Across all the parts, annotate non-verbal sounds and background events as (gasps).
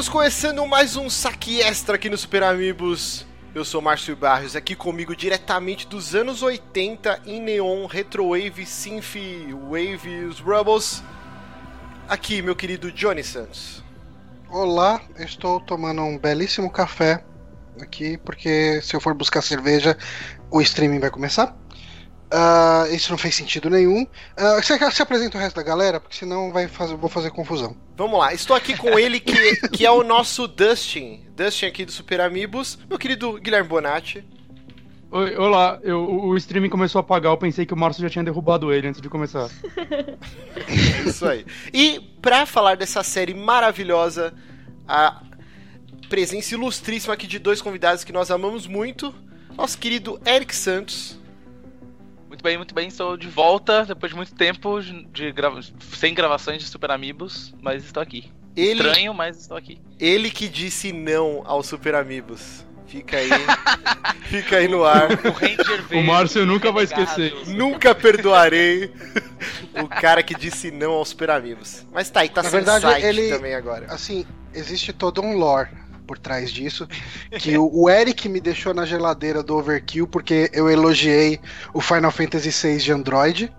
Estamos começando mais um saque extra aqui no Super Amigos. Eu sou Márcio Barrios, aqui comigo diretamente dos anos 80 em Neon, Retrowave, Synth, Wave, os Rubbles. Aqui, meu querido Johnny Santos. Olá, estou tomando um belíssimo café aqui, porque se eu for buscar cerveja, o streaming vai começar. Uh, isso não fez sentido nenhum. Uh, você se apresenta o resto da galera, porque senão vai fazer, vou fazer confusão. Vamos lá, estou aqui com ele que, que é o nosso Dustin. Dustin aqui do Super Amigos, meu querido Guilherme Bonatti. Oi, olá, eu, o streaming começou a apagar, eu pensei que o Márcio já tinha derrubado ele antes de começar. (laughs) Isso aí. E para falar dessa série maravilhosa, a presença ilustríssima aqui de dois convidados que nós amamos muito, nosso querido Eric Santos. Muito bem, muito bem. Estou de volta depois de muito tempo de grava... sem gravações de Super Amigos, mas estou aqui. Ele... Estranho, mas estou aqui. Ele que disse não ao Super Amigos. Fica aí. (laughs) fica aí no ar. O, o Márcio nunca vai esquecer. Nunca perdoarei o cara que disse não aos Super Amigos. Mas tá aí, tá Na sem verdade, site ele, também agora. Assim, existe todo um lore por trás disso. Que o, o, Eric me deixou na geladeira do Overkill porque eu elogiei o Final Fantasy VI de Android.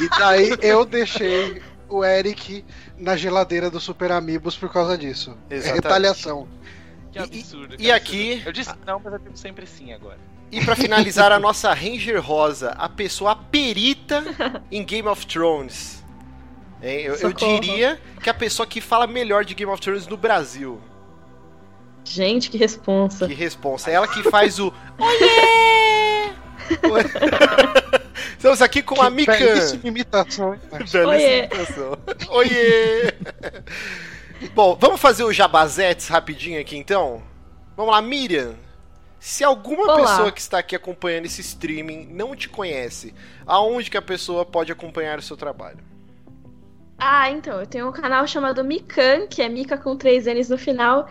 E daí eu deixei o Eric na geladeira do Super Amigos por causa disso. É Exatamente. É retaliação. Que absurdo. E, e aqui. Eu disse não, mas eu digo sempre sim agora. E para finalizar, a nossa Ranger Rosa, a pessoa perita em Game of Thrones. Eu, eu, diria que a pessoa que fala melhor de Game of Thrones no Brasil. Gente, que responsa. Que responsa. É ela que faz o. Oiê! (laughs) Estamos aqui com que a Mikan. Belíssima imitação. Belíssima Oiê. imitação. Oiê! Bom, vamos fazer o jabazetes rapidinho aqui então? Vamos lá, Miriam. Se alguma Olá. pessoa que está aqui acompanhando esse streaming não te conhece, aonde que a pessoa pode acompanhar o seu trabalho? Ah, então, eu tenho um canal chamado Mikan, que é Mika com três N's no final,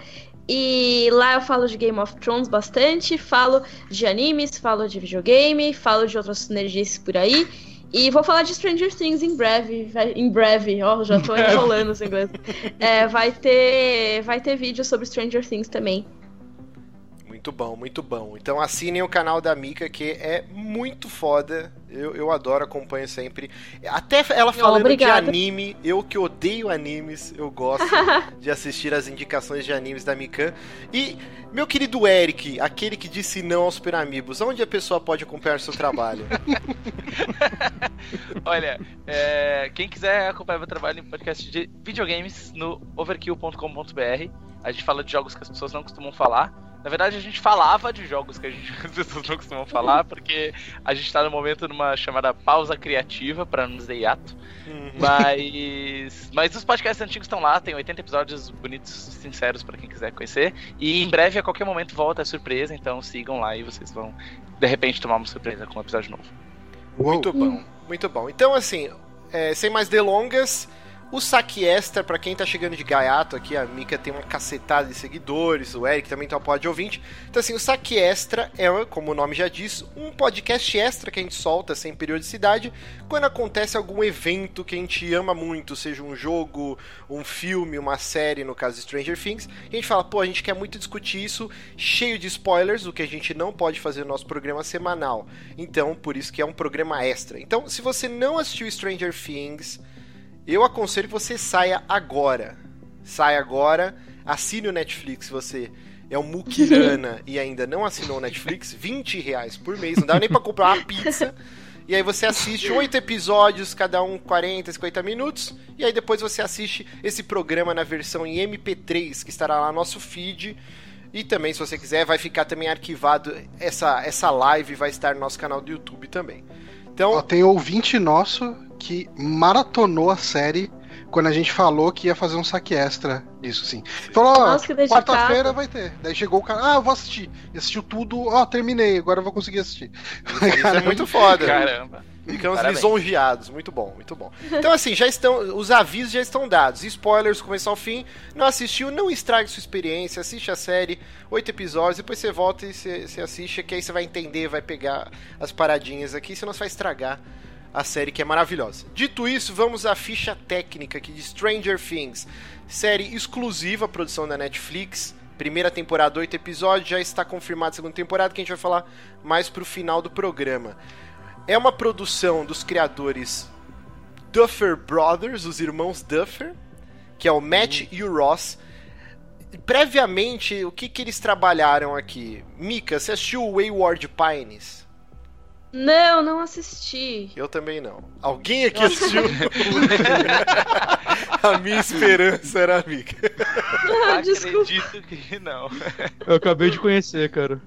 e lá eu falo de Game of Thrones bastante, falo de animes, falo de videogame, falo de outras sinergias por aí. E vou falar de Stranger Things em breve. Em breve, ó, já tô enrolando os inglês. É, vai ter, vai ter vídeo sobre Stranger Things também. Muito bom, muito bom. Então assinem o canal da Mika, que é muito foda. Eu, eu adoro, acompanho sempre. Até ela falando oh, de anime, eu que odeio animes, eu gosto (laughs) de assistir as indicações de animes da Mika. E, meu querido Eric, aquele que disse não aos Super Amigos, onde a pessoa pode acompanhar seu trabalho? (laughs) Olha, é, quem quiser acompanhar meu trabalho em podcast de videogames no overkill.com.br, a gente fala de jogos que as pessoas não costumam falar. Na verdade, a gente falava de jogos que a gente, (laughs) as pessoas não costumam falar, porque a gente tá no momento numa chamada pausa criativa, para não dizer hiato. Uhum. Mas, mas os podcasts antigos estão lá, tem 80 episódios bonitos, sinceros para quem quiser conhecer. E em breve, a qualquer momento, volta a surpresa, então sigam lá e vocês vão, de repente, tomar uma surpresa com um episódio novo. Muito bom, muito bom. Então, assim, é, sem mais delongas. O saque extra, para quem tá chegando de gaiato aqui, a Mika tem uma cacetada de seguidores, o Eric também tem uma pod de ouvinte. Então, assim, o saque extra é, como o nome já diz, um podcast extra que a gente solta sem periodicidade quando acontece algum evento que a gente ama muito, seja um jogo, um filme, uma série, no caso Stranger Things. a gente fala, pô, a gente quer muito discutir isso, cheio de spoilers, o que a gente não pode fazer no nosso programa semanal. Então, por isso que é um programa extra. Então, se você não assistiu Stranger Things eu aconselho que você saia agora. Saia agora, assine o Netflix se você é um Mukirana (laughs) e ainda não assinou o Netflix, 20 reais por mês, não dá nem para comprar uma pizza. E aí você assiste oito episódios, cada um 40, 50 minutos, e aí depois você assiste esse programa na versão em MP3, que estará lá no nosso feed. E também, se você quiser, vai ficar também arquivado essa, essa live, vai estar no nosso canal do YouTube também. Então, Ó, tem ouvinte nosso que maratonou a série quando a gente falou que ia fazer um saque extra disso, sim. Falou, ó, quarta-feira vai ter. Daí chegou o cara, ah, eu vou assistir. E assistiu tudo, ó, terminei, agora eu vou conseguir assistir. Isso é muito (laughs) foda. Caramba. Ficamos Parabéns. lisonjeados, muito bom, muito bom. Então, assim, já estão. Os avisos já estão dados. Spoilers começo ao fim. Não assistiu, não estrague sua experiência. Assiste a série, oito episódios, depois você volta e você, você assiste, que aí você vai entender, vai pegar as paradinhas aqui, senão você vai estragar a série que é maravilhosa. Dito isso, vamos à ficha técnica aqui de Stranger Things, série exclusiva, produção da Netflix. Primeira temporada, oito episódios, já está confirmada a segunda temporada, que a gente vai falar mais pro final do programa. É uma produção dos criadores Duffer Brothers, os irmãos Duffer, que é o Matt uhum. e o Ross. Previamente, o que, que eles trabalharam aqui? Mika, você assistiu Wayward Pines? Não, não assisti. Eu também não. Alguém aqui assistiu? (laughs) a minha esperança era a Mika. Não, acredito que não. Eu acabei de conhecer, cara.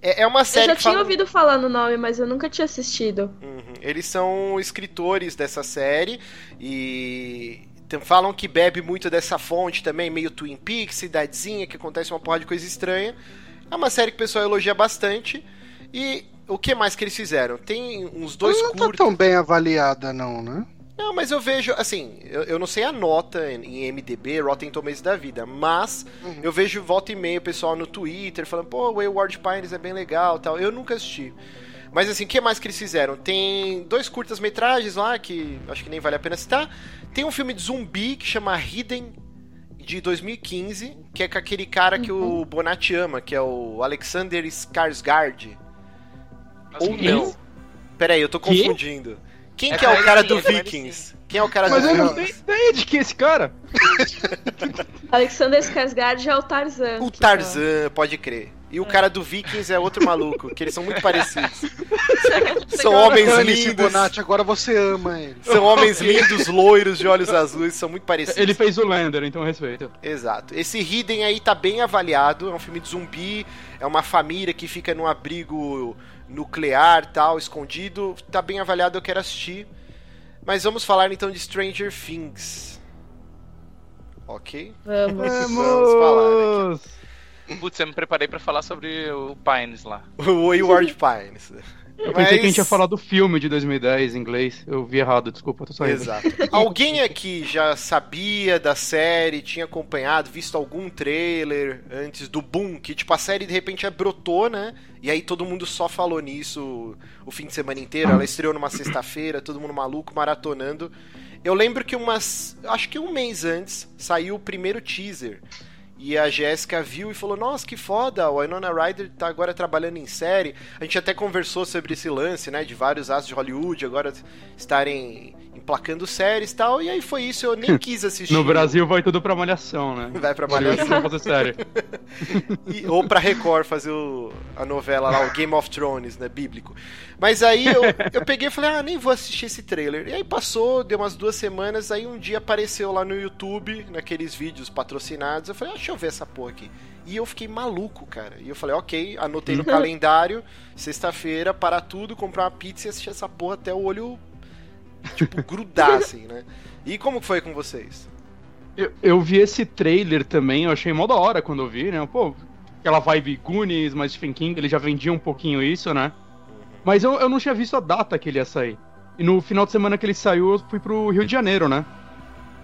É, é uma série. Eu já tinha fala... ouvido falar no nome, mas eu nunca tinha assistido. Uhum. Eles são escritores dessa série e falam que bebe muito dessa fonte também, meio Twin Peaks, cidadezinha, que acontece uma porra de coisa estranha. É uma série que o pessoal elogia bastante. E o que mais que eles fizeram? Tem uns dois não curtos. Não tá tão bem avaliada, não, né? Não, mas eu vejo, assim, eu, eu não sei a nota em MDB, Rotten Tomatoes da vida, mas uhum. eu vejo volta e meia o pessoal no Twitter falando, pô, Wayward Pines é bem legal tal. Eu nunca assisti. Mas assim, o que mais que eles fizeram? Tem dois curtas-metragens lá, que acho que nem vale a pena citar. Tem um filme de zumbi que chama Hidden, de 2015, que é com aquele cara que uhum. o Bonatti ama, que é o Alexander Skarsgård. Ou não. Peraí, eu tô confundindo. Quem é que é o cara do Vikings? Quem é o cara Mas do eu não tenho ideia de quem é esse cara. (laughs) Alexander Skarsgård é o Tarzan. O Tarzan, pode crer. E o cara do Vikings é outro maluco, que eles são muito parecidos. (laughs) são homens lindos. Bonatti, agora você ama ele. São homens lindos, loiros, de olhos azuis, são muito parecidos. Ele fez o Lander, então respeito. Exato. Esse Hidden aí tá bem avaliado, é um filme de zumbi, é uma família que fica num abrigo nuclear tal, escondido. Tá bem avaliado, eu quero assistir. Mas vamos falar então de Stranger Things. Ok? Vamos, (laughs) vamos falar aqui. Putz, eu me preparei para falar sobre o Pines lá. (laughs) o Wayward Pines. Eu pensei Mas... que a gente ia falar do filme de 2010 em inglês. Eu vi errado, desculpa, tô só Exato. Alguém aqui já sabia da série, tinha acompanhado, visto algum trailer antes do boom? Que tipo, a série de repente brotou, né? E aí todo mundo só falou nisso o fim de semana inteiro. Ela estreou numa sexta-feira, todo mundo maluco, maratonando. Eu lembro que umas. Acho que um mês antes saiu o primeiro teaser e a Jéssica viu e falou: Nossa, que foda, o Winona Ryder tá agora trabalhando em série. A gente até conversou sobre esse lance, né? De vários astros de Hollywood agora estarem emplacando séries e tal. E aí foi isso, eu nem (laughs) quis assistir. No Brasil vai tudo pra malhação, né? (laughs) Vai pra malhação. fazer série. (laughs) e, ou pra Record fazer o, a novela lá, o Game of Thrones, né? Bíblico. Mas aí eu, eu peguei e falei, ah, nem vou assistir esse trailer. E aí passou, deu umas duas semanas, aí um dia apareceu lá no YouTube, naqueles vídeos patrocinados. Eu falei, ah, deixa eu ver essa porra aqui. E eu fiquei maluco, cara. E eu falei, ok, anotei no calendário, sexta-feira, para tudo, comprar uma pizza e assistir essa porra até o olho, tipo, grudar, assim, né? E como foi com vocês? Eu, eu vi esse trailer também, eu achei mó da hora quando eu vi, né? Pô, aquela vibe Goonies, mas Stephen King, ele já vendia um pouquinho isso, né? Mas eu, eu não tinha visto a data que ele ia sair. E no final de semana que ele saiu, eu fui pro Rio de Janeiro, né?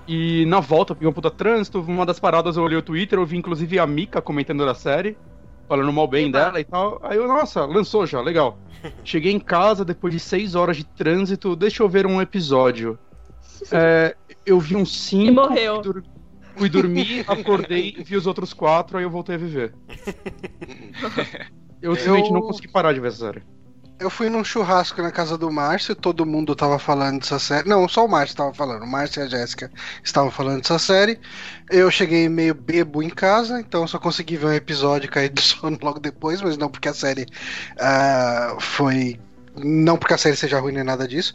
E na volta, peguei um puta trânsito, uma das paradas eu olhei o Twitter, eu vi inclusive a Mika comentando da série, falando mal bem dela e tal. Aí eu, nossa, lançou já, legal. Cheguei em casa depois de seis horas de trânsito, deixa eu ver um episódio. (laughs) É, eu vi uns cinco. E morreu. Fui, dur fui dormir, (laughs) acordei, vi os outros quatro, aí eu voltei a viver. (laughs) Eu simplesmente eu... não consegui parar de ver essa série. Eu fui num churrasco na casa do Márcio, todo mundo tava falando dessa série. Não, só o Márcio tava falando. O Márcio e a Jéssica estavam falando dessa série. Eu cheguei meio bebo em casa, então só consegui ver um episódio e cair do (laughs) sono logo depois, mas não porque a série uh, foi não porque a série seja ruim nem nada disso.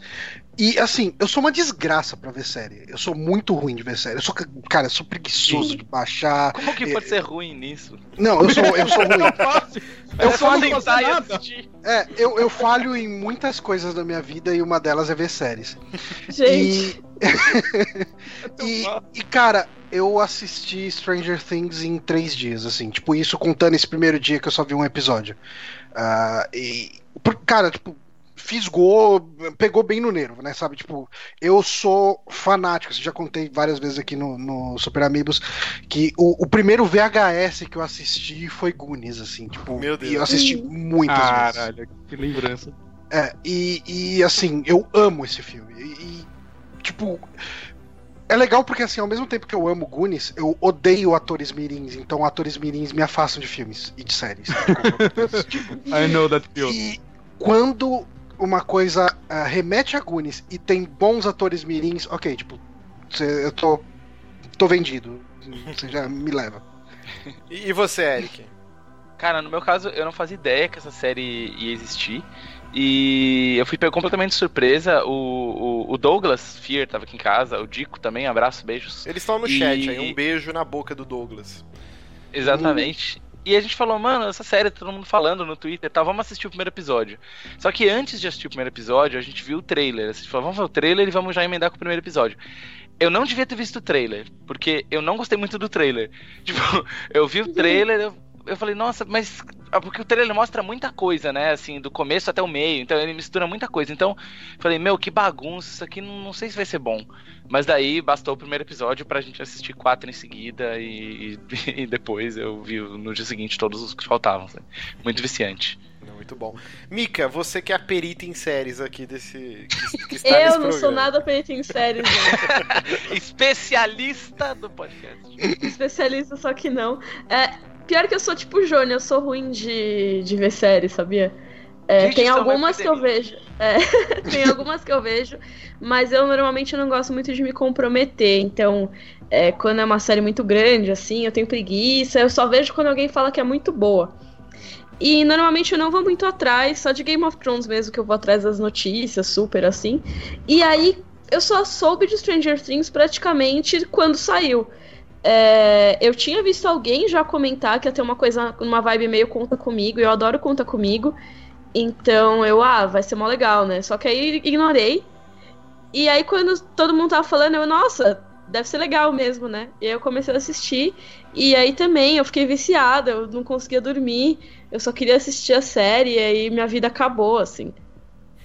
E assim, eu sou uma desgraça para ver série. Eu sou muito ruim de ver série. Eu sou, cara, eu sou preguiçoso Sim. de baixar. Como que pode é... ser ruim nisso? Não, eu sou, eu sou (laughs) ruim. eu é falho tentar assistir. É, eu, eu falho em muitas coisas da minha vida e uma delas é ver séries. (laughs) Gente. (laughs) E, e, e, cara, eu assisti Stranger Things em três dias, assim. Tipo, isso contando esse primeiro dia que eu só vi um episódio. Uh, e, cara, tipo, fisgou, pegou bem no nervo, né? Sabe? Tipo, eu sou fanático, já contei várias vezes aqui no, no Super Amigos que o, o, primeiro VHS que eu assisti foi Goonies, assim, tipo, Meu Deus. e eu assisti muitas Caralho, vezes. que lembrança. É, e, e assim, eu amo esse filme. E, e, tipo, é legal porque, assim, ao mesmo tempo que eu amo Goonies, eu odeio atores mirins. Então, atores mirins me afastam de filmes e de séries. (laughs) tipo, I know that feel. E quando uma coisa uh, remete a Goonies e tem bons atores mirins, ok, tipo, cê, eu tô, tô vendido. Você já me leva. E você, Eric? Cara, no meu caso, eu não fazia ideia que essa série ia existir. E eu fui completamente surpresa. O, o, o, Douglas Fear tava aqui em casa, o Dico também, abraço, beijos. Eles estão no e... chat aí, um beijo na boca do Douglas. Exatamente. E a gente falou, mano, essa série, todo mundo falando no Twitter e tal, vamos assistir o primeiro episódio. Só que antes de assistir o primeiro episódio, a gente viu o trailer. A gente falou, vamos ver o trailer e vamos já emendar com o primeiro episódio. Eu não devia ter visto o trailer, porque eu não gostei muito do trailer. (laughs) Tipo, eu vi o trailer, eu eu falei, nossa, mas. Ah, porque o trailer mostra muita coisa, né? Assim, do começo até o meio. Então ele mistura muita coisa. Então, falei, meu, que bagunça, isso aqui não, não sei se vai ser bom. Mas daí bastou o primeiro episódio pra gente assistir quatro em seguida e, e, (laughs) e depois eu vi no dia seguinte todos os que faltavam. Assim. Muito viciante. Muito bom. Mika, você que é a perita em séries aqui desse. Que, que está eu não programa. sou nada perita em séries, (laughs) Especialista do podcast. Especialista, só que não. É, Pior que eu sou tipo Jônia, eu sou ruim de, de ver série, sabia? É, Gente, tem algumas que eu vejo. É, (laughs) tem algumas que eu vejo, mas eu normalmente não gosto muito de me comprometer. Então, é, quando é uma série muito grande, assim, eu tenho preguiça. Eu só vejo quando alguém fala que é muito boa. E normalmente eu não vou muito atrás, só de Game of Thrones mesmo que eu vou atrás das notícias, super assim. E aí eu só soube de Stranger Things praticamente quando saiu. É, eu tinha visto alguém já comentar que ia ter uma coisa, uma vibe meio conta comigo, eu adoro conta comigo. Então eu, ah, vai ser mó legal, né? Só que aí ignorei. E aí quando todo mundo tava falando, eu, nossa, deve ser legal mesmo, né? E aí eu comecei a assistir. E aí também eu fiquei viciada, eu não conseguia dormir. Eu só queria assistir a série e aí minha vida acabou, assim.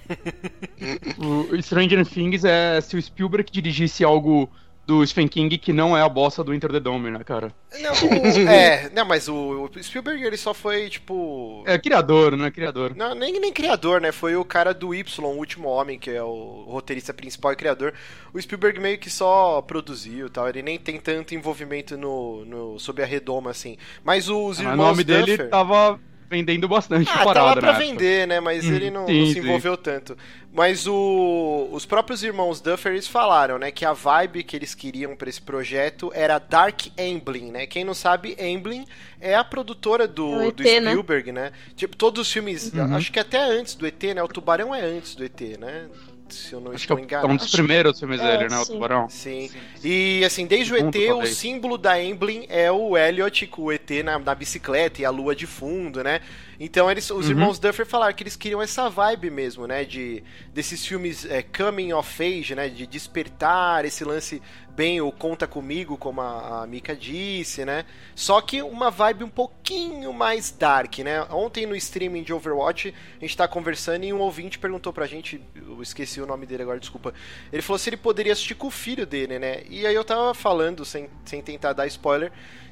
(laughs) o Stranger Things é se o Spielberg dirigisse algo do Stephen King que não é a bossa do Enter the Dome, né, cara? Não, o, (laughs) é, não, mas o, o, Spielberg ele só foi, tipo. É criador, né? Criador. Não, nem, nem criador, né? Foi o cara do Y, o último homem, que é o roteirista principal e criador. O Spielberg meio que só produziu tal. Ele nem tem tanto envolvimento no, no sob a redoma, assim. Mas os irmãos. Ah, o nome Duffer, dele tava vendendo bastante ah, parada, tá lá pra vender, né? Mas hum, ele não, sim, não se envolveu sim. tanto. Mas o, os próprios irmãos Duffer eles falaram, né, que a vibe que eles queriam para esse projeto era Dark Amblin, né? Quem não sabe, Amblin é a produtora do, ET, do né? Spielberg, né? né? Tipo, todos os filmes, uhum. acho que até antes do ET, né? O Tubarão é antes do ET, né? Se eu não Acho estou que é enganado. um dos primeiros filmes é, dele, né? O Tubarão. Sim. sim. E assim, desde o ET, o símbolo da Emblem é o Elliot com o ET na, na, bicicleta e a lua de fundo, né? Então eles, os uhum. irmãos Duffer falaram que eles queriam essa vibe mesmo, né? De, desses filmes é, coming of age, né? De despertar esse lance bem o Conta Comigo, como a, a Mika disse, né? Só que uma vibe um pouquinho mais dark, né? Ontem no streaming de Overwatch, a gente tá conversando e um ouvinte perguntou pra gente, eu esqueci o nome dele agora, desculpa. Ele falou se ele poderia assistir com o filho dele, né? E aí eu tava falando, sem, sem tentar dar spoiler,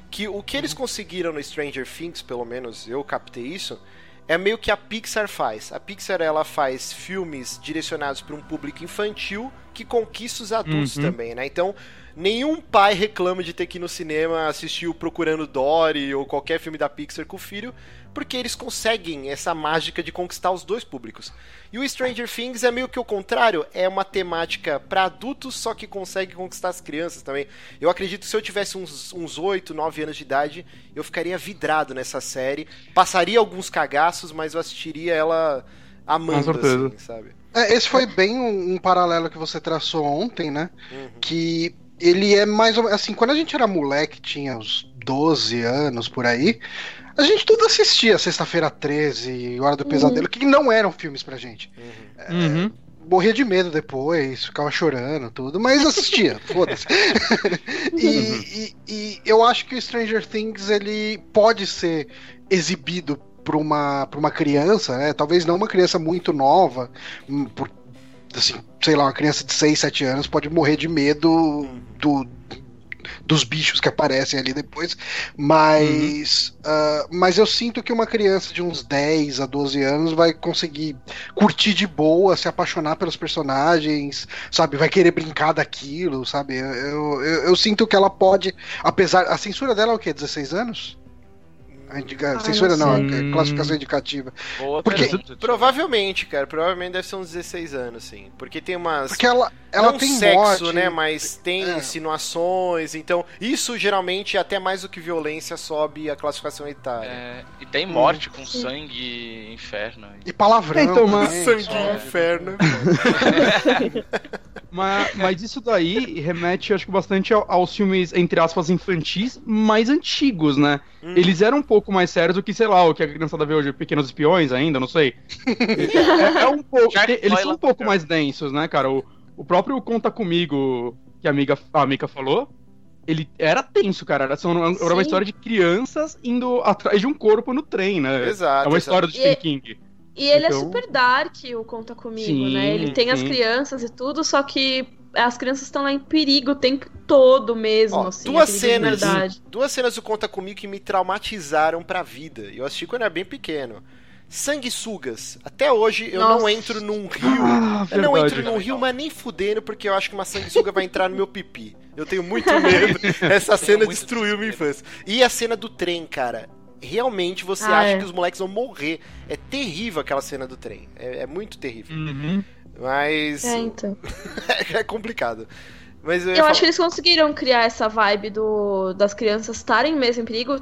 que o que eles uhum. conseguiram no Stranger Things, pelo menos eu captei isso, é meio que a Pixar faz. A Pixar ela faz filmes direcionados para um público infantil que conquista os adultos uhum. também, né? Então, nenhum pai reclama de ter que ir no cinema assistir o Procurando Dory ou qualquer filme da Pixar com o filho, porque eles conseguem essa mágica de conquistar os dois públicos. E o Stranger Things é meio que o contrário, é uma temática para adultos, só que consegue conquistar as crianças também. Eu acredito que se eu tivesse uns, uns 8, 9 anos de idade, eu ficaria vidrado nessa série. Passaria alguns cagaços, mas eu assistiria ela amando, assim, sabe? É, esse foi bem um, um, paralelo que você traçou ontem, né? Uhum. Que ele é mais ou menos. Assim, quando a gente era moleque, tinha uns 12 anos por aí, a gente tudo assistia Sexta-feira 13, Hora do uhum. Pesadelo, que não eram filmes pra gente. Uhum. É, uhum. Morria de medo depois, ficava chorando, tudo, mas assistia, (laughs) foda-se. (laughs) e, uhum. e, e, eu acho que o Stranger Things ele pode ser exibido para uma, pra uma criança, né? Talvez não uma criança muito nova, hum, por, assim, sei lá, uma criança de 6, 7 anos pode morrer de medo do, dos bichos que aparecem ali depois. Mas, uhum. uh, mas eu sinto que uma criança de uns 10 a 12 anos vai conseguir curtir de boa, se apaixonar pelos personagens, sabe? Vai querer brincar daquilo, sabe? Eu, eu, eu, sinto que ela pode, apesar. A censura dela é o quê? 16 anos? A indica... ah, Censura não, não classificação indicativa. Boa Porque provavelmente, cara, provavelmente deve ser uns 16 anos, sim. Porque tem umas. Porque ela, ela não tem sexo, morte, né? Mas tem é. insinuações. Então, isso geralmente, até mais do que violência, sobe a classificação etária. É, e tem morte hum. com sangue, inferno. E palavrão. Então, mas... Sangue é. inferno. (laughs) mas, mas isso daí remete, acho que, bastante aos filmes, entre aspas, infantis mais antigos, né? Hum. Eles eram um pouco mais sérios do que, sei lá, o que a criançada vê hoje, Pequenos Espiões ainda, não sei. é, é, um pouco. eles são um pouco mais densos, né, cara? O, o próprio Conta Comigo, que a amiga, a amiga falou, ele era tenso, cara. Era, era uma história de crianças indo atrás de um corpo no trem, né? Exato. É uma história do Stephen King. E ele é então... é super dark, o Conta Comigo, sim, né? Ele tem sim. as crianças e tudo, só que as crianças estão lá em perigo o tempo todo mesmo, Ó, assim. Duas cenas, duas cenas do Conta Comigo que me traumatizaram pra vida. Eu assisti quando era bem pequeno. Sanguessugas. Até hoje eu Nossa. não entro num rio. Ah, eu não entro num rio, mas nem fudendo, porque eu acho que uma sanguessuga vai entrar no meu pipi. Eu tenho muito medo. (laughs) Essa cena destruiu minha infância. E a cena do trem, cara. Realmente você ah, acha é. que os moleques vão morrer. É terrível aquela cena do trem. É, é muito terrível. Uhum. Mas. É, então. (laughs) é complicado. Mas eu, eu acho que eles conseguiram criar essa vibe do, das crianças estarem mesmo em perigo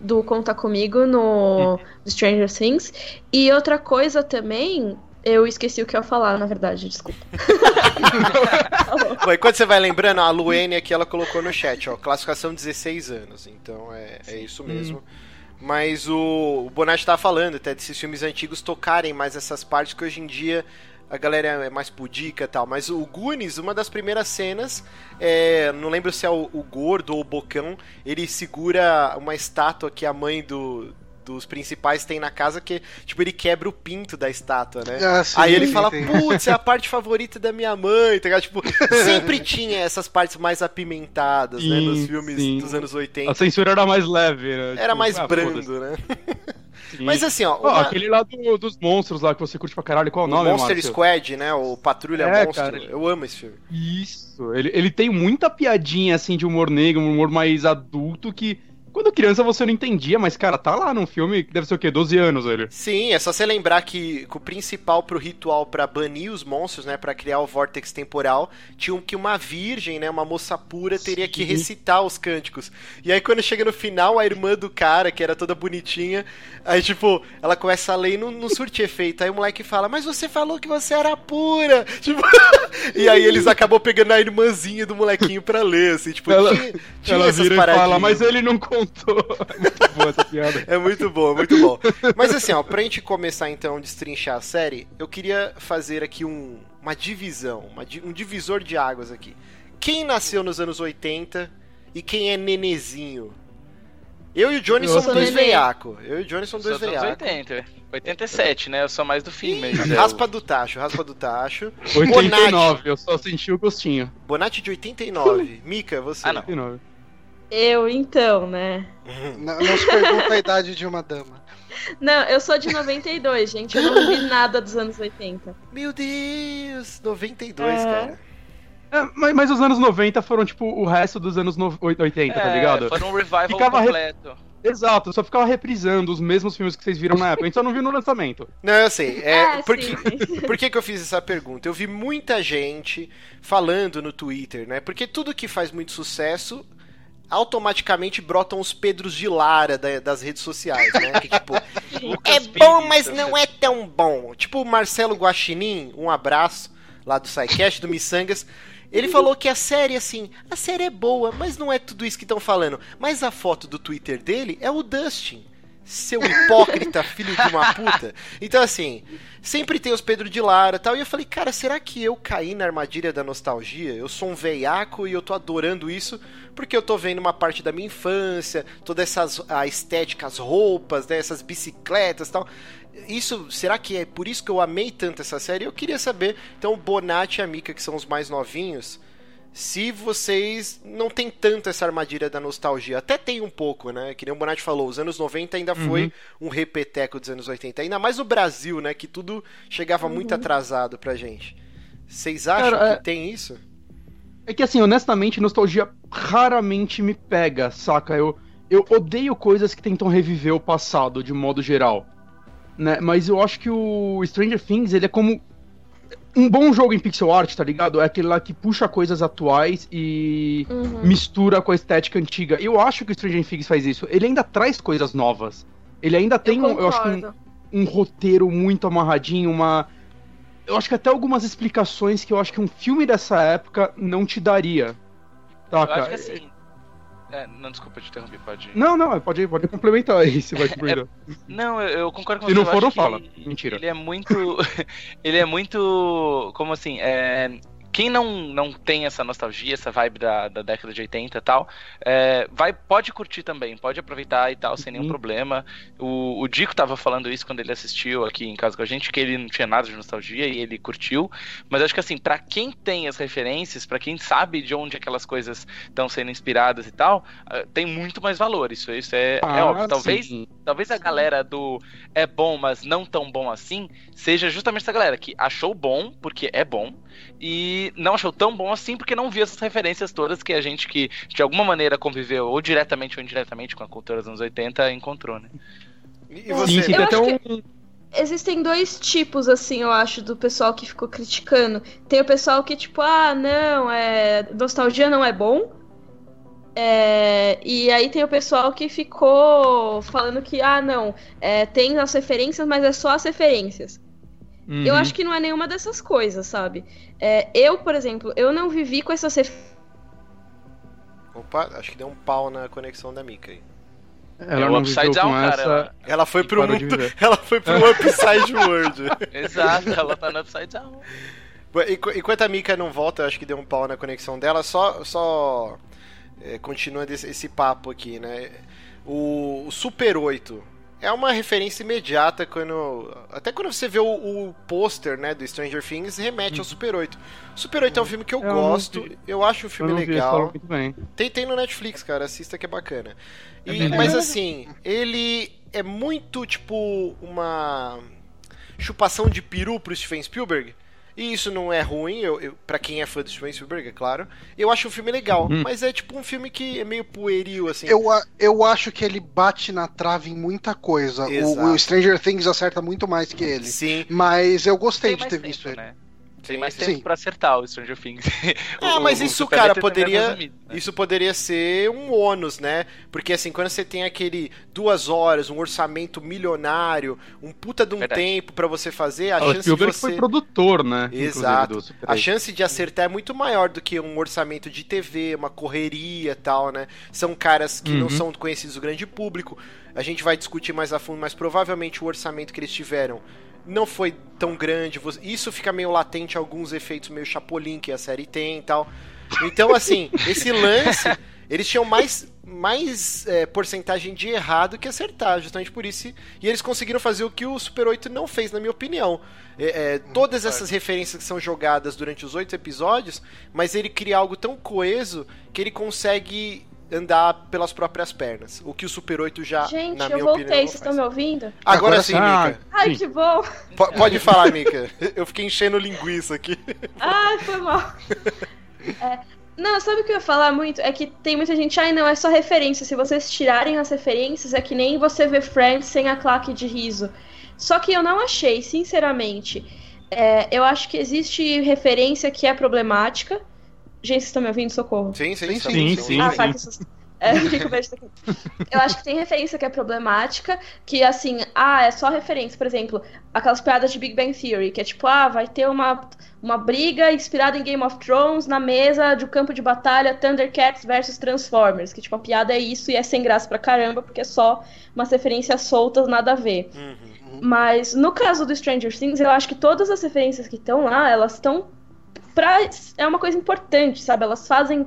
do Conta Comigo no hum. Stranger Things. E outra coisa também, eu esqueci o que eu ia falar, na verdade, desculpa. (laughs) Bom, enquanto você vai lembrando, a Luene aqui ela colocou no chat, ó, classificação 16 anos. Então é, é isso mesmo. Hum. Mas o, o Bonatti estava falando até desses filmes antigos tocarem mais essas partes que hoje em dia a galera é mais pudica e tal. Mas o Goonies, uma das primeiras cenas, é, não lembro se é o, o gordo ou o bocão, ele segura uma estátua que a mãe do, dos principais tem na casa que, tipo, ele quebra o pinto da estátua, né? Ah, sim, Aí ele fala, putz, é a parte favorita da minha mãe, tá ligado? Tipo, (laughs) sempre tinha essas partes mais apimentadas, sim, né? Nos filmes sim. dos anos 80. A censura era mais leve, né? Era tipo, mais ah, brando, né? (laughs) Mas assim, ó. Uma... aquele lá do, dos monstros lá que você curte pra caralho, qual é o nome, Monster Márcio? Squad, né? O Patrulha é, Monstro. Cara, eu amo esse filme. Isso. Ele, ele tem muita piadinha, assim, de humor negro, um humor mais adulto que quando criança você não entendia, mas, cara, tá lá num filme que deve ser o quê? 12 anos, ele. Sim, é só você lembrar que, que o principal pro ritual para banir os monstros, né? para criar o vórtex temporal, tinha que uma virgem, né? Uma moça pura, teria Sim. que recitar os cânticos. E aí, quando chega no final, a irmã do cara, que era toda bonitinha, aí, tipo, ela começa a ler e não, não surte efeito. Aí o moleque fala, mas você falou que você era pura! (laughs) Tipo, e aí eles acabam pegando a irmãzinha do molequinho pra ler, assim, tipo, ela, tinha, tinha ela vira e fala, mas ele não É muito boa essa piada. É muito bom, muito bom. Mas assim, ó, pra gente começar então a destrinchar a série, eu queria fazer aqui um, uma divisão, uma, um divisor de águas aqui. Quem nasceu nos anos 80 e quem é nenezinho? Eu e o Johnny somos dois veiaco. Eu e o Johnny somos dois veiaco. 80. 87, né? Eu sou mais do fim, mas. Raspa do tacho, raspa do tacho. 89, Bonatti. eu só senti o gostinho. Bonatti de 89. Mika, você. Ah, não. 89. Eu, então, né? (laughs) Não, não se pergunta a idade de uma dama. Não, eu sou de 92, gente. Eu não vi nada dos anos 80. Meu Deus! 92, é. cara. É, mas, mas, os anos 90 foram, tipo, o resto dos anos no... 80, tá é, tá ligado? Foi um revival ficava completo. Re... Exato, só ficava reprisando os mesmos filmes que vocês viram na época. A gente só não viu no lançamento. Não, eu sei. É, (laughs) é por, que, (laughs) por que, que eu fiz essa pergunta? Eu vi muita gente falando no Twitter, né? Porque tudo que faz muito sucesso automaticamente brotam os Pedros de Lara da, das redes sociais, né? Que, tipo, (laughs) é bom, mas não é tão bom. Tipo o Marcelo Guaxinim, um abraço lá do SciCast, do Missangas. Ele falou que a série, assim, a série é boa, mas não é tudo isso que estão falando. Mas a foto do Twitter dele é o Dustin seu hipócrita, filho de uma puta. Então, assim, sempre tem os Pedro de Lara e tal. E eu falei, cara, será que eu caí na armadilha da nostalgia? Eu sou um veiaco e eu tô adorando isso porque eu tô vendo uma parte da minha infância, toda essas a estética, as roupas, né, essas bicicletas e tal. Isso, será que é por isso que eu amei tanto essa série? Eu queria saber. Então, o Bonatti e a Mika, que são os mais novinhos, se vocês não tem tanto essa armadilha da nostalgia. Até tem um pouco, né? Que nem o Bonatti falou, os anos 90 ainda foi uhum. um repeteco dos anos 80. Ainda mais no Brasil, né? Que tudo chegava uhum. muito atrasado pra gente. Vocês acham Cara, que é... tem isso? É que assim, honestamente, nostalgia raramente me pega, saca? Eu, eu odeio coisas que tentam reviver o passado, de modo geral. Né? Mas eu acho que o Stranger Things, ele é como um bom jogo em pixel art, tá ligado? É aquele lá que puxa coisas atuais e uhum. mistura com a estética antiga. Eu acho que o Stranger Things faz isso. Ele ainda traz coisas novas. Ele ainda tem, eu, um, eu acho um, um, roteiro muito amarradinho, uma. Eu acho que até algumas explicações que eu acho que um filme dessa época não te daria. Tá, eu acho que assim, é, não, desculpa te interromper, pode. Não, não, pode, pode complementar aí, se vai (laughs) complementar. É, não, eu, eu, concordo com você. Se não for, não fala. Mentira. Ele é muito. (laughs) ele é muito. Como assim? É, quem não, não tem essa nostalgia, essa vibe da, da década de 80 e tal, é, vai, pode curtir também, pode aproveitar e tal, sem nenhum uhum. problema. O, o Dico tava falando isso quando ele assistiu aqui em casa com a gente, que ele não tinha nada de nostalgia e ele curtiu. Mas acho que assim, para quem tem as referências, para quem sabe de onde aquelas coisas estão sendo inspiradas e tal, ah, tem muito mais valor. Isso, isso é, é ah, é óbvio. Talvez, talvez a galera do é bom, mas não tão bom assim, seja justamente essa galera que achou bom, porque é bom, e não achou tão bom assim porque não viu essas referências todas que a gente que de alguma maneira conviveu ou diretamente ou indiretamente com a cultura dos anos 80 encontrou, né? E você? Sim, um... Existem dois tipos, assim, eu acho, do pessoal que ficou criticando. Tem o pessoal que, tipo, ah, não, é... nostalgia não é bom. É... E aí tem o pessoal que ficou falando que, ah, não, é... tem as referências, mas é só as referências. Uhum. Eu acho que não é nenhuma dessas coisas, sabe? É, eu, por exemplo, eu não vivi com essas Opa, acho que deu um pau na conexão da Mika aí. Ela é não upside down, cara. Essa... Ela... ela foi pro mundo, (laughs) ela foi pro (laughs) upside world. (laughs) Exato, ela tá no upside down. Enquanto a Mika não volta, acho que deu um pau na conexão dela, só só é, continua esse, esse, papo aqui, né? O, o Super 8 é uma referência imediata quando. Até quando você vê o, o pôster né, do Stranger Things, remete ao uhum. Super 8. Super 8 é um filme que eu, eu gosto, eu acho um filme eu legal. Vi, tem, tem no Netflix, cara, assista que é bacana. E, é mas assim, ele é muito tipo uma chupação de peru pro Steven Spielberg. E isso não é ruim, eu, eu, pra quem é fã do Steven Spielberg, é claro. Eu acho um filme legal, uhum. mas é tipo um filme que é meio pueril, assim. Eu, eu acho que ele bate na trave em muita coisa. O, o, Stranger Things acerta muito mais que ele. Sim. Mas eu gostei de ter tempo, visto né? Tem mais tempo Sim. pra acertar o Stranger Things. (laughs) Ah, mas isso, cara, poderia. Resumido, né? Isso poderia ser um ônus, né? Porque assim, quando você tem aquele duas horas, um orçamento milionário, um puta de um Verdade. tempo para você fazer, a o chance de você. foi produtor, né? Exato. A chance de acertar é muito maior do que um orçamento de TV, uma correria e tal, né? São caras que uhum. não são conhecidos do grande público. A gente vai discutir mais a fundo, mas provavelmente o orçamento que eles tiveram não foi tão grande. Isso fica meio latente alguns efeitos meio Chapolin que a série tem e tal. Então, assim, (laughs) esse lance, eles tinham mais, mais é, porcentagem de errado que acertar, justamente por isso. E eles conseguiram fazer o que o Super 8 não fez, na minha opinião. É, é, todas essas referências que são jogadas durante os oito episódios, mas ele cria algo tão coeso que ele consegue andar pelas próprias pernas. O que o Super 8 já, Gente, na minha eu voltei, opinião, vocês estão me ouvindo? Agora, sim, ah, Mika. Ai, que bom. P pode falar, Mika. (laughs) Eu fiquei enchendo linguiça aqui. Ai, foi mal. É, não, sabe o que eu ia falar muito? É que tem muita gente, ai não, é só referência. Se vocês tirarem as referências, é que nem você vê Friends sem a claque de riso. Só que eu não achei, sinceramente. É, eu acho que existe referência que é problemática Gente, vocês estão me ouvindo? Socorro. Sim, sim, sim. sim, sim, ah, tá, sim. É, eu acho que tem referência que é problemática, que assim, ah, é só referência, por exemplo, aquelas piadas de Big Bang Theory, que é tipo, ah, vai ter uma, uma briga inspirada em Game of Thrones na mesa de um campo de batalha Thundercats versus Transformers, que tipo, a piada é isso e é sem graça pra caramba, porque é só umas referências soltas, nada a ver. Uhum. Mas no caso do Stranger Things, eu acho que todas as referências que estão lá, elas estão pra, é uma coisa importante, sabe? Elas fazem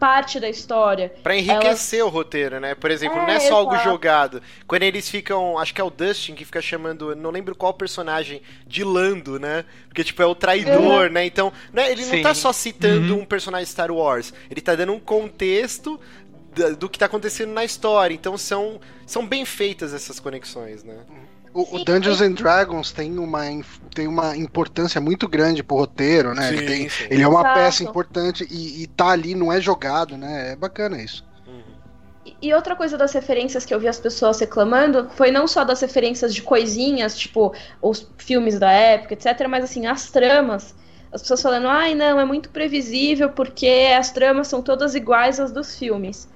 parte da história. Para enriquecer Elas... o roteiro, né? Por exemplo, é, não é só algo jogado. Quando eles ficam, acho que é o Dustin que fica chamando, não lembro qual personagem, de Lando, né? Porque tipo é o traidor, uhum. né? Então, né, ele Sim. não tá só citando uhum. um personagem Star Wars, ele tá dando um contexto do que tá acontecendo na história. Então são, são bem feitas essas conexões, né? O, o, Dungeons and Dragons tem uma, tem uma importância muito grande pro roteiro, né? Sim, ele, tem, ele, é uma Exato. peça importante e, e tá ali, não é jogado, né? É bacana isso. E outra coisa das referências que eu vi as pessoas reclamando foi não só das referências de coisinhas, tipo os filmes da época, etc., mas assim, as tramas. As pessoas falando, ai não, é muito previsível porque as tramas são todas iguais às dos filmes.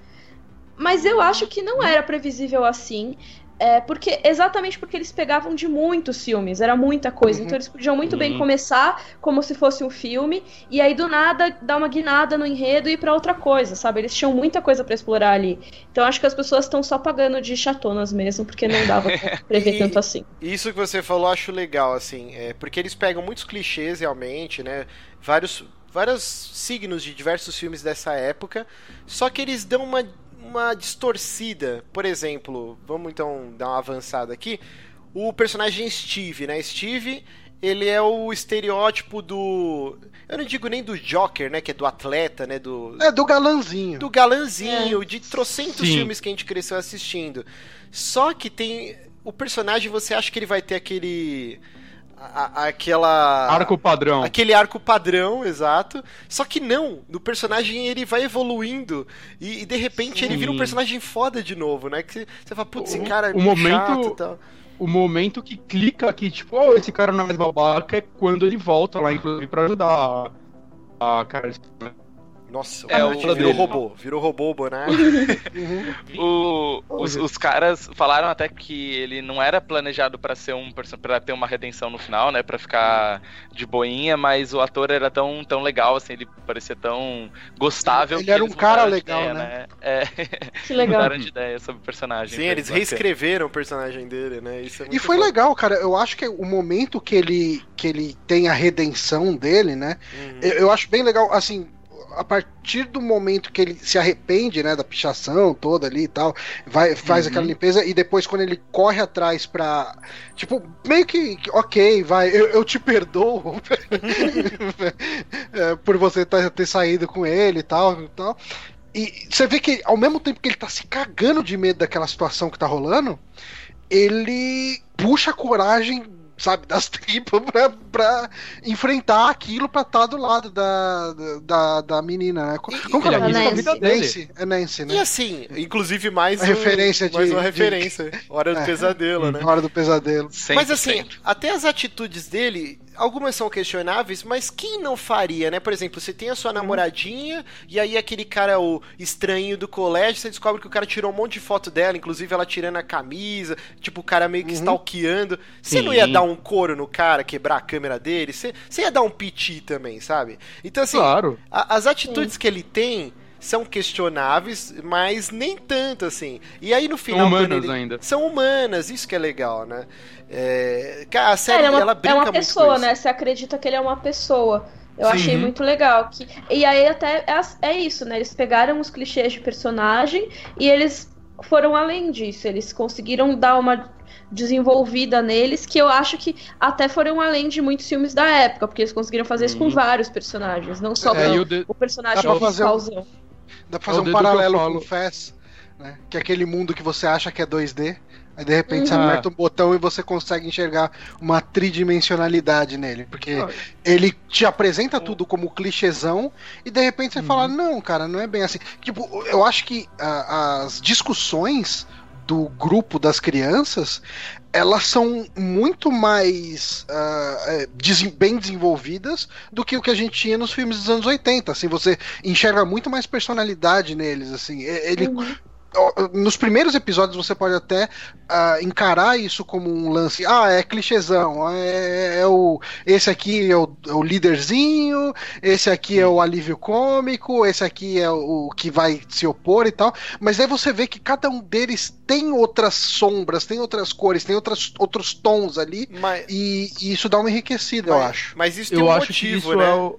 Mas eu acho que não era previsível assim. É, porque exatamente porque eles pegavam de muitos filmes, era muita coisa. Uhum. Então eles podiam muito uhum. bem começar como se fosse um filme e aí do nada dar uma guinada no enredo e ir para outra coisa, sabe? Eles tinham muita coisa para explorar ali. Então acho que as pessoas estão só pagando de chatonas mesmo, porque não dava pra (laughs) prever tanto assim. Isso que você falou, eu acho legal assim, é, porque eles pegam muitos clichês realmente, né? Vários vários signos de diversos filmes dessa época, só que eles dão uma uma distorcida. Por exemplo, vamos então dar uma avançada aqui. O personagem Steve, né? Steve, ele é o estereótipo do. Eu não digo nem do Joker, né? Que é do atleta, né? Do. É, do galanzinho. Do galanzinho, é. de trocentos Sim. filmes que a gente cresceu assistindo. Só que tem. O personagem, você acha que ele vai ter aquele a, aquela. Arco padrão. Aquele arco padrão, exato. Só que não, no personagem ele vai evoluindo e, e de repente Sim. ele vira um personagem foda de novo, né? Que você fala, putz, esse cara é o momento, e tal. O momento que clica aqui, tipo, oh, esse cara não é mais babaca, é quando ele volta lá, inclusive, pra ajudar a, a cara. Nossa, é, o virou dele. robô. Virou robô o (laughs) o, os, os, caras falaram até que ele não era planejado para ser um para ter uma redenção no final, né? Para ficar de boinha, mas o ator era tão, tão legal, assim, ele parecia tão gostável. Ele era um cara legal, ideia, né? né? É, que legal. mudaram de ideia sobre o personagem. Sim, eles reescreveram o personagem dele, né? É e foi bom. legal, cara. Eu acho que o momento que ele, que ele tem a redenção dele, né? Uhum. Eu, eu acho bem legal, assim a partir do momento que ele se arrepende, né, da pichação toda ali e tal, vai, faz uhum. aquela limpeza e depois quando ele corre atrás pra. Tipo, meio que, ok, vai, eu, eu te perdoo (laughs) (laughs) por você tá, ter saído com ele e tal, e tal. E você vê que ao mesmo tempo que ele tá se cagando de medo daquela situação que tá rolando, ele puxa a coragem sabe, das (laughs) tripas pra, pra enfrentar aquilo pra estar tá do lado da, da, da menina, né? Como, como que é, é Nancy. Nancy. É Nancy, né? E assim, inclusive mais, uma referência de, mais uma referência. De... Hora do é, pesadelo, né? Hora do pesadelo. Mas assim, até as atitudes dele, algumas são questionáveis, mas quem não faria, né? Por exemplo, você tem a sua namoradinha e aí aquele cara, o estranho do colégio, você descobre que o cara tirou um monte de foto dela, inclusive ela tirando a camisa, tipo, o cara meio que uhum. stalkeando. Você Sim. não ia dar um couro no cara, quebrar a câmera dele? Você, você ia dar um piti também, sabe? Então, assim, claro. a, as atitudes Sim. que ele tem são questionáveis, mas nem tanto assim. E aí no final. São humanas ele... ainda. São humanas, isso que é legal, né? É... A série, é, uma, ela brinca É uma pessoa, né? Você acredita que ele é uma pessoa. Eu Sim. achei muito legal. Que... E aí até é, é isso, né? Eles pegaram os clichês de personagem e eles foram além disso. Eles conseguiram dar uma desenvolvida neles que eu acho que até foram além de muitos filmes da época, porque eles conseguiram fazer isso com uhum. vários personagens, não só é, o, de... o, personagem principalzão. Dá pra fazer é um paralelo com o Fast, né? Que é aquele mundo que você acha que é 2D. Aí de repente uhum. você aperta um botão e você consegue enxergar uma tridimensionalidade nele. Porque ah. ele te apresenta tudo como clichêzão e de repente você uhum. fala, não, cara, não é bem assim. Tipo, eu acho que uh, as discussões do grupo das crianças elas são muito mais uh, bem desenvolvidas do que o que a gente tinha nos filmes dos anos 80. Assim, você enxerga muito mais personalidade neles. Assim, ele, uhum nos primeiros episódios você pode até uh, encarar isso como um lance. Ah, é clichêzão. É, é o, esse aqui é o, é o, líderzinho, esse aqui é o alívio cômico, esse aqui é o, o que vai se opor e tal. Mas aí você vê que cada um deles tem outras sombras, tem outras cores, tem outras, outros tons ali. Mas... E, e isso dá uma enriquecida, mas, eu acho. Mas isso tem eu um motivo, né? É o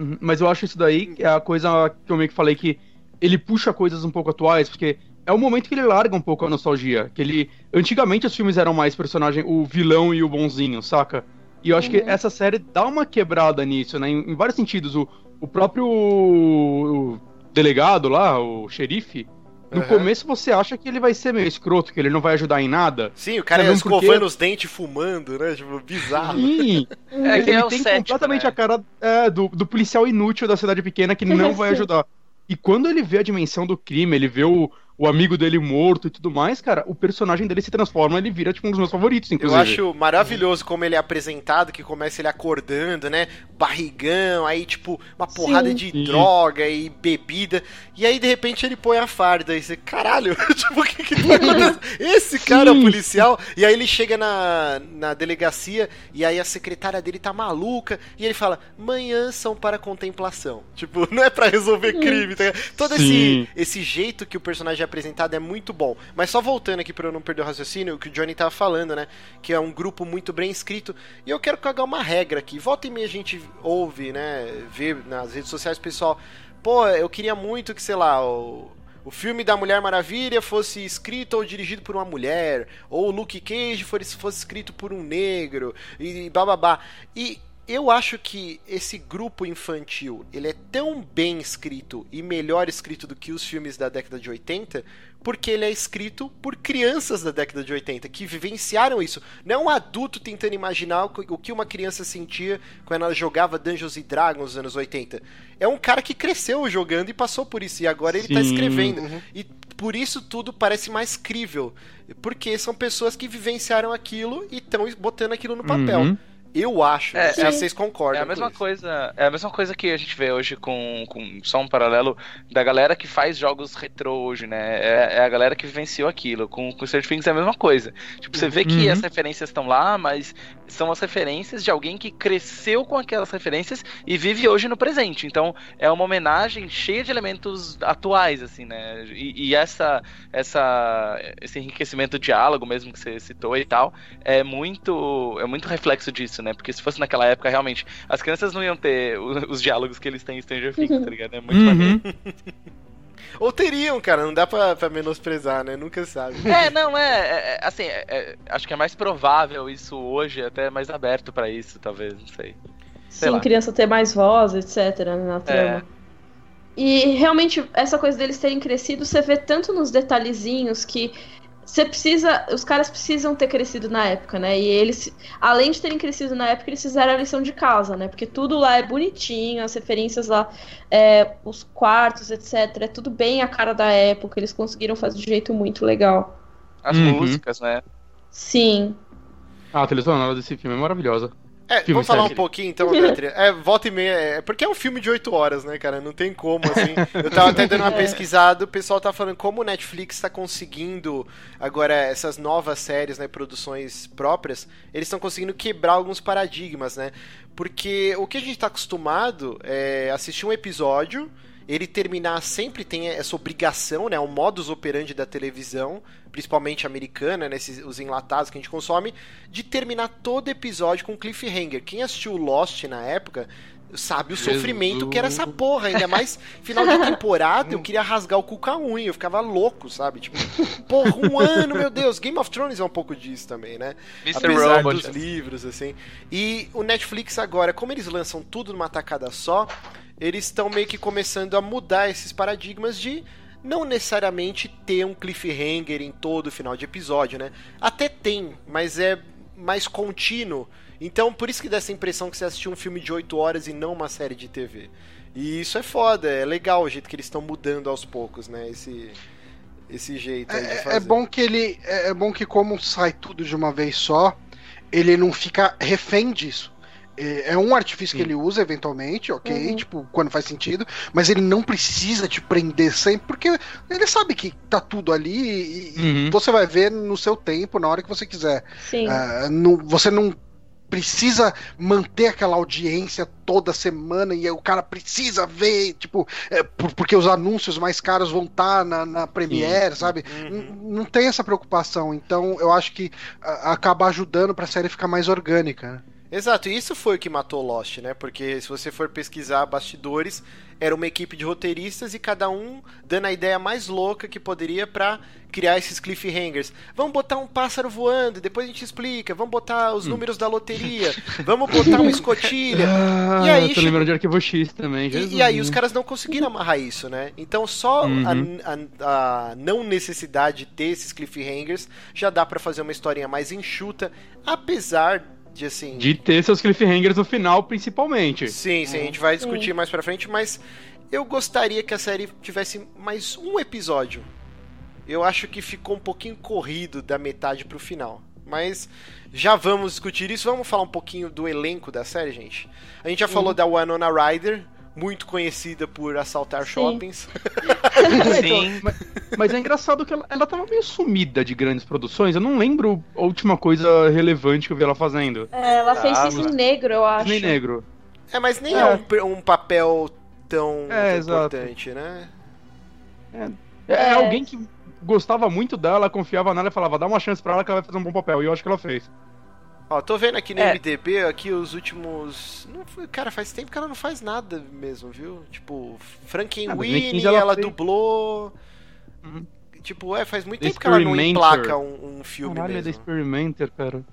Uhum, mas eu acho isso daí é a coisa que eu meio que falei que ele puxa coisas um pouco atuais, porque é o momento que ele larga um pouco a nostalgia. Que ele. Antigamente os filmes eram mais personagem, o vilão e o bonzinho, saca? E eu acho uhum. que essa série dá uma quebrada nisso, né? Em, em vários sentidos. O, o próprio o delegado lá, o xerife, no uhum. começo você acha que ele vai ser meio escroto, que ele não vai ajudar em nada. Sim, o cara é escovando porque... os dentes fumando, né? Tipo, bizarro. Sim. (laughs) É, ele, é tem cético, completamente né? a cara é, do, do policial inútil da cidade pequena que não (laughs) vai ajudar. E quando ele vê a dimensão do crime, ele vê o, o amigo dele morto e tudo mais, cara, o personagem dele se transforma, ele vira tipo um dos meus favoritos, inclusive. Eu acho maravilhoso como ele é apresentado, que começa ele acordando, né? Barrigão, aí tipo uma porrada sim, de sim. droga e bebida, e aí de repente ele põe a farda e você, caralho, (laughs) tipo, o que que tá acontecendo? (laughs) Esse cara sim. é o policial, e aí ele chega na, na delegacia e aí a secretária dele tá maluca e ele fala: "Manhã são para contemplação". Tipo, (laughs) não é para resolver crime, tá? Todo esse esse jeito que o personagem apresentado é muito bom. Mas só voltando aqui para eu não perder o raciocínio, o que o Johnny tava falando, né? Que é um grupo muito bem escrito. E eu quero cagar uma regra aqui. Volta e meia a gente ouve, né? Vê nas redes sociais, pessoal. Pô, eu queria muito que, sei lá, o, o filme da Mulher Maravilha fosse escrito ou dirigido por uma mulher, ou o Luke Cage fosse, fosse escrito por um negro, e bababá. E eu acho que esse grupo infantil, ele é tão bem escrito e melhor escrito do que os filmes da década de 80, porque ele é escrito por crianças da década de 80 que vivenciaram isso. Não é um adulto tentando imaginar o que uma criança sentia quando ela jogava Dungeons and Dragons nos anos 80. É um cara que cresceu jogando e passou por isso e agora ele está escrevendo. Uhum. E por isso tudo parece mais crível, porque são pessoas que vivenciaram aquilo e estão botando aquilo no papel. Uhum. Eu acho. É, é, vocês concordam. É a mesma coisa. É a mesma coisa que a gente vê hoje com, com só um paralelo da galera que faz jogos retrô hoje, né? É, é a galera que vivenciou aquilo. Com, com Stranger Things é a mesma coisa. Tipo, você vê que uhum. as referências estão lá, mas são as referências de alguém que cresceu com aquelas referências e vive hoje no presente. Então, é uma homenagem cheia de elementos atuais, assim, né? E, e essa, essa, esse enriquecimento do diálogo mesmo que você citou e tal, é muito, é muito reflexo disso, né? Porque se fosse naquela época, realmente, as crianças não iam ter os, os diálogos que eles têm em Stranger Things, uhum. tá ligado? É muito uhum. (laughs) Ou teriam, cara, não dá pra, pra menosprezar, né? Nunca sabe. É, não, é. é, é assim, é, é, acho que é mais provável isso hoje, até mais aberto para isso, talvez, não sei. sei Sim, lá. criança ter mais voz, etc, na é. trama. E realmente, essa coisa deles terem crescido, você vê tanto nos detalhezinhos que você precisa. Os caras precisam ter crescido na época, né? E eles, além de terem crescido na época, eles fizeram a lição de casa, né? Porque tudo lá é bonitinho, as referências lá, é, os quartos, etc. É tudo bem a cara da época. Eles conseguiram fazer de um jeito muito legal. As uhum. músicas, né? Sim. Ah, a trilha sonora desse filme é maravilhosa. É, filme vamos falar série. um pouquinho então da trilha. É, volta e meia. É, porque é um filme de 8 horas, né, cara? Não tem como, assim. Eu tava até dando uma (laughs) é. pesquisada, o pessoal tá falando como o Netflix tá conseguindo agora essas novas séries, né, produções próprias, eles estão conseguindo quebrar alguns paradigmas, né? Porque o que a gente tá acostumado é assistir um episódio ele terminar sempre tem essa obrigação, né? O modus operandi da televisão, principalmente americana, né? Esses, os enlatados que a gente consome, de terminar todo episódio com cliffhanger. Quem assistiu Lost na época sabe o Jesus. sofrimento que era essa porra. Ainda mais final da temporada, eu queria rasgar o cu com a unha, eu ficava louco, sabe? Tipo, porra, um ano, meu Deus. Game of Thrones é um pouco disso também, né? Mr. Apesar Robot. dos livros, assim. E o Netflix agora, como eles lançam tudo numa tacada só, eles estão meio que começando a mudar esses paradigmas de não necessariamente ter um cliffhanger em todo final de episódio, né? Até tem, mas é mais contínuo. Então, por isso que dá essa impressão que você assistiu um filme de 8 horas e não uma série de TV. E isso é foda, é legal o jeito que eles estão mudando aos poucos, né? Esse, esse jeito é, de fazer. É bom que ele. É, é bom que como sai tudo de uma vez só, ele não fica refém disso. É, é um artifício Sim. que ele usa eventualmente, ok? Uhum. Tipo, quando faz sentido, mas ele não precisa te prender sempre, porque ele sabe que tá tudo ali e, uhum. você vai ver no seu tempo, na hora que você quiser. Sim. Uh, não, você não precisa manter aquela audiência toda semana e o cara precisa ver, tipo, é, porque os anúncios mais caros vão estar tá na, na Premiere, Sim. sabe? Uhum. Não tem essa preocupação, então eu acho que acaba ajudando para a série ficar mais orgânica. Exato, e isso foi o que matou Lost, né? Porque se você for pesquisar bastidores, era uma equipe de roteiristas e cada um dando a ideia mais louca que poderia para criar esses cliffhangers. Vamos botar um pássaro voando, depois a gente explica. Vamos botar os hum. números da loteria. (laughs) Vamos botar uma escotilha. Ah, e aí, eu tô lembrando de Arquivo X também. E, e, aí os caras não conseguiram amarrar isso, né? Então só uhum. a, a, a, não necessidade de ter esses cliffhangers já dá para fazer uma historinha mais enxuta, apesar de assim. De ter seus cliffhangers no final, principalmente. Sim, sim, a gente vai discutir sim. mais pra frente, mas eu gostaria que a série tivesse mais um episódio. Eu acho que ficou um pouquinho corrido da metade pro final. Mas já vamos discutir isso. Vamos falar um pouquinho do elenco da série, gente. A gente já uhum. falou da Winona Ryder, muito conhecida por assaltar Sim. shoppings. (laughs) Sim. mas, mas, é engraçado que ela, ela tava meio sumida de grandes produções. Eu não lembro a última coisa relevante que eu vi ela fazendo. É, ela fez ah, Cisne Negro, eu acho. Cisne Negro. É, mas nem é, é um, um, papel tão, é, importante, né? É, é, é, alguém que gostava muito dela, confiava nela e falava, dá uma chance pra ela que ela vai fazer um bom papel. E eu acho que ela fez. Ó, tô vendo aqui no é. MDB, aqui os últimos. Não, cara, faz tempo que ela não faz nada mesmo, viu? Tipo, Frankenweenie, ah, ela, ela fez... dublou. Uhum. Tipo, é, faz muito tempo que ela não emplaca um, um filme Caralho, mesmo. é The Experimenter, cara.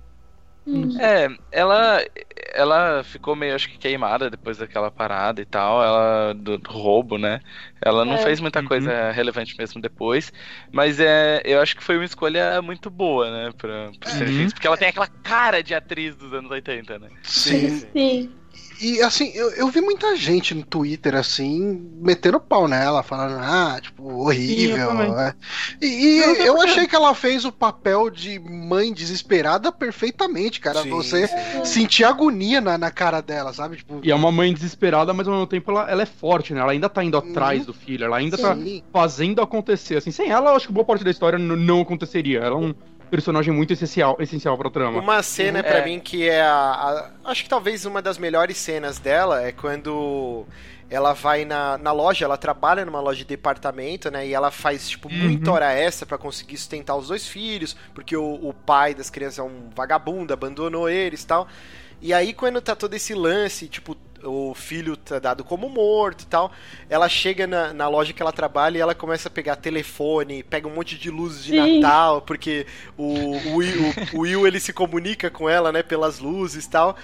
Hum. É, ela ela ficou meio, acho que queimada depois daquela parada e tal, ela do, do roubo, né? Ela não é. fez muita coisa uhum. relevante mesmo depois, mas é, eu acho que foi uma escolha muito boa, né, pra, pra uhum. porque ela tem aquela cara de atriz dos anos 80, né? Sim. Sim. Sim. E assim, eu, eu vi muita gente no Twitter, assim, metendo pau nela, falando, ah, tipo, horrível. Né? E, e eu, eu achei que ela fez o papel de mãe desesperada perfeitamente, cara. Sim, Você sim. sentir agonia na, na cara dela, sabe? Tipo... E é uma mãe desesperada, mas ao mesmo tempo ela, ela é forte, né? Ela ainda tá indo atrás uhum. do filho, ela ainda tá sim. tá fazendo acontecer. Assim, sem ela, eu acho que boa parte da história não aconteceria. Ela é um personagem muito essencial, essencial pra trama. Uma cena, uhum. para é. mim, que é a, a, Acho que talvez uma das melhores cenas dela é quando ela vai na, na loja, ela trabalha numa loja de departamento, né? E ela faz, tipo, uhum. muita hora extra para conseguir sustentar os dois filhos, porque o, o pai das crianças é um vagabundo, abandonou eles e tal. E aí, quando tá todo esse lance, tipo, o filho tá dado como morto e tal. Ela chega na, na loja que ela trabalha e ela começa a pegar telefone, pega um monte de luzes de Sim. Natal, porque o, o, Will, o, Will ele se comunica com ela, né, pelas luzes e tal.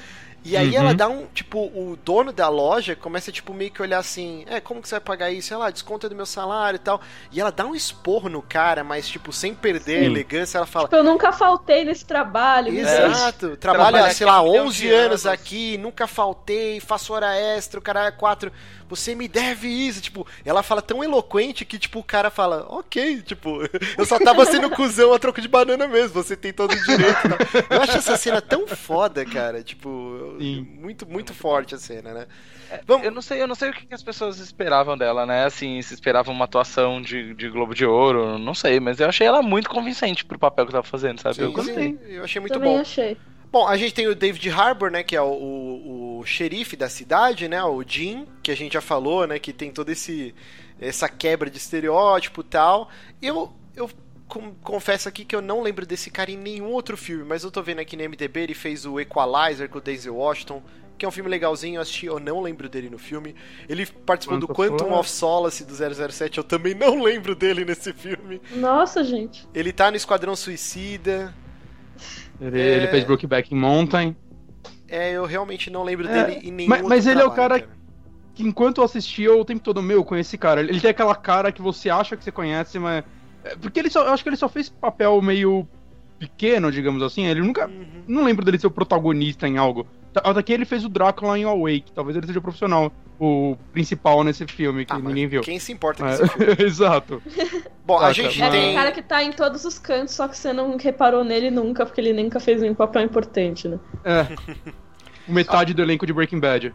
E aí uhum. ela dá um, tipo, o dono da loja começa, tipo, meio que olhar assim, é, como que você vai pagar isso? Sei lá, desconta do meu salário e tal. E ela dá um esporro no cara, mas, tipo, sem perder Sim. a elegância, ela fala... Tipo, eu nunca faltei nesse trabalho. Exato. Trabalha, sei lá, 11 anos aqui, nunca faltei, faço hora extra, o cara é 4 você me deve isso. Tipo, ela fala tão eloquente que, tipo, o cara fala, ok, tipo, (laughs) eu só tava sendo cuzão a troco de banana mesmo, você tem todo o direito. Eu acho essa cena tão foda, cara. Tipo, Sim. muito, muito forte a cena, né? É, Vamos... Eu não sei, eu não sei o que as pessoas esperavam dela, né? Assim, se esperavam uma atuação de, de Globo de Ouro, não sei, mas eu achei ela muito convincente pro papel que ela tava fazendo, sabe? Sim, eu gostei. Eu achei muito Também bom. achei. Bom, a gente tem o David Harbour, né, que é o, o, o, xerife da cidade, né, o Jim, que a gente já falou, né, que tem toda esse essa quebra de estereótipo e tal. Eu eu confesso aqui que eu não lembro desse cara em nenhum outro filme, mas eu tô vendo aqui no MDB, ele fez o Equalizer com o Denzel Washington, que é um filme legalzinho, eu assisti, eu não lembro dele no filme. Ele participou Quanto do Quantum of Solace do 007, eu também não lembro dele nesse filme. Nossa, gente. Ele tá no Esquadrão Suicida. Ele, é... ele fez Brokeback Mountain. É, eu realmente não lembro é, dele em nenhum Mas, mas ele trabalho, é o cara, cara, que enquanto eu assistia o tempo todo, meu, esse cara. Ele tem aquela cara que você acha que você conhece, mas. É, porque ele só, eu acho que ele só fez papel meio pequeno, digamos assim. Ele nunca. Uhum. Não lembro dele ser o protagonista em algo. Até que ele fez o Drácula em Awake. Talvez ele seja o profissional, o principal nesse filme que ah, ninguém viu. Quem se importa com é. filme? (laughs) Exato. Bom, a gente é tem. É cara que tá em todos os cantos, só que você não reparou nele nunca, porque ele nunca fez nenhum papel importante, né? É. (laughs) Metade do elenco de Breaking Bad.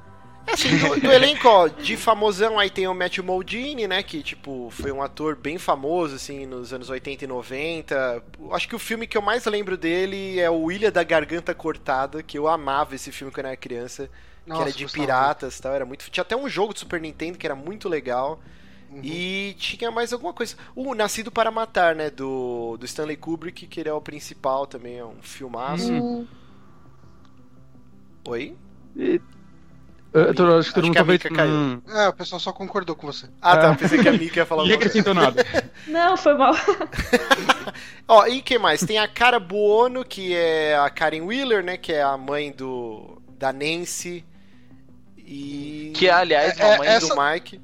Assim, do, do, elenco, ó, de famosão aí tem o Matthew Modine, né, que, tipo, foi um ator bem famoso, assim, nos anos 80 e 90. Acho que o filme que eu mais lembro dele é o Ilha da Garganta Cortada, que eu amava esse filme quando eu era criança, Nossa, que era de piratas e tal, era muito... Tinha até um jogo de Super Nintendo que era muito legal. Uhum. E tinha mais alguma coisa. O Nascido para Matar, né, do, do Stanley Kubrick, que ele é o principal também, é um filmaço. Uhum. Oi? E... Eu, tô, acho que todo mundo talvez. Caiu. Hum. É, o pessoal só concordou com você. Ah, tá. É. Pensei que a Mika ia falar Ninguém acrescentou nada. (laughs) Não, foi mal. (laughs) Ó, e que mais? Tem a Cara Buono, que é a Karen Wheeler, né? Que é a mãe do. da Nancy. E. Que é, aliás, é, a mãe essa... do Mike.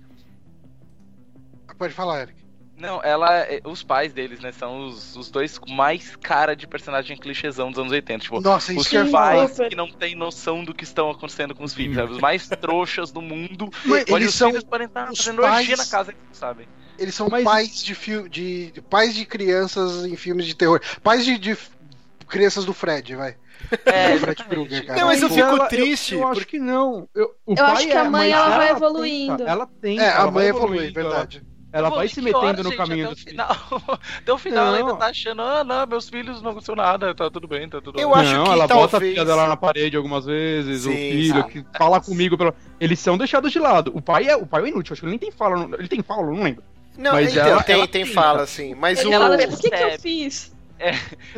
Pode falar, Eric. Não, ela. É, os pais deles, né? São os, os dois mais cara de personagem clichêzão dos anos 80. Tipo, Nossa, os pais que não têm noção do que estão acontecendo com os filhos. Sabe? Os mais trouxas do mundo. (laughs) Mas eles os são filhos podem estar fazendo pais... na casa, sabem. Eles são Mas... pais de, fi... de pais de crianças em filmes de terror. Pais de, de crianças do Fred, vai. (laughs) É, Fred Krueger, cara. Não, mas eu fico ela, triste. Eu, eu por... acho que não. Eu, eu acho que a mãe, ela, ela vai evoluindo. Tenta, ela tem. É, a mãe evolui, verdade. Ela... Ela vai se metendo no gente, caminho do final. (laughs) até o final não. ela ainda tá achando, ah, não, meus filhos não aconteceu nada, tá tudo bem, tá tudo Eu bem. acho não, que ela talvez... bota a filha dela na parede algumas vezes, Sim, o filho, sabe. que fala comigo. Pela... Eles são deixados de lado. O pai é, o pai é inútil, acho que ele nem tem fala. Ele tem fala, não lembro. Não, mas então, ela, tem, ela tem fala, assim. Mas ele, o. Ela, o que, que eu fiz? É,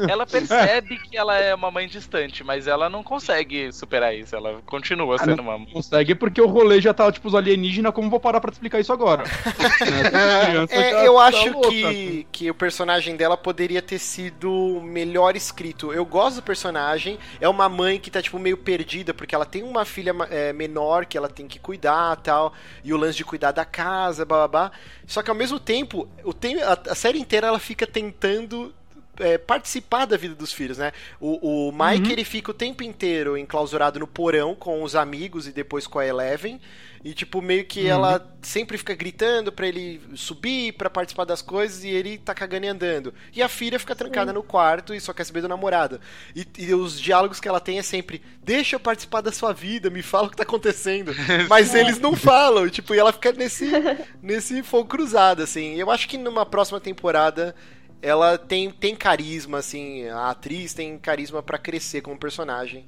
ela percebe que ela é uma mãe distante, mas ela não consegue superar isso. Ela continua ah, sendo uma. Consegue porque o rolê já tá, tipo, os alienígenas, como vou parar pra te explicar isso agora? (laughs) é, eu tá acho louca, que, assim. que o personagem dela poderia ter sido melhor escrito. Eu gosto do personagem. É uma mãe que tá, tipo, meio perdida, porque ela tem uma filha é, menor que ela tem que cuidar tal. E o lance de cuidar da casa, blá. Só que ao mesmo tempo, o tem, a, a série inteira ela fica tentando é, participar da vida dos filhos, né? O, o Mike, uhum. ele fica o tempo inteiro enclausurado no porão com os amigos e depois com a Eleven. E, tipo, meio que uhum. ela sempre fica gritando para ele subir para participar das coisas e ele tá cagando e andando. E a filha fica trancada no quarto e só quer saber do namorado. E, e, os diálogos que ela tem é sempre: Deixa eu participar da sua vida, me fala o que tá acontecendo. (laughs) Mas é. eles não falam, tipo, e ela fica nesse, (laughs) nesse fogo cruzado, assim. Eu acho que numa próxima temporada ela tem, tem carisma, assim, a atriz tem carisma para crescer como personagem.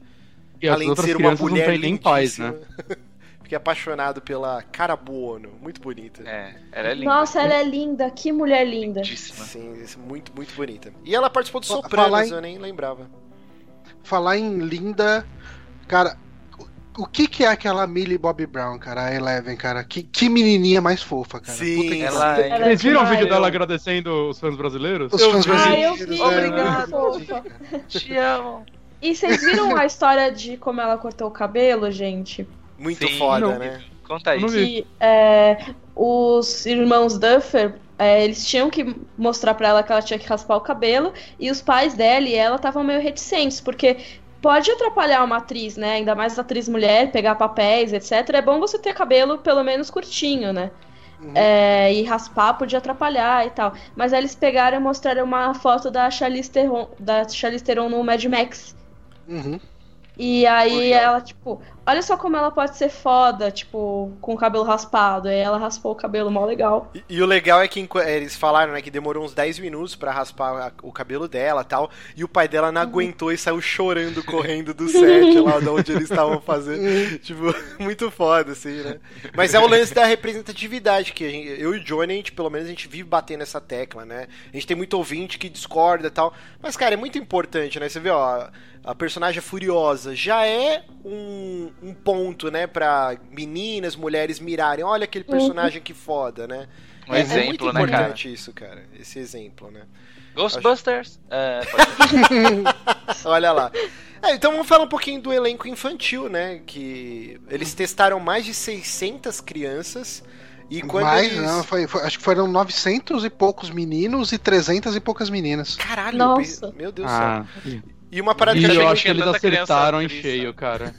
E além de ser uma mulher nem paz, né? (laughs) Fiquei apaixonado pela Cara Buono, muito bonita. É, ela é linda. Nossa, ela é linda, que mulher linda. Lindíssima. Sim, muito, muito bonita. E ela participou do Sopranos, em... eu nem lembrava. Falar em linda, cara, o que, que é aquela Millie Bobby Brown, cara? A Eleven, cara. Que, que menininha mais fofa, cara. Sim, ela, é... ela Vocês viram o vídeo dela agradecendo os fãs brasileiros? Os fãs brasileiros. Ah, eu vi. Obrigado. Te amo. E vocês viram a história de como ela cortou o cabelo, gente? Muito Sim, foda, não. né? Conta aí. Que, é, os irmãos Duffer, é, eles tinham que mostrar para ela que ela tinha que raspar o cabelo, e os pais dela e ela estavam meio reticentes, porque pode atrapalhar uma atriz, né? Ainda mais atriz mulher, pegar papéis, etc. É bom você ter cabelo pelo menos curtinho, né? Uhum. É, e raspar podia atrapalhar e tal. Mas aí eles pegaram e mostraram uma foto da Charlize Theron, da Charlize Theron no Mad Max. Uhum. E aí ela, tipo, olha só como ela pode ser foda, tipo, com o cabelo raspado. Aí ela raspou o cabelo mó legal. E, e o legal é que eles falaram, né, que demorou uns 10 minutos para raspar a, o cabelo dela tal. E o pai dela não aguentou e saiu chorando, correndo do set lá de onde eles estavam fazendo. (laughs) tipo, (laughs) muito foda, assim, né? Mas é o lance da representatividade, que gente, eu e o Johnny, a gente, pelo menos, a gente vive batendo essa tecla, né? A gente tem muito ouvinte que discorda e tal. Mas, cara, é muito importante, né? Você vê, ó a personagem furiosa já é um, um ponto, né, para meninas, mulheres mirarem. Olha aquele uhum. personagem que foda, né? Um é, exemplo, é muito né, importante cara? isso, cara. Esse exemplo, né? Ghostbusters. Acho... É, (laughs) Olha lá. É, então vamos falar um pouquinho do elenco infantil, né? Que eles testaram mais de 600 crianças. E quando Mais, eles... não, foi, foi, acho que foram 900 e poucos meninos e 300 e poucas meninas. Caralho, Nossa. meu Deus do ah. céu. E uma parada e que eu acho que eles acertaram em cheio, cara.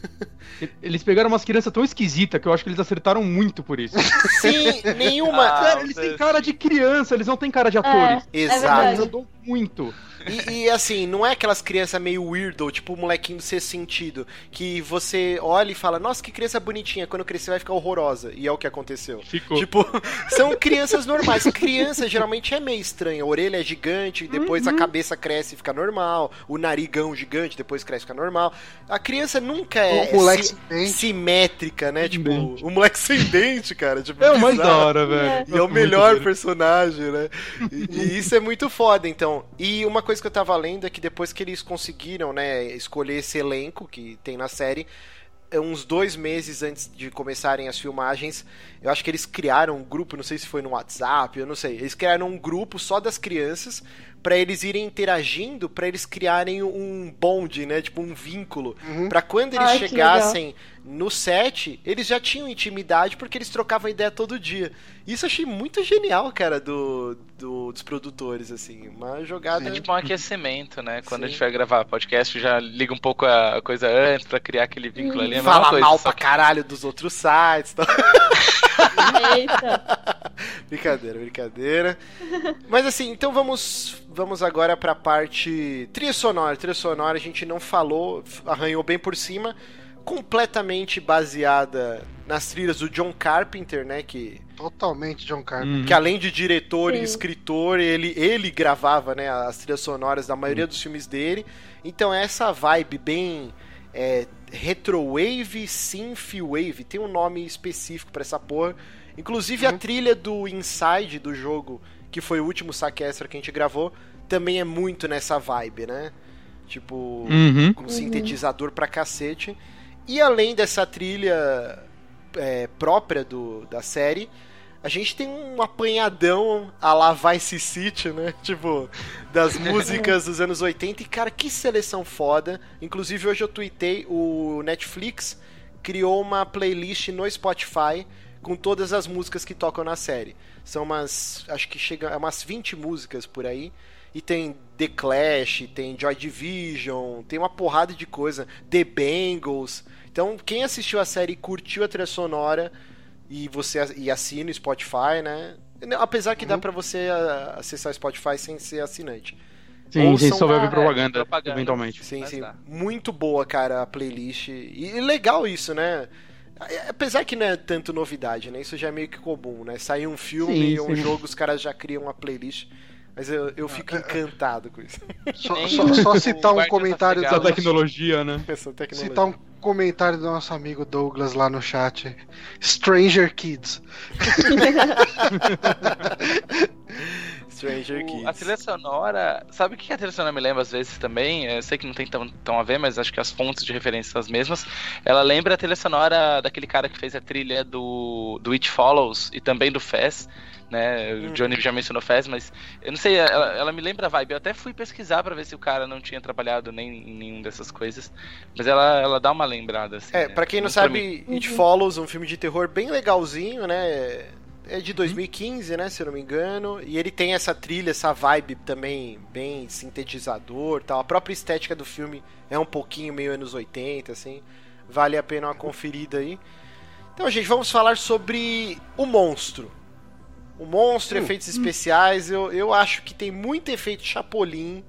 Eles pegaram umas crianças tão esquisitas que eu acho que eles acertaram muito por isso. Sim, nenhuma. Ah, cara, eles têm cara de criança, eles não têm cara de atores. É, Exato. Eles andam muito. E, e, assim, não é aquelas crianças meio weirdo, tipo o molequinho do sexto sentido, que você olha e fala, nossa, que criança bonitinha, quando crescer vai ficar horrorosa. E é o que aconteceu. Ficou. Tipo, (laughs) são crianças normais. Criança geralmente é meio estranha. A orelha é gigante, depois uhum. a cabeça cresce e fica normal. O narigão gigante, depois cresce e fica normal. A criança nunca é, o si simétrica, né? Tipo, o moleque sem dente, cara. Tipo, é o mais da hora, velho. E é o melhor personagem, né? E, e isso é muito foda, então. E uma coisa que eu tava lendo é que depois que eles conseguiram, né, escolher esse elenco que tem na série, uns dois meses antes de começarem as filmagens, eu acho que eles criaram um grupo, não sei se foi no WhatsApp, eu não sei. Eles criaram um grupo só das crianças para eles irem interagindo, para eles criarem um bonde, né? Tipo um vínculo. Uhum. para quando eles Ai, chegassem no set, eles já tinham intimidade porque eles trocavam ideia todo dia. Isso eu achei muito genial, cara, do, do dos produtores, assim. Uma jogada. É tipo um aquecimento, né? Quando Sim. a gente vai gravar podcast, já liga um pouco a coisa antes para criar aquele vínculo hum. ali. É Fala coisa, mal pra que... caralho dos outros sites. Tá? Eita. (laughs) brincadeira, brincadeira. Mas assim, então vamos vamos agora para a parte trilha sonora. Trilha sonora a gente não falou, arranhou bem por cima, completamente baseada nas trilhas do John Carpenter, né, que totalmente John Carpenter. Uhum. Que além de diretor Sim. e escritor, ele ele gravava, né, as trilhas sonoras da maioria uhum. dos filmes dele. Então é essa vibe bem é, retrowave, synthwave, tem um nome específico para essa porra. Inclusive uhum. a trilha do Inside do jogo que foi o último saque extra que a gente gravou, também é muito nessa vibe, né? Tipo, uhum. com sintetizador pra cacete. E além dessa trilha é, própria do, da série, a gente tem um apanhadão a la Vice City, né? (laughs) Tipo, das (laughs) músicas dos anos 80. E, cara, que seleção foda. Inclusive, hoje eu tuitei, o Netflix criou uma playlist no Spotify com todas as músicas que tocam na série. São umas. Acho que chega a umas 20 músicas por aí. E tem The Clash, tem Joy Division, tem uma porrada de coisa. The Bangles. Então, quem assistiu a série e curtiu a trilha sonora e você e assina o Spotify, né? Apesar que uhum. dá para você acessar o Spotify sem ser assinante. Sim, sem souber ouvir propaganda, é, propaganda, eventualmente. Sim, sim. Muito boa, cara, a playlist. E legal isso, né? Apesar que não é tanto novidade, né? Isso já é meio que comum, né? Sair um filme ou um jogo, os caras já criam uma playlist. Mas eu, eu fico encantado com isso. Só, (laughs) só, só citar um comentário da tecnologia, né? Tecnologia. Citar um comentário do nosso amigo Douglas lá no chat. Stranger Kids. (laughs) Stranger Kids. A trilha sonora. Sabe o que a trilha sonora me lembra às vezes também? Eu sei que não tem tão, tão a ver, mas acho que as fontes de referência são as mesmas. Ela lembra a trilha sonora daquele cara que fez a trilha do, do It Follows e também do Fez né? O hum. Johnny já mencionou Fez, mas eu não sei, ela, ela, me lembra a vibe. Eu até fui pesquisar para ver se o cara não tinha trabalhado nem em nenhum dessas coisas, mas ela, ela dá uma lembrada, assim. É, né? pra quem não, não sabe, It uhum. Follows, um filme de terror bem legalzinho, né? É de 2015, né, se eu não me engano. E ele tem essa trilha, essa vibe também bem sintetizador, tal. A própria estética do filme é um pouquinho meio anos 80, assim. Vale a pena uma conferida aí. Então, gente, vamos falar sobre o monstro. O monstro, hum, efeitos hum. especiais, eu, eu acho que tem muito efeito Chapolin.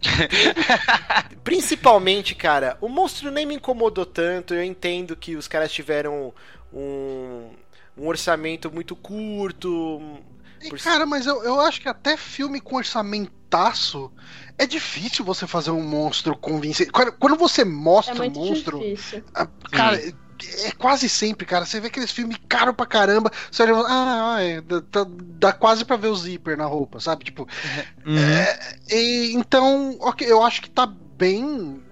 (laughs) Principalmente, cara, o monstro nem me incomodou tanto. Eu entendo que os caras tiveram um, um orçamento muito curto. Por... Cara, mas eu, eu acho que até filme com orçamentaço é difícil você fazer um monstro convincente. Quando, você mostra o é um monstro. A, cara, é quase sempre, cara. Você vê aqueles filmes caro pra caramba. Você olha ah, ah dá, dá, quase pra ver o zíper na roupa, sabe? Tipo. (laughs) Uhum. É, e, então, ok, eu acho que tá bem.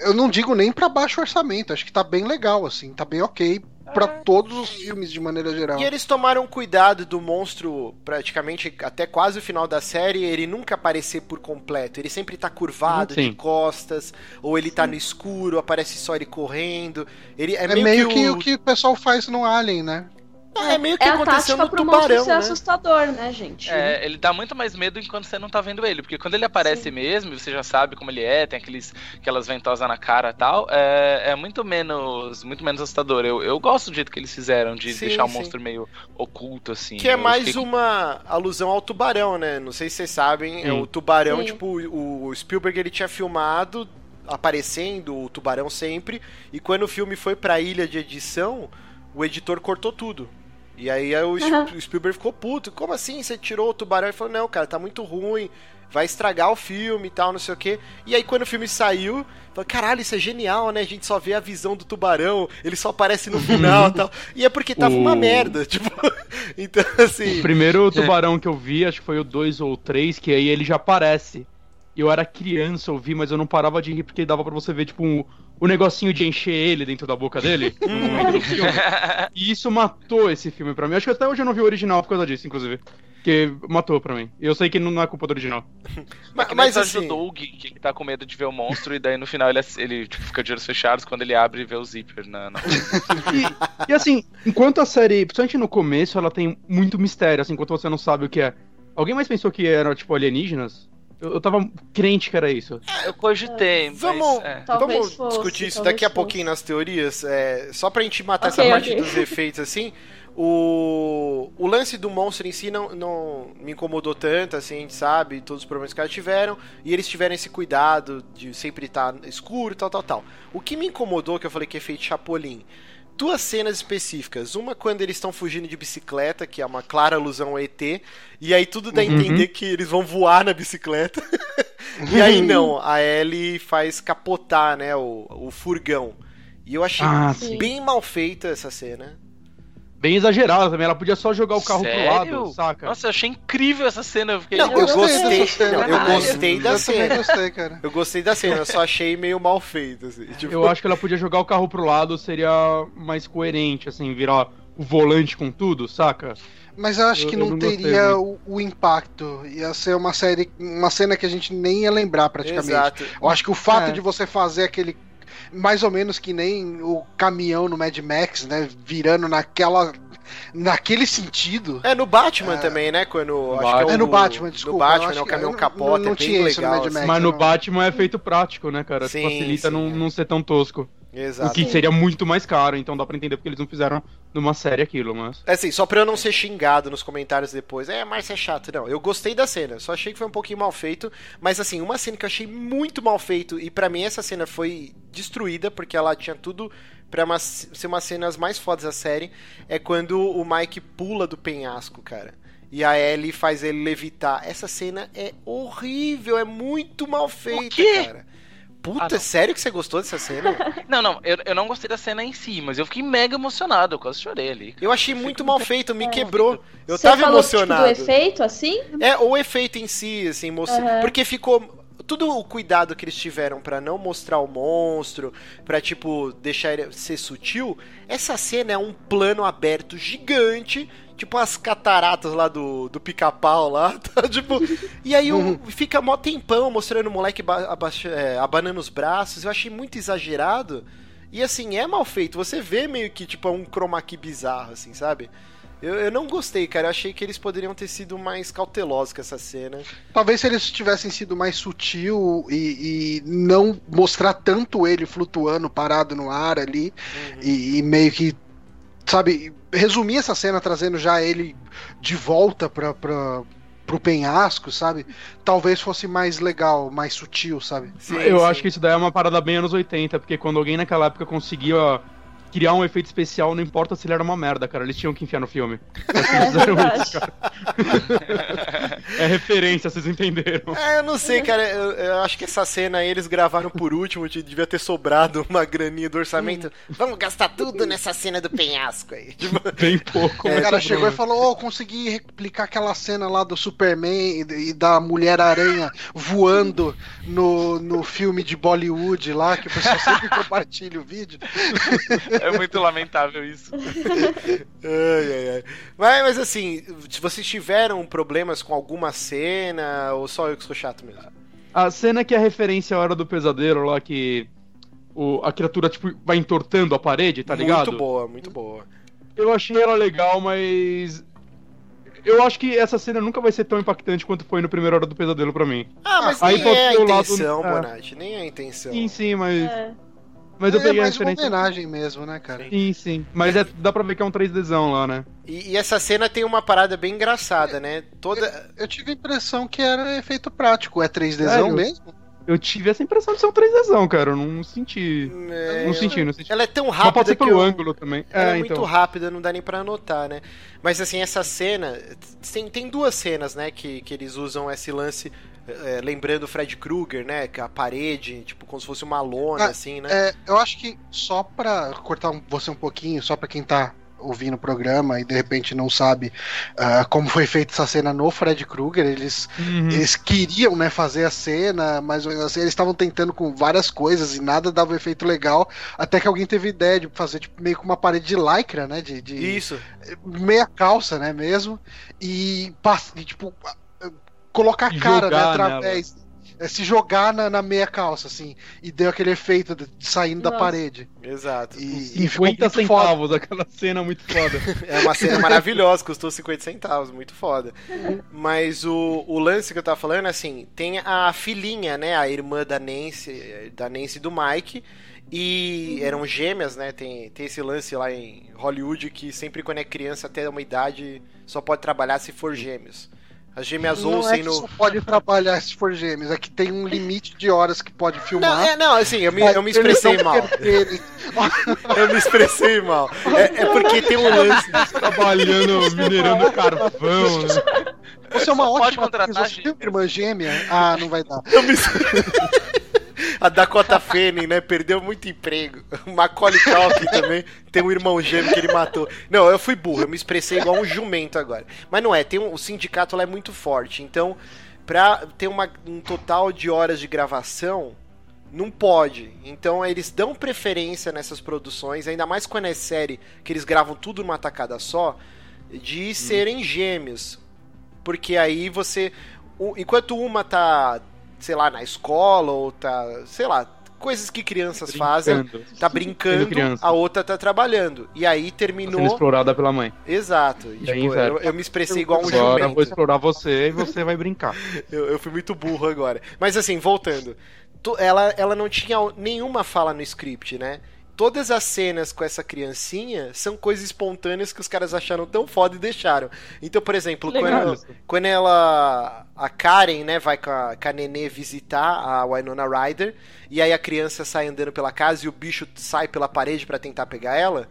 Eu não digo nem para baixo orçamento, acho que tá bem legal, assim, tá bem ok para todos os filmes de maneira geral. E eles tomaram cuidado do monstro praticamente até quase o final da série, ele nunca aparecer por completo. Ele sempre tá curvado Sim. de costas, ou ele tá no escuro, aparece só ele correndo. Ele é, é meio, meio que, que, o... o que o pessoal faz no Alien, né? É, é meio que é aconteceu no tubarão, ser né? assustador, né, gente? É, ele dá muito mais medo enquanto você não tá vendo ele, porque quando ele aparece Sim. mesmo, você já sabe como ele é, tem aqueles, aquelas ventosas na cara e tal, é, é muito menos muito menos assustador. Eu, eu gosto do jeito que eles fizeram, de sim, deixar o monstro meio oculto, assim. Que é mais fiquei... uma alusão ao tubarão, né? Não sei se vocês sabem, é o tubarão, sim. tipo, o Spielberg ele tinha filmado aparecendo o tubarão sempre, e quando o filme foi pra ilha de edição, o editor cortou tudo. E aí o, (laughs) uhum. Spielberg ficou puto. Como assim? Você tirou o tubarão? Ele falou, não, cara, tá muito ruim. Vai estragar o filme e tal, não sei o quê. E aí quando o filme saiu, falou, caralho, isso é genial, né? A gente só vê a visão do tubarão, ele só aparece no final e (laughs) tal. E é porque tava o... uma merda, (laughs) tipo. então, assim. O primeiro tubarão é. que eu vi, acho que foi o 2 ou 3, que aí ele já aparece. eu era criança, eu vi, mas eu não parava de rir porque dava para você ver, tipo, um, o negocinho de encher ele dentro da boca dele (laughs) no momento do filme. E isso matou esse filme pra mim. Acho que até hoje eu não vi o original por causa disso, inclusive. Porque matou pra mim. Eu sei que não é culpa do original. (laughs) mas, mas assim... o Doug, que tá com medo de ver o monstro, e daí no final ele, ele tipo, fica de olhos fechados quando ele abre e vê o zíper na. na... (laughs) e, e, assim, enquanto a série, principalmente no começo, ela tem muito mistério, assim, enquanto você não sabe o que é. Alguém mais pensou que eram, tipo, alienígenas? Eu, eu tava crente que era isso. Eu cogitei. Vamos, é. vamos fosse, discutir isso daqui a pouquinho nas teorias. É, só pra gente matar okay, essa parte okay. dos efeitos assim. O, o lance do monstro em si não, não me incomodou tanto, assim, a gente sabe todos os problemas que eles tiveram, e eles tiveram esse cuidado de sempre estar escuro, tal, tal, tal. O que me incomodou, que eu falei que é feito Chapolin, duas cenas específicas. Uma quando eles estão fugindo de bicicleta, que é uma clara alusão ao ET, e aí tudo dá a uhum. entender que eles vão voar na bicicleta. (laughs) e aí (laughs) não, a Ellie faz capotar, né, o, o furgão. E eu achei ah, bem mal feita essa cena bem exagerada também. Ela podia só jogar o carro Sério? pro lado, saca? Nossa, eu achei incrível essa cena. Eu, fiquei... não, eu, eu gostei. Não, eu gostei da eu cena. Gostei, cara. Eu gostei da cena, eu só achei meio mal feito. Assim, tipo... Eu acho que ela podia jogar o carro pro lado, seria mais coerente, assim, virar o volante com tudo, saca? Mas eu acho eu, que não, não teria o, o, impacto. Ia ser uma série, uma cena que a gente nem ia lembrar praticamente. Exato. Eu acho que o fato é. de você fazer aquele mais ou menos que nem o caminhão no Mad Max, né? Virando naquela. Naquele sentido. É no Batman é... também, né? Quando. É, é, no Batman, desculpa. No Batman, né? O caminhão capota. Não, não, tinha legal, isso no Mad Max. Mas no Batman é feito prático, né, cara? Sim, Facilita sim, não, é. não ser tão tosco. Exato. O que seria muito mais caro, então dá pra entender porque eles não fizeram numa série aquilo, mas. É assim, só pra eu não ser xingado nos comentários depois. É, mas é chato. Não, eu gostei da cena, só achei que foi um pouquinho mal feito. Mas assim, uma cena que eu achei muito mal feito, e para mim essa cena foi destruída, porque ela tinha tudo pra uma, ser uma cenas mais fodas da série, é quando o Mike pula do penhasco, cara e a Ellie faz ele levitar. Essa cena é horrível, é muito mal feita, cara. Puta, ah, sério que você gostou dessa cena? (laughs) Não, não, eu, eu não gostei da cena em si, mas eu fiquei mega emocionado, eu quase chorei ali. Eu achei muito mal feito, me é. quebrou. Eu você tava falou, emocionado. Tipo, do efeito, assim? É, o efeito em si, assim, mostrou. Uhum. Porque ficou todo o cuidado que eles tiveram para não mostrar o monstro, para tipo deixar ele ser sutil, essa cena é um plano aberto gigante tipo as cataratas lá do, do pica-pau lá, (laughs) tá? tipo, e aí o, fica mó tempão mostrando o moleque é, abanando os braços, eu achei muito exagerado, e assim, é mal feito, você vê meio que, tipo, é um chroma key bizarro, assim, sabe? Eu, eu não gostei, cara. Eu achei que eles poderiam ter sido mais cautelosos com essa cena. Talvez se eles tivessem sido mais sutil e, e não mostrar tanto ele flutuando, parado no ar ali, uhum. e, e meio que sabe, resumir essa cena trazendo já ele de volta pra, pra, pro penhasco, sabe? Talvez fosse mais legal, mais sutil, sabe? Sim, eu sim. acho que isso daí é uma parada bem anos 80, porque quando alguém naquela época conseguia criar um efeito especial, não importa se ele era uma merda, cara. Eles tinham que enfiar no filme. É, (laughs) isso, (laughs) é referência, vocês entenderam. É, eu não sei, cara. Eu, eu, acho que essa cena aí eles gravaram por último, devia ter sobrado uma graninha do orçamento. Vamos gastar tudo nessa cena do penhasco aí. (laughs) Bem pouco. É, o cara chegou e falou: Ô, oh, consegui replicar aquela cena lá do Superman e, e da Mulher-Aranha voando no, no filme de Bollywood lá, que o pessoal sempre compartilha o vídeo. (laughs) É muito lamentável isso. (laughs) ai, ai, ai. Mas, mas assim, se vocês tiveram problemas com alguma cena, ou só eu que sou chato mesmo? A cena que é referência à hora do pesadelo lá, que o, a criatura tipo, vai entortando a parede, tá ligado? Muito boa, muito boa. Eu achei ela legal, mas eu acho que essa cena nunca vai ser tão impactante quanto foi no primeiro Hora do Pesadelo para mim. Ah, mas Aí nem é a intenção, lado... Bonatti, nem é a intenção. Sim, sim, mas... É. Mas eu é peguei mais a referência. uma homenagem mesmo, né, cara? Sim, sim. Mas é, dá pra ver que é um 3Dzão lá, né? E, e, essa cena tem uma parada bem engraçada, né? Toda... Eu, eu tive a impressão que era efeito prático. É 3Dzão mesmo? Eu tive essa impressão de ser um 3Dzão, cara. Eu não senti. É, não senti, não senti. Ela é tão rápida. Mas pode ser pelo eu... ângulo também. Ela é, é muito então. rápida, não dá nem pra anotar, né? Mas assim, essa cena. Tem, tem duas cenas, né? Que, que eles usam esse lance é, lembrando o Fred Krueger, né? Que a parede, tipo, como se fosse uma lona, ah, assim, né? É, eu acho que só pra cortar você um pouquinho, só pra quem tá ouvindo o programa e de repente não sabe uh, como foi feita essa cena no Fred Krueger, eles, uhum. eles queriam né, fazer a cena, mas assim, eles estavam tentando com várias coisas e nada dava um efeito legal, até que alguém teve ideia de fazer tipo, meio que uma parede de lycra, né? De, de Isso. Meia calça, né, mesmo, e, e tipo colocar a cara né, através. Nela é se jogar na, na, meia calça, assim, e deu aquele efeito de, de saindo Nossa. da parede. Exato. E, 50 e centavos, foda. (laughs) aquela cena muito foda. (laughs) é uma cena maravilhosa, custou 50 centavos, muito foda. Mas o, o lance que eu tava falando, assim, tem a filhinha, né, a irmã da Nancy, da Nancy do Mike, e eram gêmeas, né? Tem, tem esse lance lá em Hollywood que sempre quando é criança até uma idade só pode trabalhar se for gêmeos. As gêmeas não Olsen é no. Só pode trabalhar se for gêmeos, é que tem um limite de horas que pode filmar. Não, é, não assim, eu me, eu me expressei mal. (laughs) eu me expressei mal. É, é, porque tem um lance. Trabalhando, minerando carvão, né? Você é uma ótima pode contratar Você tem irmã gêmea? Ah, não vai dar. Eu me (laughs) a Dakota Fanning, né? Perdeu muito emprego. O Macaulay Culkin também tem um irmão gêmeo que ele matou. Não, eu fui burro, eu me expressei igual um jumento agora. Mas não é, tem um, o sindicato lá é muito forte. Então, pra ter uma, um total de horas de gravação, não pode. Então eles dão preferência nessas produções, ainda mais quando é série, que eles gravam tudo numa tacada só, de hum. serem gêmeos. Porque aí você. Enquanto uma tá sei lá, na escola, ou tá, sei lá, coisas que crianças brincando. fazem, tá brincando, a outra tá trabalhando. E aí terminou. Tá sendo explorada pela mãe. Exato. E, tipo, eu, eu, me expressei igual um agora jumento. Agora vou explorar você e você vai brincar. (laughs) eu, eu fui muito burro agora. Mas assim, voltando. Ela, ela não tinha nenhuma fala no script, né? Todas as cenas com essa criancinha são coisas espontâneas que os caras acharam tão foda e deixaram. Então, por exemplo, quando, quando ela. A Karen, né, vai com a, com a Nenê visitar a Winona Ryder, e aí a criança sai andando pela casa e o bicho sai pela parede para tentar pegar ela.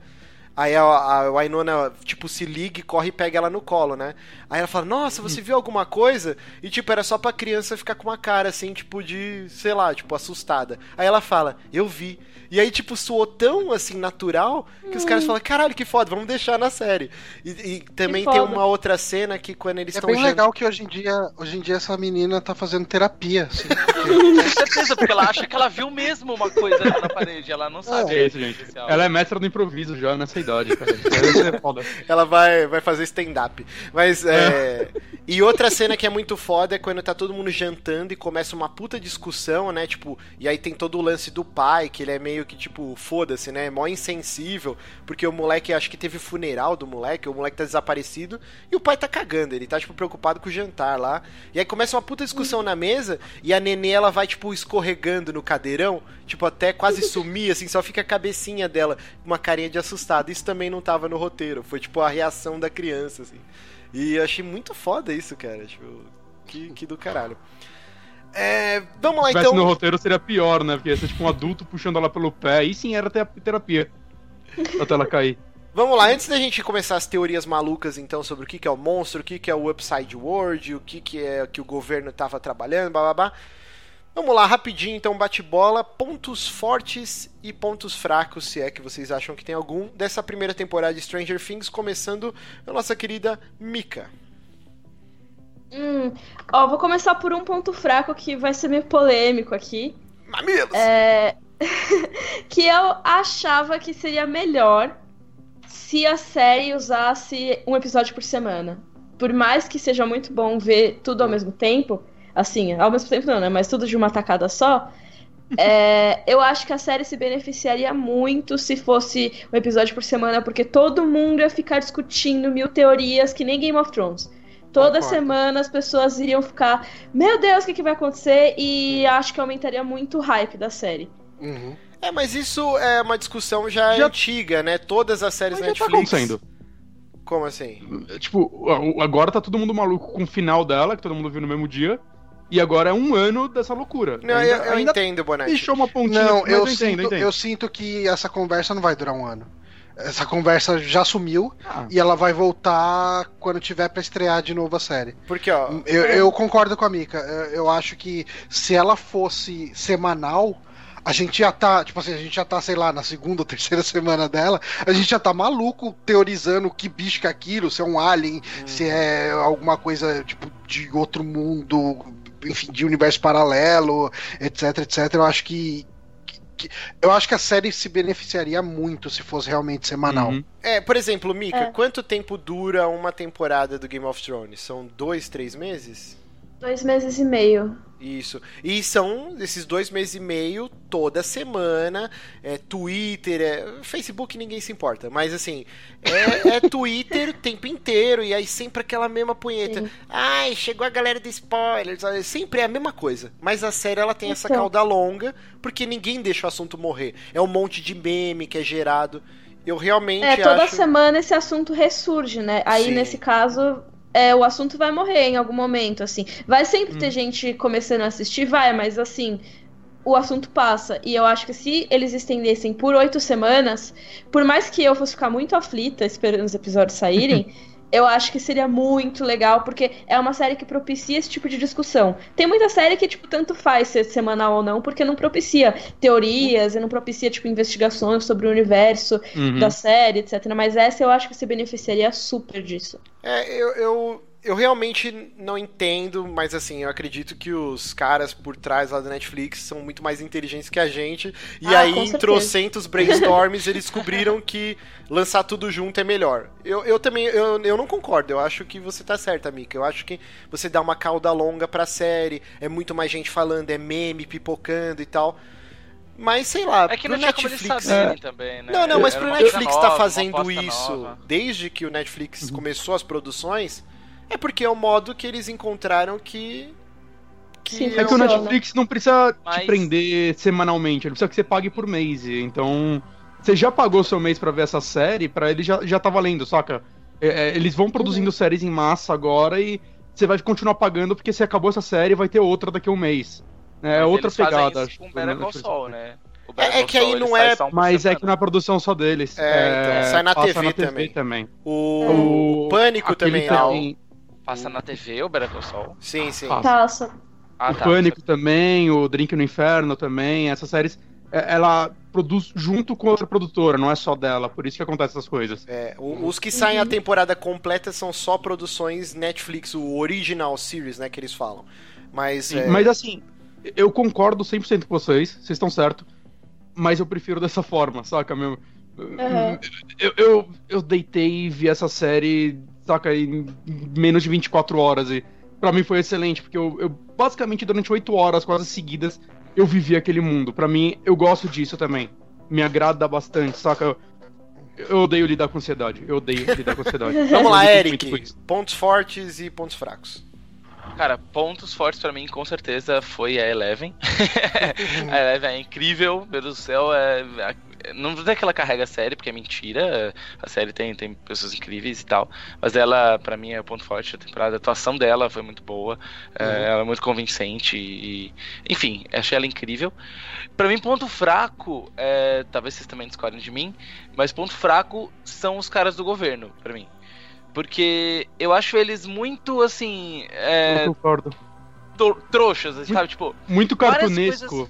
Aí a, a Winona, tipo, se liga e corre e pega ela no colo, né? Aí ela fala, nossa, você viu alguma coisa? E, tipo, era só pra criança ficar com uma cara, assim, tipo, de, sei lá, tipo, assustada. Aí ela fala, eu vi. E aí, tipo, soou tão, assim, natural, que hum. os caras falam, caralho, que foda, vamos deixar na série. E, e também tem uma outra cena que quando eles estão... É bem legal que hoje em dia, hoje em dia essa menina tá fazendo terapia, assim. (laughs) Com certeza, porque ela acha que ela viu mesmo uma coisa na parede, ela não sabe. É, isso, gente. Ela é mestra do improviso já nessa idade, cara. (laughs) ela vai, vai fazer stand-up. Mas, é... (laughs) E outra cena que é muito foda é quando tá todo mundo jantando e começa uma puta discussão, né? Tipo, e aí tem todo o lance do pai, que ele é meio que, tipo, foda-se, né? Mó insensível, porque o moleque, acho que teve funeral do moleque, o moleque tá desaparecido, e o pai tá cagando, ele tá, tipo, preocupado com o jantar lá. E aí começa uma puta discussão na mesa, e a nenê, ela vai, tipo, escorregando no cadeirão, tipo, até quase (laughs) sumir, assim, só fica a cabecinha dela, com uma carinha de assustado. Isso também não tava no roteiro, foi, tipo, a reação da criança, assim. E eu achei muito foda isso, cara. Tipo, que, que do caralho. É, vamos lá Se então. no roteiro seria pior, né? Porque ia ser tipo um adulto puxando ela pelo pé. Aí sim era terapia. até ela cair. (laughs) Vamos lá, antes da gente começar as teorias malucas então sobre o que, é o monstro, o que, é o Upside World, o que, que é que o governo estava trabalhando, blá blá blá. Vamos lá, rapidinho então, bate-bola. Pontos fortes e pontos fracos, se é que vocês acham que tem algum, dessa primeira temporada de Stranger Things, começando a nossa querida Mika. Hum, ó, vou começar por um ponto fraco que vai ser meio polêmico aqui. Mamilos! É... (laughs) que eu achava que seria melhor se a série usasse um episódio por semana. Por mais que seja muito bom ver tudo ao mesmo tempo, assim, ao mesmo tempo não, né? Mas tudo de uma tacada só. É, (laughs) eu acho que a série se beneficiaria muito se fosse um episódio por semana, porque todo mundo ia ficar discutindo mil teorias que nem Game of Thrones. Toda Concordo. semana as pessoas iriam ficar, meu Deus, o que, que vai acontecer? E acho que aumentaria muito o hype da série. Uhum. É, mas isso é uma discussão já, já... antiga, né? Todas as séries mas Netflix. Já tá acontecendo. Como assim? Tipo, agora tá todo mundo maluco com o final dela, que todo mundo viu no mesmo dia. E agora é um ano dessa loucura. Não, ainda, eu, eu ainda entendo, Bonetti. Deixou uma pontinha. Não, eu, eu, sinto, entendo, eu, sinto que essa conversa não vai durar um ano. Essa conversa já sumiu ah. e ela vai voltar quando tiver para estrear de novo a série. Porque, ó. Eu, eu concordo com a Mika. Eu, eu acho que se ela fosse semanal, a gente já tá, tipo assim, a gente já tá, sei lá, na segunda ou terceira (laughs) semana dela, a gente já tá maluco teorizando que bicho que é aquilo, se é um alien, hum. se é alguma coisa, tipo, de outro mundo, enfim, de universo paralelo, etc, etc. Eu acho que, que, eu acho que a série se beneficiaria muito se fosse realmente semanal. Uhum. É, por exemplo, Mika, é. quanto tempo dura uma temporada do Game of Thrones? São dois, três meses? Dois meses e meio. Isso. E são esses dois meses e meio toda semana. É Twitter, é, Facebook ninguém se importa. Mas assim, é, é (laughs) Twitter o tempo inteiro. E aí sempre aquela mesma punheta. Sim. Ai, chegou a galera de spoilers. Sempre é a mesma coisa. Mas a série ela tem então. essa cauda longa. Porque ninguém deixa o assunto morrer. É um monte de meme que é gerado. Eu realmente. É, toda acho... semana esse assunto ressurge, né? Aí Sim. nesse caso é, o assunto vai morrer em algum momento, assim. Vai sempre hum. ter gente começando a assistir, vai, mas assim, o assunto passa. E eu acho que se eles estendessem por oito semanas, por mais que eu fosse ficar muito aflita esperando os episódios saírem. (laughs) eu acho que seria muito legal, porque é uma série que propicia esse tipo de discussão. Tem muita série que, tipo, tanto faz ser semanal ou não, porque não propicia teorias e não propicia, tipo, investigações sobre o universo uhum. da série, etc. Mas essa eu acho que se beneficiaria super disso. É, eu, eu, eu realmente não entendo, mas assim, eu acredito que os caras por trás lá da Netflix são muito mais inteligentes que a gente. E ah, aí, em trocentos (laughs) brainstorms, eles descobriram que lançar tudo junto é melhor. Eu, eu também, eu, eu não concordo. Eu acho que você tá certa, Mika. Eu acho que você dá uma cauda longa pra série, é muito mais gente falando, é meme, pipocando e tal. Mas sei lá, é que pro Netflix. É. Também, né? Não, não, mas pro Netflix tá fazendo isso nova. desde que o Netflix uhum. começou as produções é porque é o modo que eles encontraram que. que Sim, é que o Netflix não precisa Mas... te prender semanalmente, ele precisa que você pague por mês. Então, você já pagou seu mês para ver essa série, para ele já, já tá valendo, saca? É, é, eles vão produzindo uhum. séries em massa agora e você vai continuar pagando porque se acabou essa série vai ter outra daqui a um mês. É Mas outra pegada. Acho, com Better né? É, é, que aí não é. Mas é que na produção só deles. É, então, é, sai na TV, na TV também. também. O, o Pânico também é. Passa na TV o Better Call Saul? Sim, sim. Passa. Ah, o tá. Pânico também, o Drink no Inferno também, essas séries é, ela produz junto com outra produtora, não é só dela, por isso que acontece essas coisas. É, os que saem a temporada completa são só produções Netflix, o original series, né, que eles falam. Mas, é... mas assim, eu concordo 100% com vocês, vocês estão certo, mas eu prefiro dessa (laughs) forma, saca, meu? Uhum. Eu, eu, eu deitei e vi essa série saca, em menos de 24 horas. E para mim foi excelente, porque eu, eu basicamente durante 8 horas quase seguidas eu vivi aquele mundo. Para mim, eu gosto disso também. Me agrada bastante, saca? Eu, odeio lidar com ansiedade. Eu odeio lidar com ansiedade. (laughs) Vamos lá, Eric. Pontos fortes e pontos fracos. Cara, pontos fortes para mim, com certeza, foi a Eleven. (laughs) a Eleven é incrível, meu Deus do céu. É, não vou dizer que ela carrega a série, porque é mentira. A série tem, tem pessoas incríveis e tal. Mas ela, para mim, é o ponto forte da temporada. A atuação dela foi muito boa. É, uhum. ela é muito convincente. E, enfim, achei ela incrível. para mim, ponto fraco, é, talvez vocês também discordem de mim, mas ponto fraco são os caras do governo, para mim. Porque eu acho eles muito assim. É, eu concordo. Trouxas, sabe? Tipo. Muito cartunesco.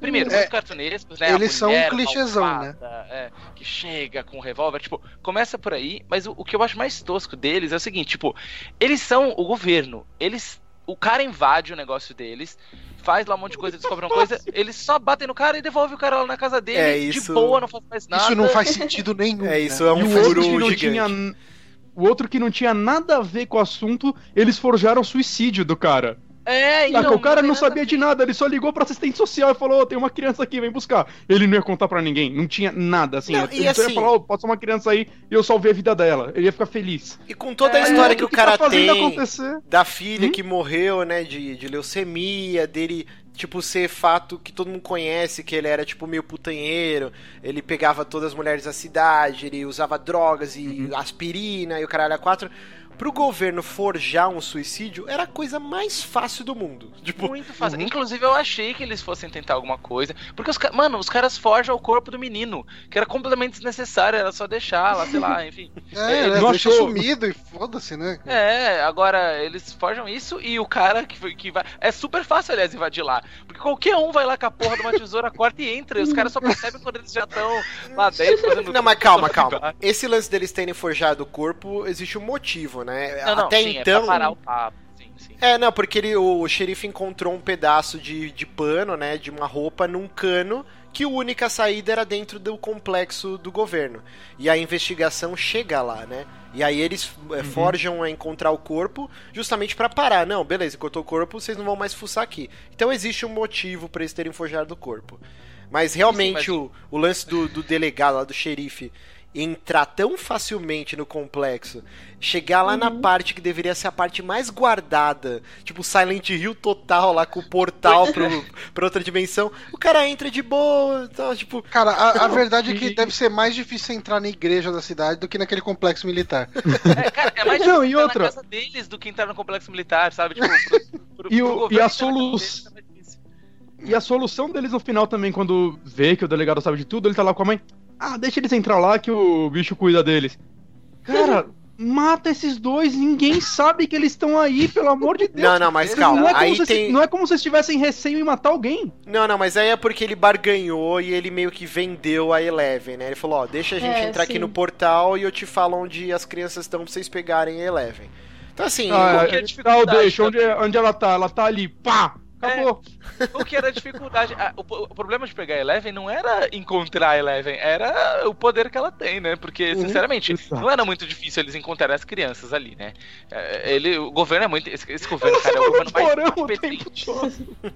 Primeiro, é, muito cartunescos, né? Eles são um clichêzão, né? É, que chega com um revólver, tipo, começa por aí, mas o, o, que eu acho mais tosco deles é o seguinte, tipo, eles são o governo, eles. O cara invade o negócio deles, faz lá um monte de coisa, descobre uma coisa, (laughs) eles só batem no cara e devolvem o cara lá na casa dele, é, isso... de boa, não faz mais nada. Isso não faz sentido nenhum. É, isso né? é um furo gigante. Tinha, o outro que não tinha nada a ver com o assunto, eles forjaram o suicídio do cara. É, então, o cara não, não sabia de nada, ele só ligou pra assistente social e falou: oh, tem uma criança aqui, vem buscar. Ele não ia contar pra ninguém, não tinha nada, assim. Não, ele só ia assim- falar: oh, ser uma criança aí e eu salvei a vida dela. Ele ia ficar feliz. E com toda a é, história que o cara tá tem acontecer? da filha hum? que morreu, né, de, de leucemia, dele tipo, ser fato que todo mundo conhece, que ele era, tipo, meio putanheiro, ele pegava todas as mulheres da cidade, ele usava drogas e uhum. aspirina e o caralho a quatro pro governo forjar um suicídio era a coisa mais fácil do mundo. Tipo, Muito fácil. Uhum. Inclusive, eu achei que eles fossem tentar alguma coisa. Porque, os, mano, os caras forjam o corpo do menino, que era completamente desnecessário, era só deixar lá, sei lá, (laughs) enfim. É, ele né, deixa sumido e foda-se, né? É, agora eles forjam isso e o cara que, que vai. É super fácil, aliás, invadir lá. Porque qualquer um vai lá com a porra de uma tesoura, corta e entra. E os caras só percebem quando eles já estão lá dentro fazendo. Não, mas calma, calma. Esse lance deles terem forjado o corpo, existe um motivo, né? Não, não, Até sim, então. É pra parar o papo. Sim, sim. É, não, porque ele, o xerife encontrou um pedaço de, de pano, né, de uma roupa num cano, que a única saída era dentro do complexo do governo. E a investigação chega lá, né? E aí eles é, forjam a encontrar o corpo justamente para parar. Não, beleza, encontrou o corpo, vocês não vão mais fuçar aqui. Então existe um motivo para eles terem forjado o corpo. Mas realmente Sim, mas... O, o lance do, do delegado, lá, do xerife, entrar tão facilmente no complexo, chegar lá uhum. na parte que deveria ser a parte mais guardada, tipo Silent Hill total lá com o portal pro, é. (laughs) pra outra dimensão, o cara entra de boa, então, tipo... Cara, a, a verdade é que deve ser mais difícil entrar na igreja da cidade do que naquele complexo militar. É, cara, é mais difícil (laughs) Não, e entrar outra... na casa deles do que entrar no complexo militar, sabe? Tipo, pro, pro, (laughs) e, o, e a solução... E a solução deles no final também, quando vê que o delegado sabe de tudo, ele tá lá com a mãe. Ah, deixa eles entrar lá que o bicho cuida deles. Cara, (laughs) mata esses dois, ninguém sabe que eles estão aí, pelo amor de Deus. Não, não, mas calma. Não é, aí se, tem... não é como se eles tivessem receio em matar alguém. Não, não, mas aí é porque ele barganhou e ele meio que vendeu a Eleven, né? Ele falou, ó, deixa a gente é, entrar sim. aqui no portal e eu te falo onde as crianças estão pra vocês pegarem a Eleven. Então assim... Ah, é, é, deixa, onde, onde ela tá? Ela tá ali, pá! Acabou. É, o que era a dificuldade. o, o, problema de pegar a Eleven não era encontrar a Eleven, era o poder que ela tem, né? Porque, uhum. sinceramente, não era muito difícil eles encontrarem as crianças ali, né? É, ele, o governo é muito. Esse, esse governo, cara, é o governo mais incompetente. (laughs)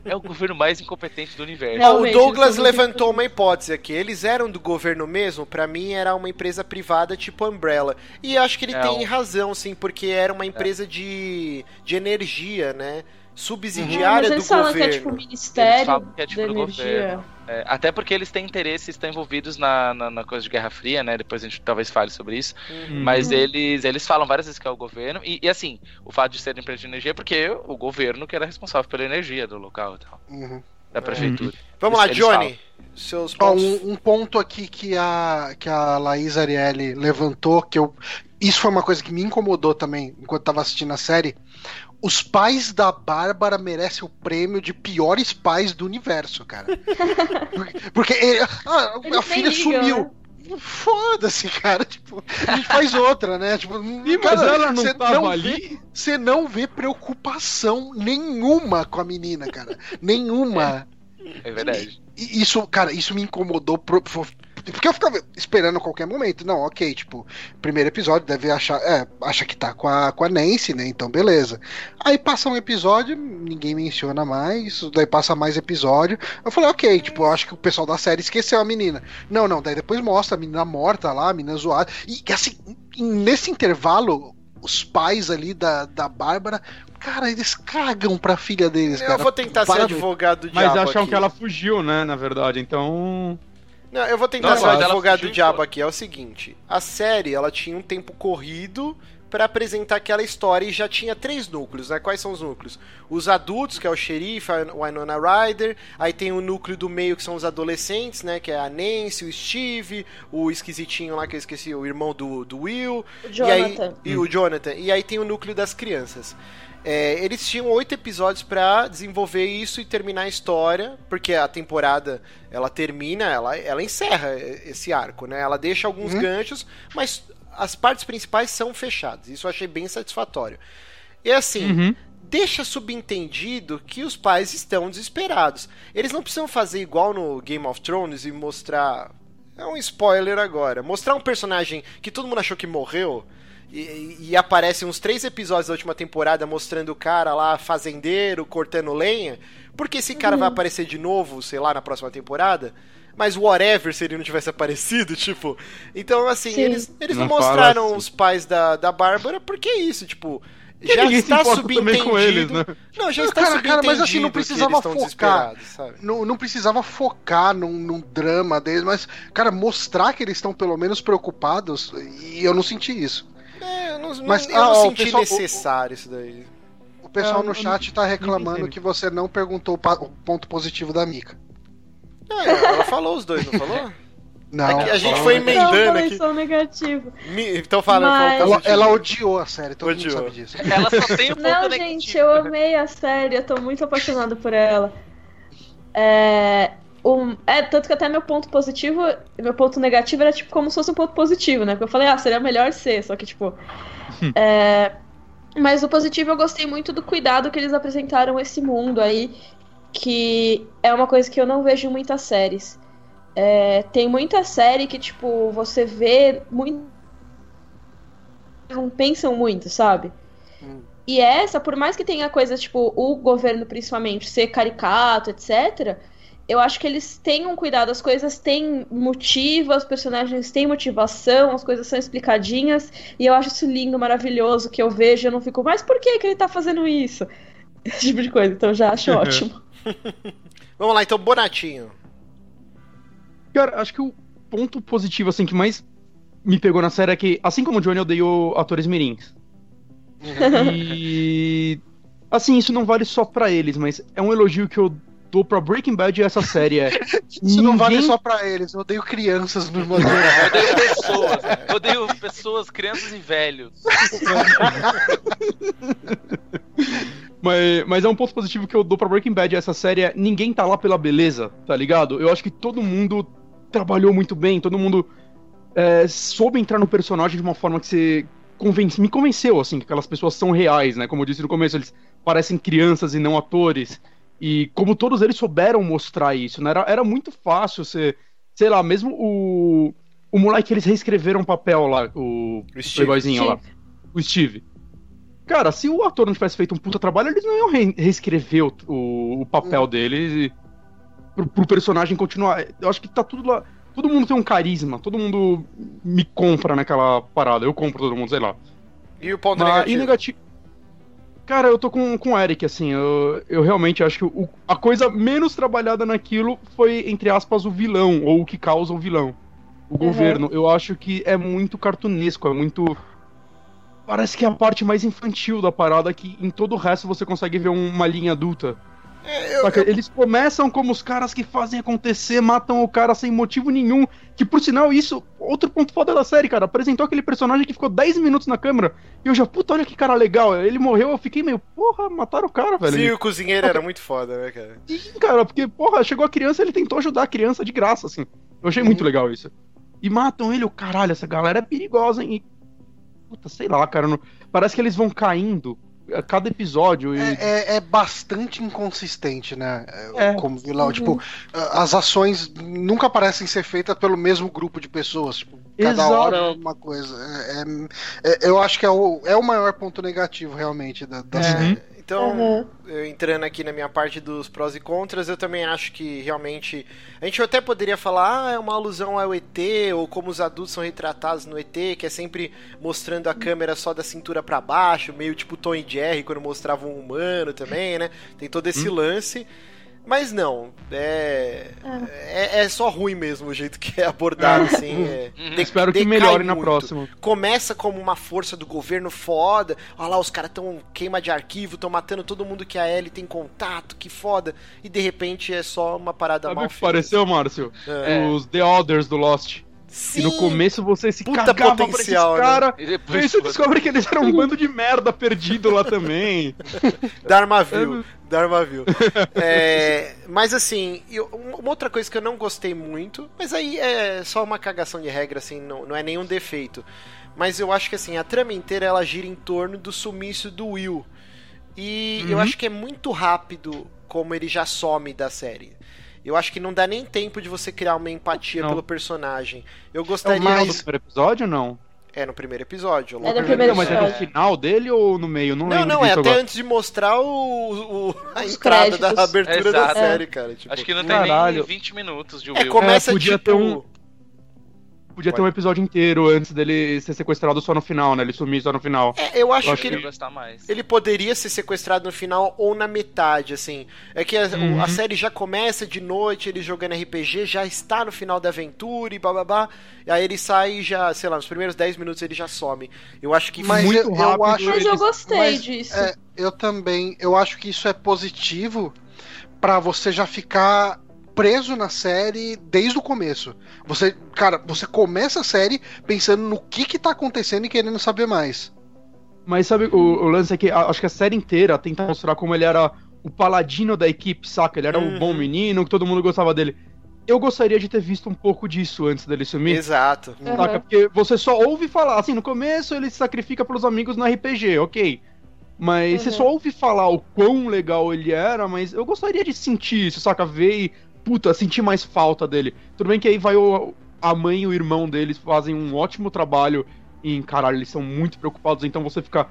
É o governo mais incompetente do universo. Realmente, o Douglas levantou uma hipótese aqui. Eles eram do governo mesmo? Para mim, era uma empresa privada tipo Umbrella. E acho que ele é, tem razão, sim, porque era uma empresa de, de energia, né? Subsidiária uhum, do governo. Que é tipo o Ministério que é tipo da Energia. É, até porque eles têm interesse, estão envolvidos na, na, na, coisa de Guerra Fria, né? Depois a gente talvez fale sobre isso. Uhum. Mas eles, eles falam várias vezes que é o governo. E, e assim, o fato de ser empresa de energia é porque o governo que era responsável pela energia do local e tal. Uhum. Da prefeitura. Uhum. Vamos lá, Johnny. Seus pontos. Um, um, ponto aqui que a, que a Laís Ariely levantou, que eu. Isso foi uma coisa que me incomodou também enquanto estava assistindo a série os pais da Bárbara merecem o prêmio de piores pais do universo, cara. (laughs) Porque, ele, ah, a filha ligam, sumiu. Né? Foda-se, cara. Tipo, a gente faz outra, né? Tipo, Ih, cara, mas ela não tava não ali? Você não vê preocupação nenhuma com a menina, cara. Nenhuma. É, é verdade. Isso, cara, isso me incomodou porque eu ficava esperando a qualquer momento. Não, ok, tipo, primeiro episódio deve achar. É, acha que tá com a, com a Nancy, né? Então, beleza. Aí passa um episódio, ninguém menciona mais. Daí passa mais episódio. Eu falei, ok, tipo, eu acho que o pessoal da série esqueceu a menina. Não, não, daí depois mostra a menina morta lá, a menina zoada. E assim, nesse intervalo, os pais ali da, da Bárbara cara, eles cagam pra filha deles, eu cara. Eu vou tentar ser advogado de Mas acham aqui. que ela fugiu, né, na verdade, então... Não, eu vou tentar ser advogado do diabo aqui. É o seguinte: a série ela tinha um tempo corrido para apresentar aquela história e já tinha três núcleos, né? Quais são os núcleos? Os adultos, que é o xerife, a Winona Ryder, aí tem o núcleo do meio que são os adolescentes, né? Que é a Nancy, o Steve, o esquisitinho lá que eu esqueci, o irmão do, do Will, o Jonathan. e aí e o Jonathan. E aí tem o núcleo das crianças. É, eles tinham oito episódios para desenvolver isso e terminar a história, porque a temporada ela termina, ela, ela encerra esse arco, né? Ela deixa alguns uhum. ganchos, mas as partes principais são fechadas. Isso eu achei bem satisfatório. E assim, uhum. deixa subentendido que os pais estão desesperados. Eles não precisam fazer igual no Game of Thrones e mostrar. É um spoiler agora. Mostrar um personagem que todo mundo achou que morreu e, e aparecem uns três episódios da última temporada mostrando o cara lá, fazendeiro, cortando lenha. Porque esse cara uhum. vai aparecer de novo, sei lá, na próxima temporada. Mas whatever se ele não tivesse (laughs) aparecido, tipo. Então, assim, Sim. eles, eles não, não mostraram assim. os pais da, da Bárbara porque é isso, tipo. Que já está subentendido. Com eles, né? Não, já está cara, cara, mas assim, não precisava focar. Não, não precisava focar num, num drama deles, mas, cara, mostrar que eles estão pelo menos preocupados, e eu não senti isso. É, eu não, não, Mas, eu ah, não senti pessoal, necessário o, isso daí. O pessoal no chat tá reclamando que você não perguntou o ponto positivo da Mika. É, ela falou os dois, não falou? (laughs) Não. a gente foi emendando aqui. Sou negativo. Então fala, Mas... ela, ela, odiou a série, todo odiou. mundo sabe disso. Ela só tem ponto Não, negativo. gente, eu amei a série, eu tô muito apaixonado por ela. É, um, é, tanto que até meu ponto positivo, meu ponto negativo era tipo como se fosse um ponto positivo, né? Porque eu falei, ah, seria melhor ser, só que tipo. (laughs) é, mas o positivo eu gostei muito do cuidado que eles apresentaram esse mundo aí, que é uma coisa que eu não vejo em muitas séries. É, tem muita série que, tipo, você vê muito. Não pensam muito, sabe? Hum. E essa, por mais que tenha coisas, tipo, o governo principalmente ser caricato, etc., eu acho que eles têm um cuidado, as coisas têm motivo, os personagens têm motivação, as coisas são explicadinhas, e eu acho isso lindo, maravilhoso, que eu vejo e eu não fico, mas por que, que ele tá fazendo isso? (laughs) Esse tipo de coisa, então eu já acho (laughs) ótimo. (laughs) Vamos lá, então, Bonatinho. Cara, acho que o ponto positivo, assim, que mais me pegou na série é que, assim como o Johnny, eu odeio atores mirins. e. Assim, isso não vale só para eles, mas é um elogio que eu dou pra Breaking Bad essa série é. (laughs) isso ninguém... não vale só pra eles, eu odeio crianças no modo Eu odeio pessoas. Eu odeio pessoas, crianças e velhos. (laughs) Mas, mas é um ponto positivo que eu dou pra Breaking Bad essa série é ninguém tá lá pela beleza, tá ligado? Eu acho que todo mundo trabalhou muito bem, todo mundo é, soube entrar no personagem de uma forma que você convence, me convenceu, assim, que aquelas pessoas são reais, né? Como eu disse no começo, eles parecem crianças e não atores. E como todos eles souberam mostrar isso, né? Era, era muito fácil você, sei lá, mesmo o, o moleque que eles reescreveram o papel lá, o, o playboyzinho lá, o Steve. Cara, se o ator não tivesse feito um puta trabalho, eles não iam re reescrever o, o, o papel hum. dele pro, pro, personagem continuar. Eu acho que tá tudo lá. Todo mundo tem um carisma, todo mundo me compra naquela parada. Eu compro todo mundo, sei lá. E o ponto Mas, negativo? E negativo? Cara, eu tô com, com o Eric, assim. Eu, eu realmente acho que o, a coisa menos trabalhada naquilo foi, entre aspas, o vilão, ou o que causa o vilão. O uhum. governo. Eu acho que é muito cartunesco, é muito parece que é a parte mais infantil da parada, que em todo o resto você consegue ver uma linha adulta. É, eu, eu... Eles começam como os caras que fazem acontecer, matam o cara sem motivo nenhum. Que por sinal, isso, outro ponto foda da série, cara. Apresentou aquele personagem que ficou 10 minutos na câmera. E eu já, puta, olha que cara legal. Ele morreu, eu fiquei meio, porra, mataram o cara, velho. Sim, o cozinheiro era muito foda, né, cara? Sim, cara, porque, porra, chegou a criança ele tentou ajudar a criança de graça, assim. Eu achei uhum. muito legal isso. E matam ele, o caralho, essa galera é perigosa, hein? E puta, sei lá, cara. Não... Parece que eles vão caindo a cada episódio. E... É, é, é, bastante inconsistente, né? É. Como vilão. Uhum. Tipo, as ações nunca parecem ser feitas pelo mesmo grupo de pessoas. Tipo, cada Exato. hora é uma coisa. É, é, é, eu acho que é o, é o maior ponto negativo, realmente, da, da série. Então, uhum. entrando aqui na minha parte dos prós e contras, eu também acho que realmente. A gente até poderia falar, ah, é uma alusão ao ET, ou como os adultos são retratados no ET, que é sempre mostrando a câmera só da cintura para baixo, meio tipo Tom e Jerry quando mostravam um humano também, né? Tem todo esse hum. lance. Mas não, é, é, é, só ruim mesmo o jeito que é abordado, assim. É, uhum. Espero que melhore na próxima. Começa como uma força do governo foda. Olha lá, os caras tão queima de arquivo, estão matando todo mundo que a Ellie tem contato, que foda. E de repente é só uma parada Sabe mal o que pareceu, Márcio? É. Os The Others do Lost. Sim. E no começo você se Puta cagava potencial, pra esses caras. Né? E depois você descobre que eles eram um bando de merda perdido lá também. (laughs) Dharmaville. Dharmaville. é, mas assim, eu, uma outra coisa que eu não gostei muito, mas aí é só uma cagação de regra, assim, não, não é nenhum defeito. Mas eu acho que assim, a trama inteira ela gira em torno do sumiço do Will. E uhum. eu acho que é muito rápido como ele já some da série. Eu acho que não dá nem tempo de você criar uma empatia não. pelo personagem. Eu gostaria. É o mais... do primeiro episódio ou não? É no primeiro episódio. É no primeiro episódio. Mas é no final dele ou no meio? Não, não, não é até agora. antes de mostrar o, o a Os entrada créditos. da abertura é, da série, cara. Tipo, Acho que não tem Caralho. nem 20 minutos de Will. É, começa é, podia tipo... ter um Podia Pode. ter um episódio inteiro antes dele ser sequestrado só no final, né? Ele sumir só no final. É, eu acho, eu acho que, ele, ele poderia ser sequestrado no final ou na metade, assim. É que a, uhum. a, série já começa de noite, ele jogando RPG, já está no final da aventura e bababá. E aí ele sai e já, sei lá, nos primeiros 10 minutos ele já some. Eu acho que mas muito eu, rápido. Eu acho, mas eu gostei mas, disso. É, eu também. Eu acho que isso é positivo para você já ficar preso na série desde o começo. Você, cara, você começa a série pensando no que que tá acontecendo e querendo saber mais. Mas sabe, o, o lance é que acho que a série inteira tenta mostrar como ele era o paladino da equipe, saca? Ele era uhum. um bom menino, que todo mundo gostava dele. Eu gostaria de ter visto um pouco disso antes dele sumir. Exato. Saca? Uhum. Porque você só ouve falar, assim, no começo ele se sacrifica pelos amigos no RPG, ok. Mas uhum. você só ouve falar o quão legal ele era, mas eu gostaria de sentir isso, saca? Ver e puta, senti mais falta dele. Tudo bem que aí vai o, a mãe e o irmão deles fazem um ótimo trabalho em, caralho, eles são muito preocupados, então você fica.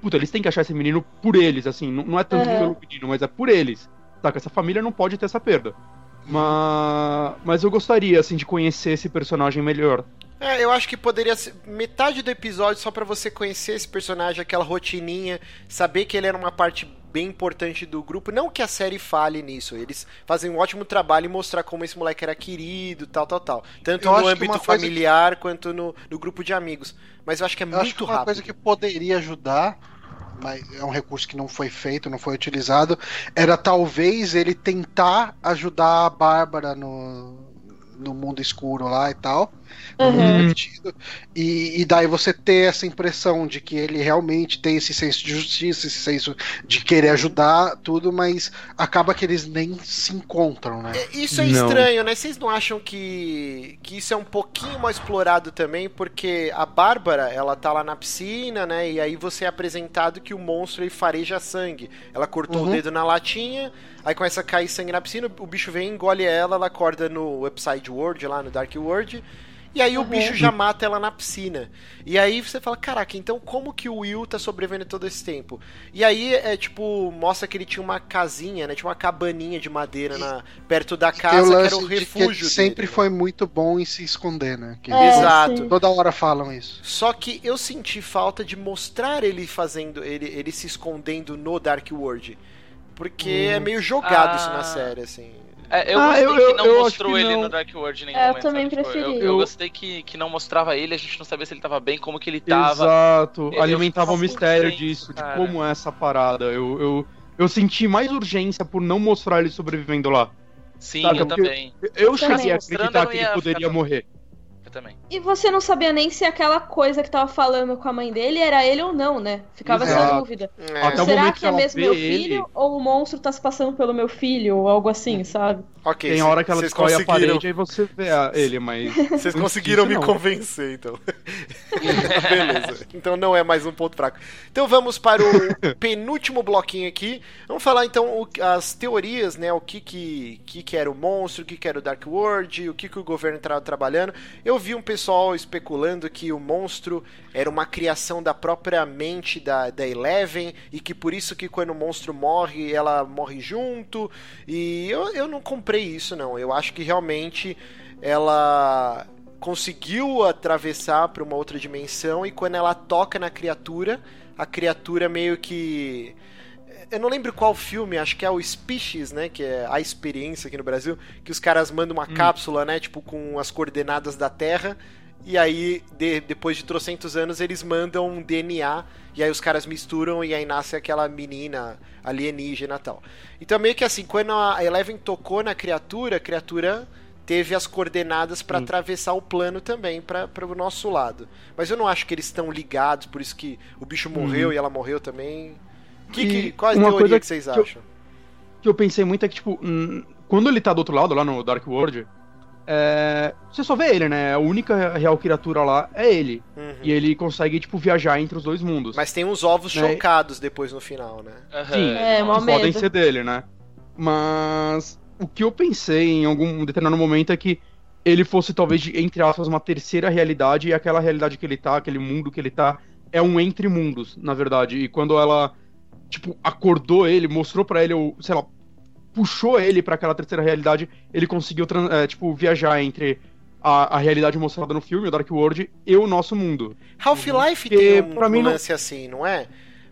Puta, eles têm que achar esse menino por eles, assim, não, não é tanto uhum. pelo menino, mas é por eles. Saca? Essa família não pode ter essa perda. Mas, mas eu gostaria, assim, de conhecer esse personagem melhor. É, eu acho que poderia ser metade do episódio só para você conhecer esse personagem, aquela rotininha, saber que ele era uma parte bem importante do grupo. Não que a série fale nisso, eles fazem um ótimo trabalho em mostrar como esse moleque era querido, tal, tal, tal. Tanto eu no âmbito familiar que... quanto no, no, grupo de amigos. Mas eu acho que é eu muito acho que uma rápido. coisa que poderia ajudar mas é um recurso que não foi feito, não foi utilizado, era talvez ele tentar ajudar a Bárbara no, no mundo escuro lá e tal. Uhum. E, e, daí você ter essa impressão de que ele realmente tem esse senso de justiça, esse senso de querer ajudar tudo, mas acaba que eles nem se encontram, né? É, isso é não. estranho, né? Vocês não acham que, que isso é um pouquinho mais explorado também? Porque a Bárbara, ela tá lá na piscina, né? E aí você é apresentado que o monstro ele fareja sangue. Ela cortou uhum. o dedo na latinha, aí começa a cair sangue na piscina, o bicho vem, engole ela, ela acorda no Upside World, lá no Dark World. E aí uhum. o bicho já mata ela na piscina. E aí você fala, caraca, então como que o Will tá sobrevivendo todo esse tempo? E aí é tipo, mostra que ele tinha uma casinha, né? Tinha uma cabaninha de madeira na, perto da casa, que era o refúgio. sempre dele, foi né? muito bom em se esconder, né? Que é, Exato. Sim. Toda hora falam isso. Só que eu senti falta de mostrar ele fazendo, ele, ele se escondendo no Dark World. Porque hum. é meio jogado ah. isso na ah. série, assim. É, eu ah, gostei eu, que não mostrou que ele não. no Dark World nenhum é, momento. Eu também tipo, preferi. Eu, eu, gostei que, que não mostrava ele, a gente não sabia se ele tava bem, como que ele tava. Exato, ele, alimentava o mistério disso, cara. de como é essa parada. Eu, eu, eu senti mais urgência por não mostrar ele sobrevivendo lá. Sim, Saca? eu Porque também. Eu, cheguei a acreditar que ele poderia morrer também. E você não sabia nem se aquela coisa que tava falando com a mãe dele era ele ou não, né? Ficava Exato. essa dúvida. É. Será que é mesmo meu filho ele... ou o monstro tá se passando pelo meu filho ou algo assim, sabe? Ok. Tem hora que ela destrói a parede e você vê ele, mas. (laughs) Vocês conseguiram me não. convencer, então. (laughs) Beleza. Então não é mais um ponto fraco. Então vamos para o (laughs) penúltimo bloquinho aqui. Vamos falar então as teorias, né? O que que, que, que era o monstro, o que, que era o Dark World, o que, que o governo estava trabalhando. Eu vi um pessoal especulando que o monstro era uma criação da própria mente da, da Eleven e que por isso que quando o monstro morre, ela morre junto. E eu, eu não comprei isso, não. Eu acho que realmente ela conseguiu atravessar para uma outra dimensão e quando ela toca na criatura, a criatura meio que eu não lembro qual filme, acho que é o Species, né? Que é a experiência aqui no Brasil, que os caras mandam uma hum. cápsula, né? Tipo, com as coordenadas da Terra. E aí, de, depois de trocentos anos, eles mandam um DNA. E aí os caras misturam e aí nasce aquela menina alienígena e tal. Então, meio que assim, quando a Eleven tocou na criatura, a criatura teve as coordenadas para atravessar o plano também para o nosso lado. Mas eu não acho que eles estão ligados, por isso que o bicho morreu uhum. e ela morreu também. Que, que, qual é a teoria coisa que vocês acham? Que eu, que eu, pensei muito é que, tipo, hum, quando ele tá do outro lado, lá no Dark World, é, você só vê ele, né? A única real criatura lá é ele. Uhum. E ele consegue, tipo, viajar entre os dois mundos. Mas tem uns ovos né? chocados depois no final, né? Uhum. Sim, é, podem ser dele, né? Mas o que eu pensei em algum determinado momento é que ele fosse, talvez, entre aspas, uma terceira realidade, e aquela realidade que ele tá, aquele mundo que ele tá, é um entre mundos, na verdade. E quando ela tipo, acordou ele, mostrou para ele, ou, sei lá, puxou ele para aquela terceira realidade, ele conseguiu, é, tipo, viajar entre a, a realidade mostrada no filme, o Dark World, e o nosso mundo. Half-Life tem um, pra mim, um lance não... assim, não é?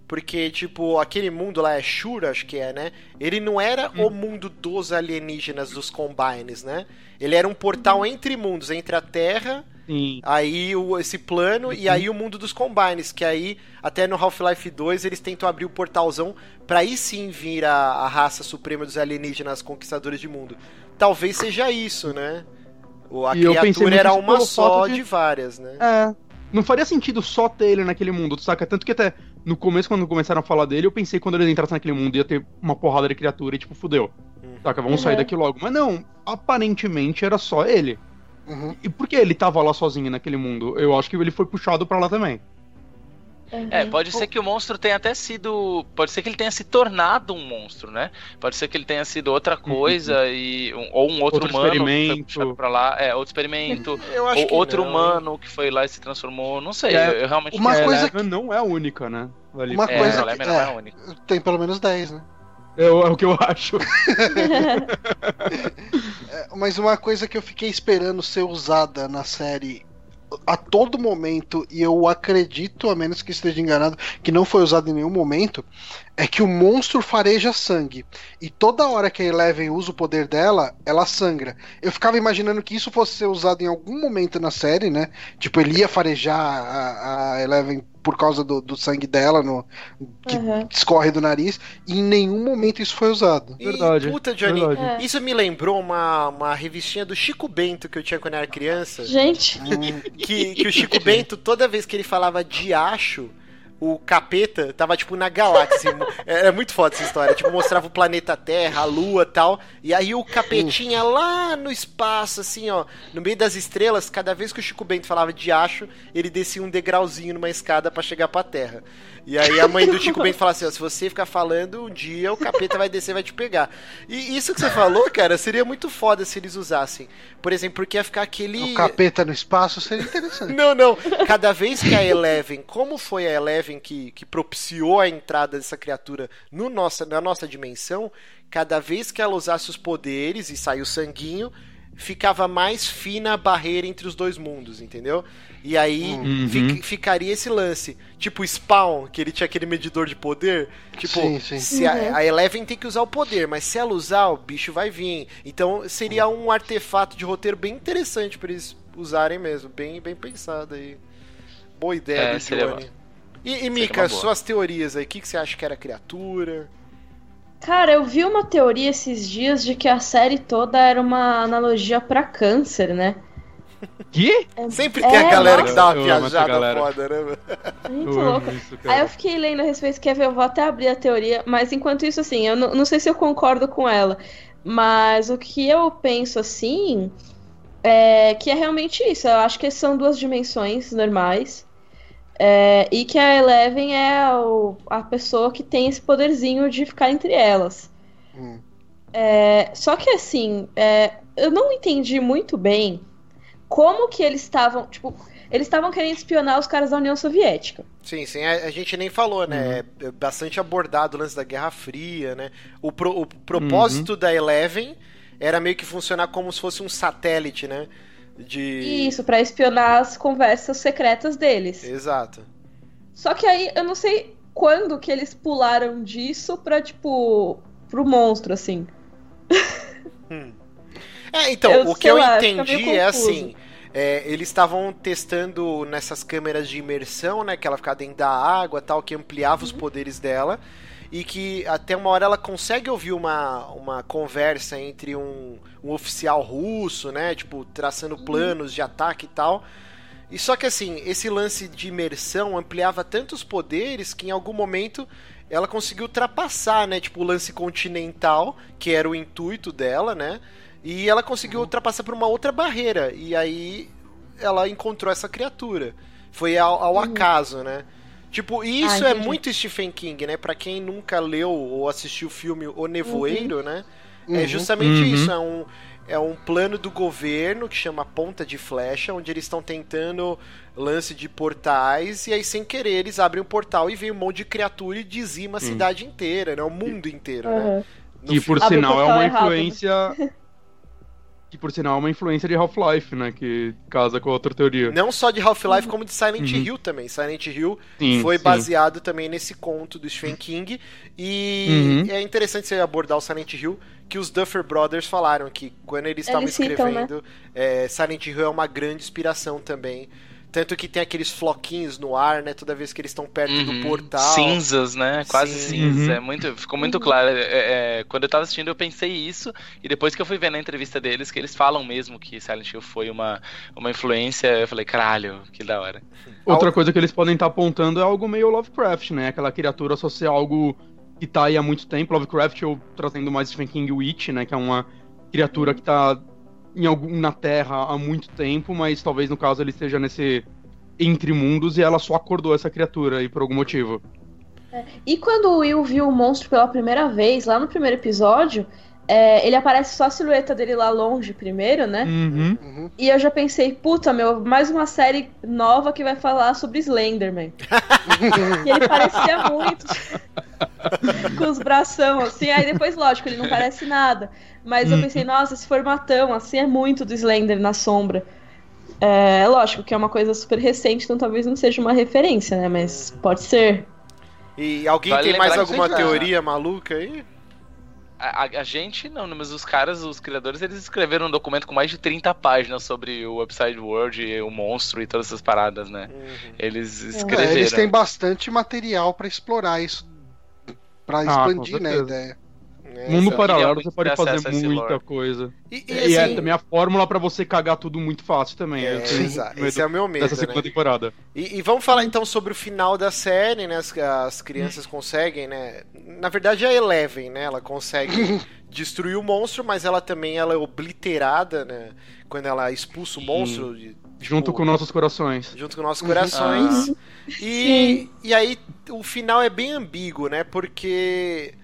Porque, tipo, aquele mundo lá é Shura, acho que é, né? Ele não era hum. o mundo dos alienígenas, dos Combines, né? Ele era um portal entre mundos, entre a Terra, Sim. aí o, esse plano, uhum. e aí o mundo dos Combines, que aí, até no Half-Life 2, eles tentam abrir o portalzão pra aí sim vir a, a raça suprema dos alienígenas conquistadores de mundo. Talvez seja isso, né? A e criatura era uma só de... de várias, né? É. Não faria sentido só ter ele naquele mundo, saca? Tanto que até no começo, quando começaram a falar dele, eu pensei que quando eles entrassem naquele mundo ia ter uma porrada de criatura e tipo, fudeu. Uhum. Saca, vamos uhum. sair daqui logo. Mas não, aparentemente era só ele. Uhum. E por que ele tava lá sozinho naquele mundo? Eu acho que ele foi puxado para lá também. Uhum. É, pode ser que o monstro tenha até sido. Pode ser que ele tenha se tornado um monstro, né? Pode ser que ele tenha sido outra uhum. coisa uhum. e. Um, ou um outro, outro humano experimento. que foi pra lá. É, outro experimento. (laughs) Eu acho ou outro não. humano que foi lá e se transformou. Não sei, é, eu, realmente uma não coisa que... não é a única, né? Ali. Uma é, coisa que... não é a única. Tem pelo menos 10, né? É, é o que eu acho. (laughs) é, mas uma coisa que eu fiquei esperando ser usada na série a todo momento, e eu acredito, a menos que esteja enganado, que não foi usado em nenhum momento, é que o monstro fareja sangue. E toda hora que a Eleven usa o poder dela, ela sangra. Eu ficava imaginando que isso fosse ser usado em algum momento na série, né? Tipo, ele ia farejar a, a Eleven por causa do, do sangue dela no, que uhum. escorre do nariz, e em nenhum momento isso foi usado. E, verdade. Puta, Johnny, verdade. É. isso me lembrou uma, uma revistinha do Chico Bento que eu tinha quando eu era criança. Gente! Que, que o Chico Bento, toda vez que ele falava diacho, o capeta tava, tipo, na galáxia. Era é muito foda essa história. Tipo, mostrava o planeta Terra, a Lua tal. E aí o capetinha lá no espaço, assim, ó, no meio das estrelas, cada vez que o Chico Bento falava de acho, ele descia um degrauzinho numa escada para chegar pra Terra. E aí a mãe do Chico Bento fala assim: ó, se você ficar falando, um dia o capeta vai descer e vai te pegar. E isso que você falou, cara, seria muito foda se eles usassem. Por exemplo, porque ia ficar aquele. O capeta no espaço seria interessante. não, não. Cada vez que a Eleven, como foi a Eleven que, que propiciou a entrada dessa criatura no nossa, na nossa dimensão, cada vez que ela usasse os poderes e saiu sanguinho, ficava mais fina a barreira entre os dois mundos, entendeu? E aí uhum. fic, ficaria esse lance. Tipo Spawn, que ele tinha aquele medidor de poder. Tipo, sim, sim. Se a, uhum. a, Eleven tem que usar o poder, mas se ela usar, o bicho vai vir. Então seria um artefato de roteiro bem interessante para eles usarem mesmo. Bem, bem pensado aí. Boa ideia é, do Johnny. E, e Mika, suas teorias aí, o que, que você acha que era criatura? Cara, eu vi uma teoria esses dias de que a série toda era uma analogia para câncer, né? (laughs) Que? É, Sempre tem é, a galera nossa. que dá uma viajada foda, né? Muito louco. Isso, Aí eu fiquei lendo a respeito, quer ver? Eu vou até abrir a teoria, mas enquanto isso, assim, eu não, não sei se eu concordo com ela, mas o que eu penso, assim, é que é realmente isso. Eu acho que são duas dimensões normais. É, e que a Eleven é o, a pessoa que tem esse poderzinho de ficar entre elas. Hum. É, só que assim, é, eu não entendi muito bem como que eles estavam, tipo, eles estavam querendo espionar os caras da União Soviética. Sim, sim, a, a gente nem falou, né? Uhum. É bastante abordado o lance da Guerra Fria, né? O, pro, o propósito uhum. da Eleven era meio que funcionar como se fosse um satélite, né? De... Isso, para espionar as conversas secretas deles. Exato. Só que aí eu não sei quando que eles pularam disso pra, tipo, pro monstro, assim. Hum. É, então, eu, o que eu lá, entendi é assim. É, eles estavam testando nessas câmeras de imersão, né? Que ela ficava dentro da água tal, que ampliava uhum. os poderes dela. E que até uma hora ela consegue ouvir uma, uma conversa entre um, um oficial russo, né? Tipo, traçando uhum. planos de ataque e tal. E só que assim, esse lance de imersão ampliava tantos poderes que em algum momento ela conseguiu ultrapassar, né? Tipo, o lance continental, que era o intuito dela, né? E ela conseguiu ultrapassar por uma outra barreira. E aí ela encontrou essa criatura. Foi ao, ao uhum. acaso, né? Tipo, e isso ah, é muito Stephen King, né? Pra quem nunca leu ou assistiu o filme O Nevoeiro, uhum. né? É uhum. É justamente uhum. isso. É um, é um plano do governo que chama Ponta de Flecha, onde eles estão tentando lance de portais, e aí sem querer eles abrem um portal e vem um monte de criatura e dizima a cidade inteira, né? O mundo inteiro, né? No e por sinal é uma influência. (laughs) Que por sinal é uma influência de Half-Life, né? Que casa com a outra teoria. Não só de Half-Life, como de Silent uhum. Hill também. Silent Hill sim, foi sim. baseado também nesse conto do Stephen King. E uhum. é interessante você abordar o Silent Hill, que os Duffer Brothers falaram que quando eles estavam escrevendo, né? é, Silent Hill é uma grande inspiração também tanto que tem aqueles floquinhos no ar, né? Toda vez que eles estão perto uhum. do portal. Cinzas, né? Quase Sim. cinza. Uhum. É muito, ficou muito uhum. claro. É, é, quando eu tava assistindo, eu pensei isso. E depois que eu fui ver na entrevista deles, que eles falam mesmo que Silent Hill foi uma, uma influência, eu falei, caralho, que da hora. Outra coisa que eles podem estar tá apontando é algo meio Lovecraft, né? Aquela criatura associar algo que tá aí há muito tempo. Lovecraft, eu trazendo mais Stephen King Witch, né? Que é uma criatura que tá em algum, na Terra há muito tempo, mas talvez no caso ele esteja nesse entre mundos e ela só acordou essa criatura aí por algum motivo. É. E quando o Will viu o monstro pela primeira vez, lá no primeiro episódio, é, ele aparece só a silhueta dele lá longe primeiro, né? Uhum. Uhum. E eu já pensei, puta, meu, mais uma série nova que vai falar sobre Slenderman. (laughs) e ele parecia muito. (laughs) com os bração, assim. Aí depois, lógico, ele não parece nada. Mas eu uhum. pensei, nossa, esse formatão, assim, é muito do Slender na sombra. É lógico que é uma coisa super recente, então talvez não seja uma referência, né? Mas pode ser. E alguém vale tem mais alguma teoria maluca aí? A, a, gente não, né? mas os caras, os criadores, eles escreveram um documento com mais de 30 páginas sobre o Upside World e o monstro e todas essas paradas, né? Uhum. Eles escreveram. É, eles têm bastante material para explorar isso, para ah, expandir né, a ideia. É, Mundo paralelo você pode fazer muita coisa. E, e, e é assim, é também a fórmula para você cagar tudo muito fácil também. É, esse é o meu medo. Dessa segunda né? temporada. E, e, vamos falar então sobre o final da série, né? As, as crianças conseguem, né? Na verdade é a Eleven, né? Ela consegue (laughs) destruir o monstro, mas ela também ela é obliterada, né? Quando ela expulsa o monstro. Tipo, junto com nossos corações. Junto com nossos corações. Ah. E, e aí o final é bem ambíguo, né? Porque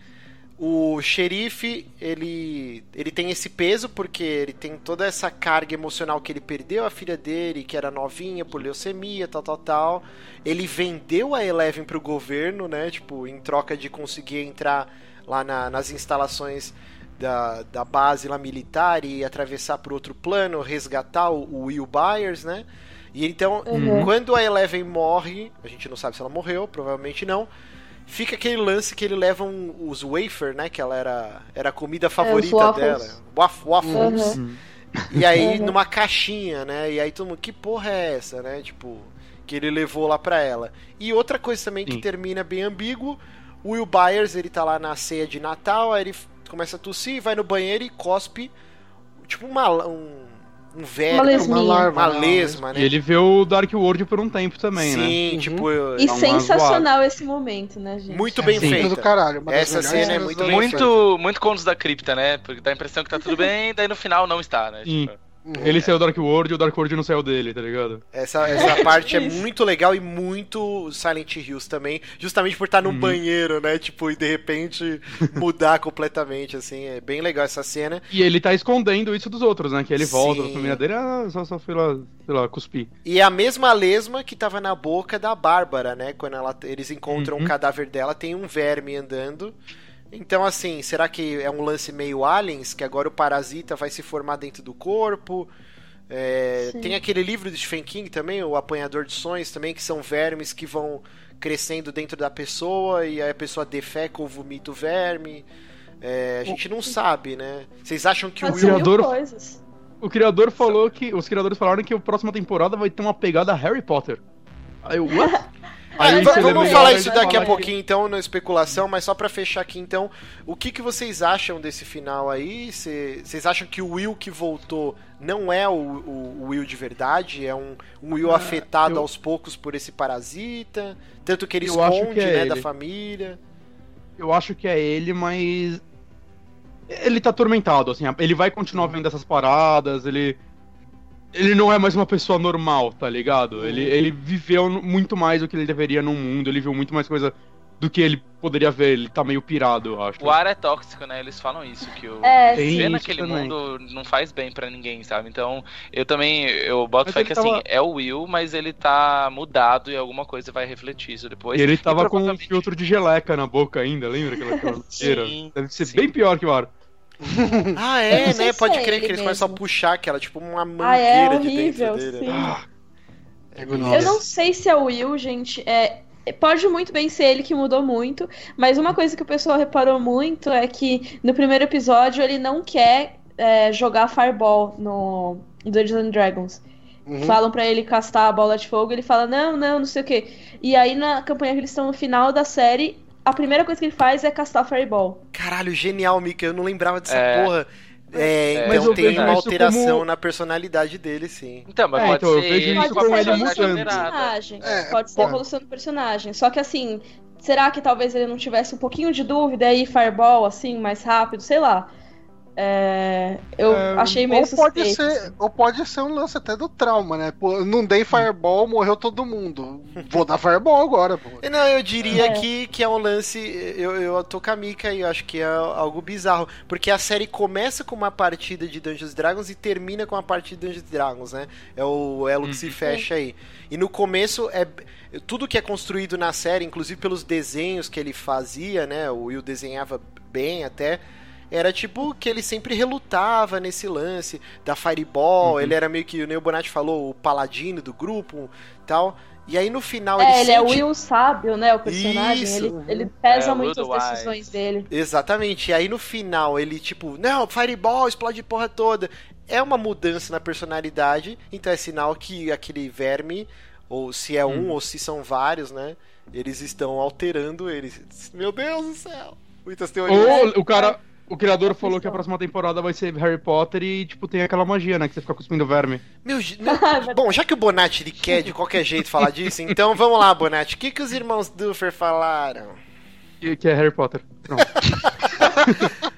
o xerife, ele, ele tem esse peso porque ele tem toda essa carga emocional que ele perdeu a filha dele, que era novinha por leucemia, tal, tal, tal. Ele vendeu a Eleven pro governo, né? Tipo, em troca de conseguir entrar lá na, nas instalações da, da base lá militar e atravessar por outro plano, resgatar o, o Will Byers, né? E então, uhum. quando a Eleven morre, a gente não sabe se ela morreu, provavelmente não fica aquele lance que ele leva um, os wafer, né? Que ela era, era a comida favorita é, dela. Waff, waffles. Uhum. E aí, uhum. numa caixinha, né? E aí todo mundo, que porra é essa, né? Tipo, que ele levou lá pra ela. E outra coisa também que Sim. termina bem ambíguo, o Will Byers, ele tá lá na ceia de Natal, aí ele começa a tossir, vai no banheiro e cospe, tipo uma, um, um velho, uma, uma, larva, uma lesma, né? E ele vê o Dark World por um tempo também, Sim, né? Sim, tipo... Uhum. E sensacional esse momento, né, gente? Muito bem Sim. feito. Do caralho, Essa cena é muito bem muito, feita. Muito contos da cripta, né? Porque dá a impressão que tá tudo bem, daí no final não está, né? Tipo... Uhum. Ele saiu do Dark World e o Dark World não saiu dele, tá ligado? Essa, essa (laughs) parte é muito legal e muito Silent Hills também, justamente por estar no uhum. banheiro, né? Tipo, e de repente (laughs) mudar completamente, assim. É bem legal essa cena. E ele tá escondendo isso dos outros, né? Que ele volta pra família dele, ah, só, só fui lá, sei lá, cuspir. E é a mesma lesma que tava na boca da Bárbara, né? Quando ela, eles encontram uhum. o cadáver dela, tem um verme andando. Então, assim, será que é um lance meio aliens, que agora o parasita vai se formar dentro do corpo? É, tem aquele livro de Stephen King também, o Apanhador de Sonhos também, que são vermes que vão crescendo dentro da pessoa e aí a pessoa defeca ou vomita o verme. É, a gente não sabe, né? Vocês acham que o Will... criador O criador falou que os criadores falaram que a próxima temporada vai ter uma pegada Harry Potter. Aí, what? (laughs) Aí, vamos falar isso daqui a pouquinho, então, na especulação, mas só para fechar aqui, então, o que, que vocês acham desse final aí? Vocês acham que o Will que voltou não é o, o, o Will de verdade? É um, um Will ah, afetado eu... aos poucos por esse parasita? Tanto que ele eu esconde, que é né, ele. da família? Eu acho que é ele, mas ele tá atormentado, assim, ele vai continuar vendo essas paradas, ele ele não é mais uma pessoa normal, tá ligado? Ele, uhum. ele viveu muito mais do que ele deveria no mundo, ele viu muito mais coisa do que ele poderia ver. Ele tá meio pirado, eu acho. O ar é tóxico, né? Eles falam isso, que o é, viver naquele também. mundo não faz bem para ninguém, sabe? Então, eu também, eu boto fé que assim, tava... assim, é o Will, mas ele tá mudado e alguma coisa vai refletir isso depois. E ele tava e provavelmente... com um filtro de geleca na boca ainda, lembra aquela, (laughs) aquela Deve ser sim. bem pior que o ar. (laughs) ah, é, né? Pode é crer que eles mesmo. começam a puxar aquela, tipo, uma mangueira ah, é horrível, de dentro dele. Sim. (gasps) Né? Eu não sei se é o Will, gente. É, pode muito bem ser ele que mudou muito, mas uma coisa que o pessoal reparou muito é que no primeiro episódio ele não quer é, jogar Fireball no Dungeons and Dragons. Uhum. Falam para ele castar a bola de fogo, ele fala, não, não, não sei o quê. E aí na campanha que eles estão no final da série, a primeira coisa que ele faz é castar Fireball. Caralho, genial, Mika, eu não lembrava dessa é... porra. É, é, então tem uma alteração como... na personalidade dele, sim. Então, mas é, pode então, ser, eu vejo isso pode ser ele mudando. Personagem. É, pode ser a evolução do personagem. Só que assim, será que talvez ele não tivesse um pouquinho de dúvida aí, Fireball, assim, mais rápido, sei lá. É, eu é, achei meio ou pode ser Ou pode ser um lance até do trauma, né? Pô, não dei Fireball, morreu todo mundo. Vou dar Fireball agora, pô. Não, eu diria é. que, que é um lance. Eu, eu tô com a Mika e eu acho que é algo bizarro. Porque a série começa com uma partida de Dungeons Dragons e termina com a partida de Dungeons Dragons, né? É o elo que se uhum. fecha aí. E no começo é. Tudo que é construído na série, inclusive pelos desenhos que ele fazia, né? O Will desenhava bem até era tipo que ele sempre relutava nesse lance da Fireball, uhum. ele era meio que, o Neo Bonatti falou, o paladino do grupo tal. E aí no final é, ele, ele sente... é o Will sábio, né, o personagem, ele, ele pesa é, muito as decisões dele. Exatamente, e aí no final ele tipo, não, Fireball, explode porra toda. É uma mudança na personalidade, então é sinal que aquele verme, ou se é um, hum. ou se são vários, né, eles estão alterando eles. Meu Deus do céu! Muitas teorias. Ou o cara o criador falou que a próxima temporada vai ser Harry Potter e, tipo, tem aquela magia, né? Que você fica cuspindo verme. Meu, (laughs) bom, já que o Bonatti ele quer de qualquer jeito falar disso, (laughs) então vamos lá, Bonatti. O que, que os irmãos Duffer falaram? Que, que é Harry Potter. Pronto. (laughs)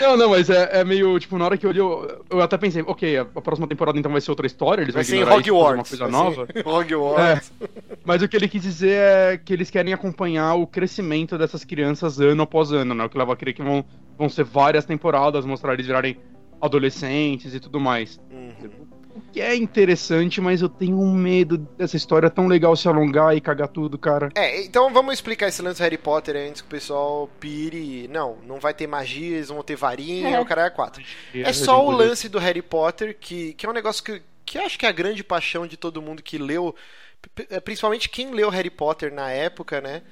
não, não, mas é, é, meio, tipo, na hora que eu olhei, eu, eu até pensei, ok, a, a, próxima temporada então vai ser outra história, eles vai vão ser Hogwarts, uma coisa nova. Hogwarts. É, mas o que ele quis dizer é que eles querem acompanhar o crescimento dessas crianças ano após ano, né? O que leva a crer que vão, vão ser várias temporadas, mostrar eles virarem adolescentes e tudo mais. Uhum. O que é interessante, mas eu tenho um medo dessa história tão legal se alongar e cagar tudo, cara. É, então vamos explicar esse lance do Harry Potter antes que o pessoal pire. Não, não vai ter magia, eles vão ter varinha, é. o cara é quatro. É, é só o lance do Harry Potter, que, que é um negócio que, que eu acho que é a grande paixão de todo mundo que leu, principalmente quem leu Harry Potter na época, né?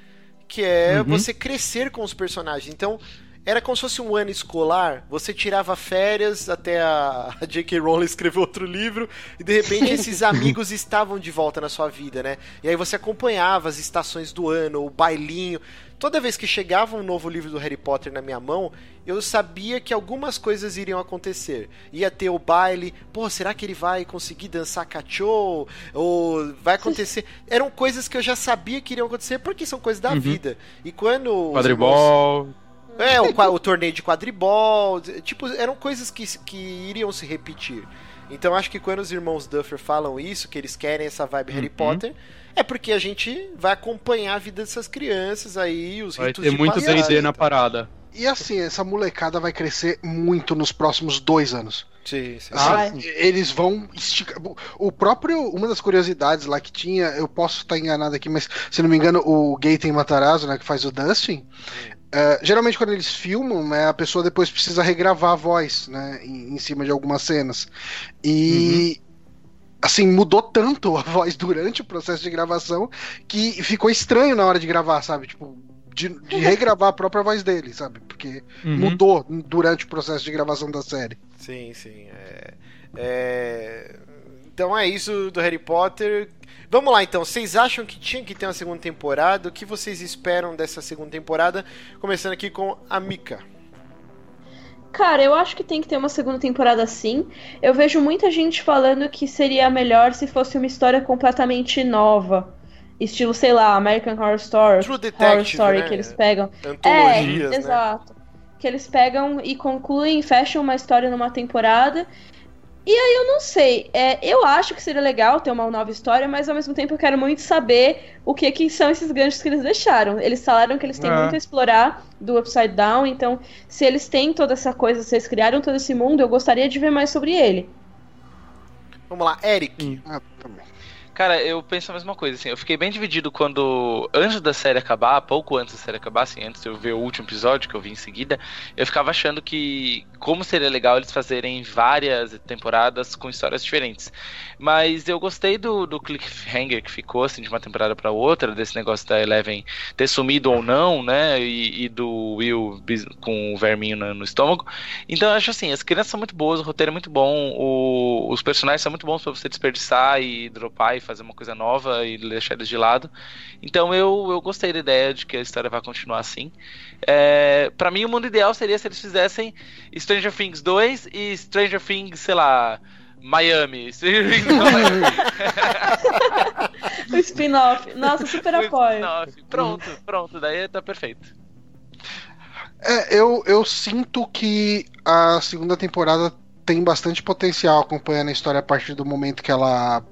Que é uhum. você crescer com os personagens. Então, era como se fosse um ano escolar, você tirava férias até a, (laughs) a J.K. Rowling escrever outro livro e de repente esses amigos estavam de volta na sua vida, né? E aí você acompanhava as estações do ano, o bailinho. Toda vez que chegava um novo livro do Harry Potter na minha mão, eu sabia que algumas coisas iriam acontecer. Ia ter o baile, pô, será que ele vai conseguir dançar cachorro? Ou vai acontecer. Eram coisas que eu já sabia que iriam acontecer porque são coisas da uhum. vida. E quando. Quadribol. É, o, o, torneio de quadribol. Tipo, eram coisas que, que iriam se repetir. Então acho que quando os irmãos Duffer falam isso, que eles querem essa vibe uhum. Harry Potter, é porque a gente vai acompanhar a vida dessas crianças aí, os vai ritos ter de muito D&D na parada. E assim, essa molecada vai crescer muito nos próximos dois anos. Sim, sim. Assim, ah, eles vão esticar. O próprio. Uma das curiosidades lá que tinha, eu posso estar enganado aqui, mas se não me engano, o Gaten Matarazzo, né, que faz o Dustin, Uh, geralmente quando eles filmam, né, a pessoa depois precisa regravar a voz, né, em, em cima de algumas cenas. E uhum. assim, mudou tanto a voz durante o processo de gravação que ficou estranho na hora de gravar, sabe? Tipo, de, de regravar a própria voz dele, sabe? Porque uhum. mudou durante o processo de gravação da série. Sim, sim. É, é... Então é isso do Harry Potter. Vamos lá então, vocês acham que tinha que ter uma segunda temporada? O que vocês esperam dessa segunda temporada? Começando aqui com a Mika. Cara, eu acho que tem que ter uma segunda temporada sim. Eu vejo muita gente falando que seria melhor se fosse uma história completamente nova. Estilo, sei lá, American Horror Story, True Detective, Horror Story né? que eles pegam. Antologias, é, né? exato. Que eles pegam e concluem, fecham uma história numa temporada e aí eu não sei. É, eu acho que seria legal ter uma nova história, mas ao mesmo tempo eu quero muito saber o que, que são esses ganchos que eles deixaram. Eles falaram que eles têm é. muito a explorar do Upside Down, então se eles têm toda essa coisa, se eles criaram todo esse mundo, eu gostaria de ver mais sobre ele. Vamos lá, Eric. Ah, Cara, eu penso a mesma coisa, assim, eu fiquei bem dividido quando, antes da série acabar, pouco antes da série acabar, assim, antes de eu ver o último episódio que eu vi em seguida, eu ficava achando que, como seria legal eles fazerem várias temporadas com histórias diferentes. Mas eu gostei do, do cliffhanger que ficou, assim, de uma temporada para outra, desse negócio da Eleven ter sumido ou não, né, e, e do Will com o verminho no, no, estômago. Então eu acho assim, as crianças são muito boas, o roteiro é muito bom, o, os personagens são muito bons para você desperdiçar e dropar e fazer uma coisa nova e deixar eles de lado. Então eu, eu gostei da ideia de que a história vai continuar assim. É, para mim, o mundo ideal seria se eles fizessem Stranger Things 2 e Stranger Things, sei lá. Miami. (laughs) (laughs) o spin-off. Nossa, super apoio. Pronto, pronto, daí tá perfeito. É, eu, eu sinto que a segunda temporada tem bastante potencial acompanhando a história a partir do momento que ela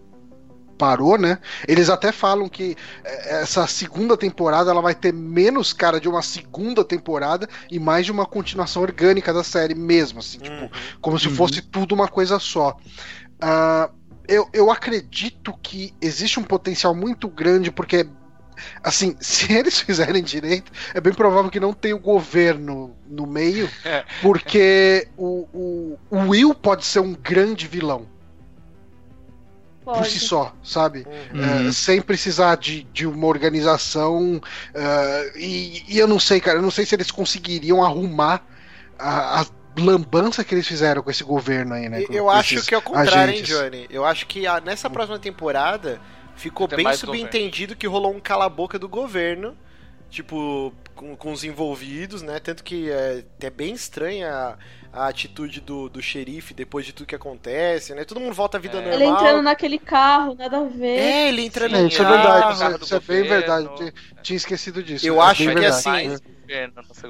parou, né? Eles até falam que é, essa segunda temporada ela vai ter menos cara de uma segunda temporada e mais de uma continuação orgânica da série mesmo, assim, tipo, uhum. tipo, como se uhum. fosse tudo uma coisa só. Uh, eu, eu acredito que existe um potencial muito grande, porque assim, (laughs) se eles fizerem direito, é bem provável que não tenha o governo no meio, é. porque o, o, o Will pode ser um grande vilão. Pode. por si só, sabe? Uhum. Uh, sem precisar de, de uma organização. Uh, e, e, eu não sei, cara, eu não sei se eles conseguiriam arrumar a, a lambança que eles fizeram com esse governo aí, né? eu acho que é o contrário, agentes. hein, Johnny? Eu acho que a, nessa próxima temporada ficou Tem bem subentendido governo. que rolou um cala-boca do governo tipo, com, com os envolvidos, né? Tanto que é, é bem estranha a, atitude do, do xerife depois de tudo que acontece, né? Todo mundo volta à vida é. normal. Ele entrando naquele carro, nada a ver. É, ele entra no é, Isso é verdade, isso, isso é bem verdade. Tinha, tinha esquecido disso. Eu é acho que verdade. assim.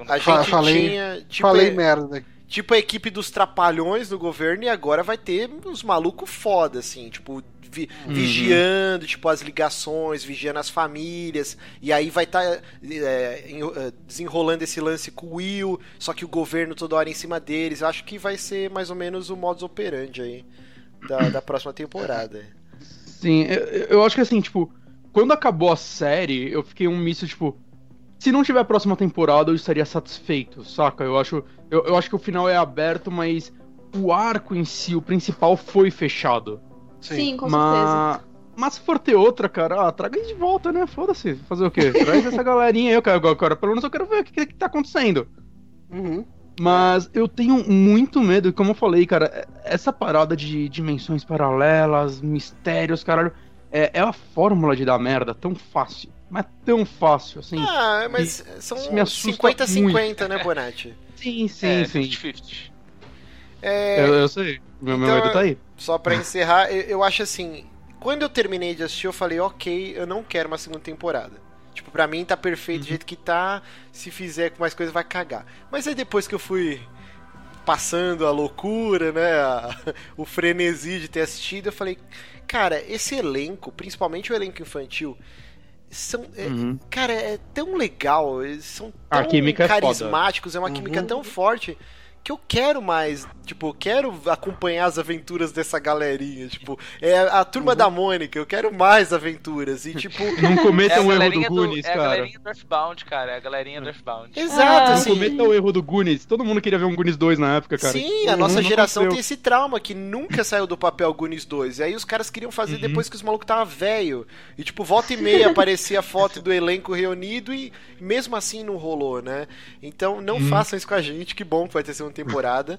A gente falei, tinha. Tipo, falei é, merda. Tipo a equipe dos trapalhões no governo e agora vai ter uns malucos foda, assim, tipo, vi, uhum. vigiando, tipo, as ligações, vigiando as famílias, e aí vai estar tá, é, é, desenrolando esse lance com o Will, só que o governo toda hora em cima deles. Eu acho que vai ser mais ou menos o modus operandi aí da, da próxima temporada. Sim, eu, eu acho que assim, tipo, quando acabou a série, eu fiquei um misto, tipo, se não tiver a próxima temporada, eu estaria satisfeito, saca? Eu acho, eu, eu acho que o final é aberto, mas o arco em si, o principal, foi fechado. Sim, Sim com mas... certeza. Mas se for ter outra, cara, ah, traga eles de volta, né? Foda-se. Fazer o quê? (laughs) Traz essa galerinha aí, eu quero, agora. Pelo menos eu quero ver o que, que, que tá acontecendo. Uhum. Mas eu tenho muito medo, como eu falei, cara, essa parada de dimensões paralelas, mistérios, caralho, é, é a fórmula de dar merda tão fácil. Mas tão fácil, assim. Ah, mas são 50-50, né, Bonatti? Sim, sim, é, sim. 50-50. É... Eu, eu, sei, meu, então, meu medo tá aí. Só pra encerrar, eu, eu, acho assim, quando eu terminei de assistir, eu falei, ok, eu não quero uma segunda temporada. Tipo, pra mim tá perfeito uhum. do jeito que tá, se fizer com mais coisa vai cagar. Mas aí depois que eu fui passando a loucura, né, a, (laughs) o frenesi de ter assistido, eu falei, cara, esse elenco, principalmente o elenco infantil, são. É, uhum. É, cara, é tão legal, eles são tão carismáticos, é, é uma química uhum. tão forte que eu quero mais, tipo, eu quero acompanhar as aventuras dessa galerinha, tipo, é a turma uhum. da Mônica, eu quero mais aventuras e (laughs) tipo, não cometam é o erro do Goonies, cara. É a galerinha do Earthbound, cara, é a galerinha do Earthbound. Exato, ah, assim. Não cometam o erro do Goonies. Todo mundo queria ver um Goonies 2 na época, cara. Sim, a nossa uhum, geração tem esse trauma que nunca saiu do papel Goonies 2. E aí os caras queriam fazer uhum. depois que os malucos tava velho. E tipo, volta e meia aparecia a foto do elenco reunido e mesmo assim não rolou, né? Então não uhum. façam isso com a gente, que bom que vai ter segunda temporada.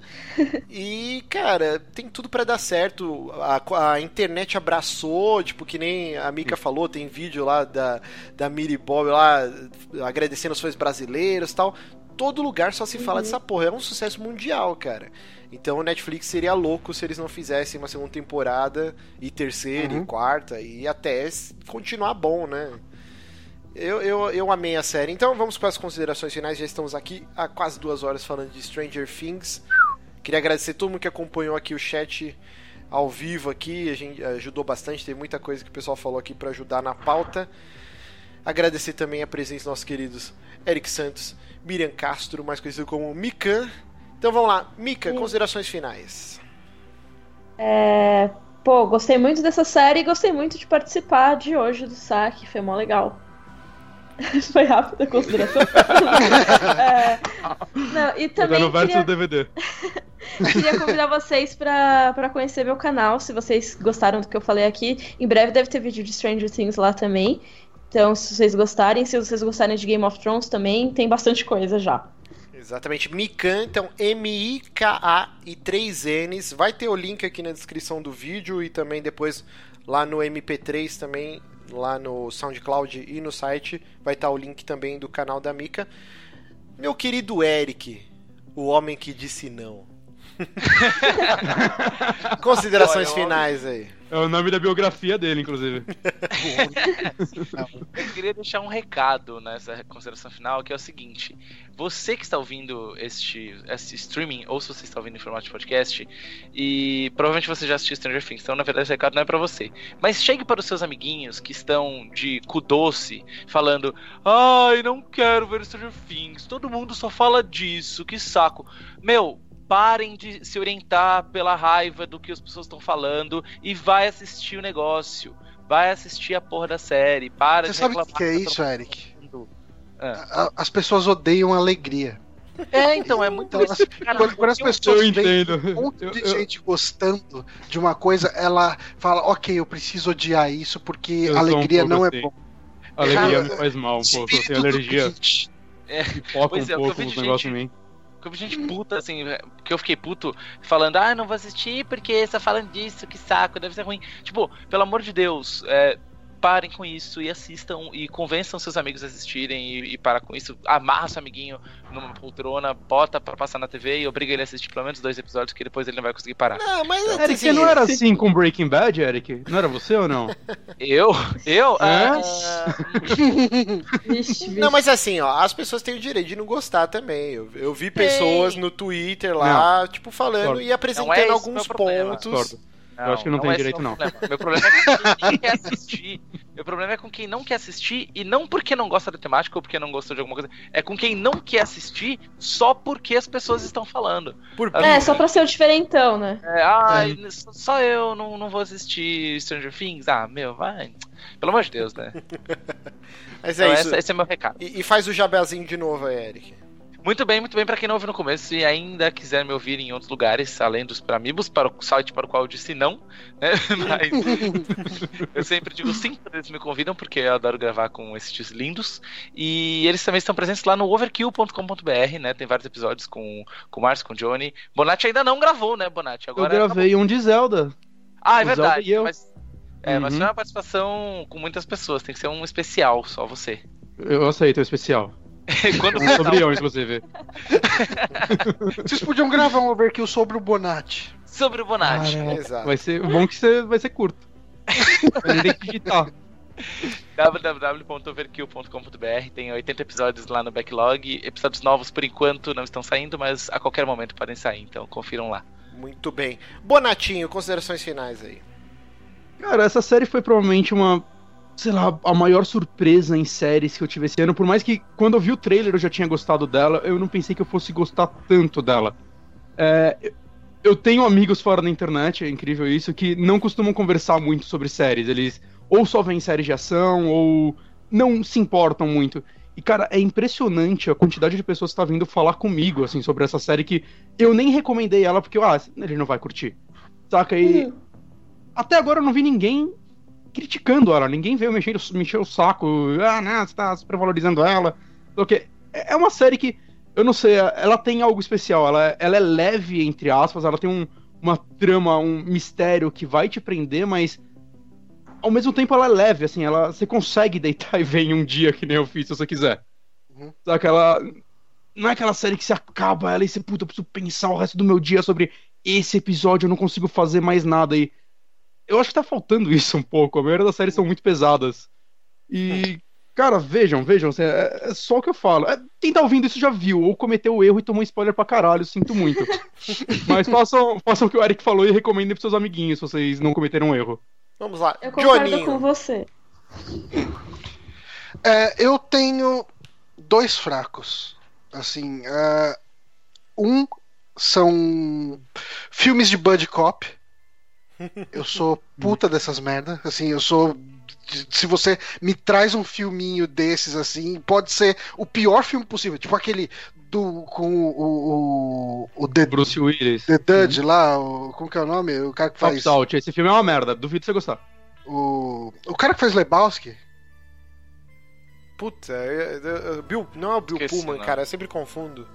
E, cara, tem tudo para dar certo. A, a, internet abraçou, tipo, que nem a Mika falou, tem vídeo lá da, da Miri Bob lá agradecendo os fãs brasileiros e tal. Todo lugar só se fala uhum. dessa porra. É um sucesso mundial, cara. Então o Netflix seria louco se eles não fizessem uma segunda temporada, e terceira, uhum. e quarta, e até continuar bom, né? Eu, eu, eu amei a série. Então vamos para as considerações finais. Já estamos aqui há quase duas horas falando de Stranger Things. Queria agradecer todo mundo que acompanhou aqui o chat ao vivo aqui. A gente ajudou bastante. Tem muita coisa que o pessoal falou aqui para ajudar na pauta. Agradecer também a presença dos nossos queridos Eric Santos, Miriam Castro, mais conhecido como Mikan. Então vamos lá, Mika, considerações finais. É, Pô, gostei muito dessa série e gostei muito de participar de hoje do saque, foi mó legal. (laughs) foi rápida a consideração. (laughs) é, não, e também. no verso queria... do DVD. (laughs) queria convidar vocês para conhecer meu canal, se vocês gostaram do que eu falei aqui. Em breve deve ter vídeo de Stranger Things lá também. Então, se vocês gostarem, se vocês gostarem de Game of Thrones também, tem bastante coisa já. Exatamente, Mikan, então M-I-K-A e 3 N's. Vai ter o link aqui na descrição do vídeo e também depois lá no MP3 também, lá no SoundCloud e no site, vai estar o link também do canal da Mika. Meu querido Eric, o homem que disse não. (laughs) Considerações finais aí. É o nome da biografia dele, inclusive. (laughs) Eu queria deixar um recado nessa consideração final, que é o seguinte: você que está ouvindo este, este streaming, ou se você está ouvindo em formato de podcast, e provavelmente você já assistiu Stranger Things, então na verdade esse recado não é para você. Mas chegue para os seus amiguinhos que estão de cu doce, falando: ai, não quero ver Stranger Things, todo mundo só fala disso, que saco. Meu, parem de se orientar pela raiva do que as pessoas estão falando e vai assistir o negócio. Vai assistir a porra da série. Para Você sabe o que, que é isso, Eric? É. As pessoas odeiam alegria. É, então, é muito então, assim, quando, quando, as pessoas eu entendo. um monte de eu, gente eu... gostando de uma coisa, ela fala, ok, eu preciso odiar isso porque alegria um não é assim. é bom. Alegria me faz mal um pouco, eu tenho alergia. É, Pipoca um é, pouco os negócios em mim que eu vi gente puta, assim, que eu fiquei puto falando, ah, não vou assistir porque você tá falando disso, que saco, deve ser ruim. Tipo, pelo amor de Deus, é, parem com isso e assistam e convençam seus amigos a assistirem e, e para com isso. Amarra seu amiguinho numa poltrona, bota pra passar na TV e obriga ele a assistir pelo menos dois episódios que depois ele não vai conseguir parar. Não, mas então, Eric, assim, não era assim com Breaking Bad, Eric? Não era você ou não? (laughs) Eu? Eu? É? Ah... (laughs) não, mas assim, ó, as pessoas têm o direito de não gostar também. Eu, eu vi pessoas Ei. no Twitter lá, não. tipo, falando e apresentando é alguns pontos. Não, eu acho que não, não tem é direito, não. Meu problema é com quem quer assistir. Meu problema é com quem não quer assistir, e não porque não gosta da temática ou porque não gostou de alguma coisa. É com quem não quer assistir só porque as pessoas estão falando. Por... É, só pra ser o diferentão, né? É, ah, é. só eu não, não vou assistir Stranger Things. Ah, meu, vai. Pelo amor de Deus, né? (laughs) Mas é então, isso. esse é meu recado. E, e faz o jabezinho de novo aí, Eric. Muito bem, muito bem. Para quem não ouviu no começo e ainda quiser me ouvir em outros lugares, além dos Pramibos, para o site para o qual eu disse não, né? (laughs) Mas (laughs) eu sempre digo sim quando eles me convidam, porque eu adoro gravar com esses lindos. E eles também estão presentes lá no overkill.com.br, né? Tem vários episódios com, com o Márcio, com o Johnny. Bonatti ainda não gravou, né, Bonatti? Agora eu gravei um de Zelda. Ah, é o verdade. Mas, é, uhum. mas não é uma participação com muitas pessoas, tem que ser um especial, só você. Eu aceito o especial. (laughs) Quando um sobre eu, inclusive. (laughs) Vocês podiam gravar um overkill sobre o Bonatti. Sobre o Bonatti. Exato. Vai ser bom que você vai ser curto. Vai ter que digitar www.overkill.com.br tem 80 episódios lá no backlog. Episódios novos por enquanto não estão saindo, mas a qualquer momento podem sair, então confiram lá. Muito bem. Bonatinho, considerações finais aí. Cara, essa série foi provavelmente uma sei lá, a maior surpresa em séries que eu tive esse ano. Por mais que quando eu vi o trailer eu já tinha gostado dela, eu não pensei que eu fosse gostar tanto dela. É, eu tenho amigos fora da internet, é incrível isso, que não costumam conversar muito sobre séries. Eles ou só veem séries de ação ou não se importam muito. E, cara, é impressionante a quantidade de pessoas que tá vindo falar comigo, assim, sobre essa série que eu nem recomendei ela porque, ah, ele não vai curtir. Saca? E uhum. até agora eu não vi ninguém criticando ela. Ninguém veio mexer, mexer o saco. Ah, não, você tá supervalorizando ela. Porque é uma série que, eu não sei, ela tem algo especial. Ela, ela é leve, entre aspas. Ela tem um, uma trama, um mistério que vai te prender, mas ao mesmo tempo ela é leve, assim. Ela, você consegue deitar (laughs) e ver em um dia que nem eu fiz, se você quiser. Uhum. Ela, não é aquela série que você acaba ela e você, puta, eu preciso pensar o resto do meu dia sobre esse episódio, eu não consigo fazer mais nada. E eu acho que tá faltando (laughs) isso um pouco. A maioria das séries são muito pesadas. E, cara, vejam, vejam. É, é só o que eu falo. É, quem tá ouvindo isso já viu, ou cometeu o erro e tomou spoiler pra caralho, sinto muito. (laughs) Mas façam, façam o que o Eric falou e recomendem pros seus amiguinhos se vocês não cometeram um erro. Vamos lá. Eu concordo com você. É, eu tenho dois fracos. Assim, uh, um são filmes de Buddy Cop Eu sou puta dessas merda. Assim, eu sou. Se você me traz um filminho desses, assim, pode ser o pior filme possível. Tipo aquele do. com o. o, o The, Bruce Willis. The Dudge uhum. lá, o, como que é o nome? O cara que faz. Out. Esse filme é uma merda, duvido você gostar. O, o cara que faz Lebowski. Puta, é, é, é, Bill, não é o Bill Esqueci, Pullman, não. cara, eu sempre confundo.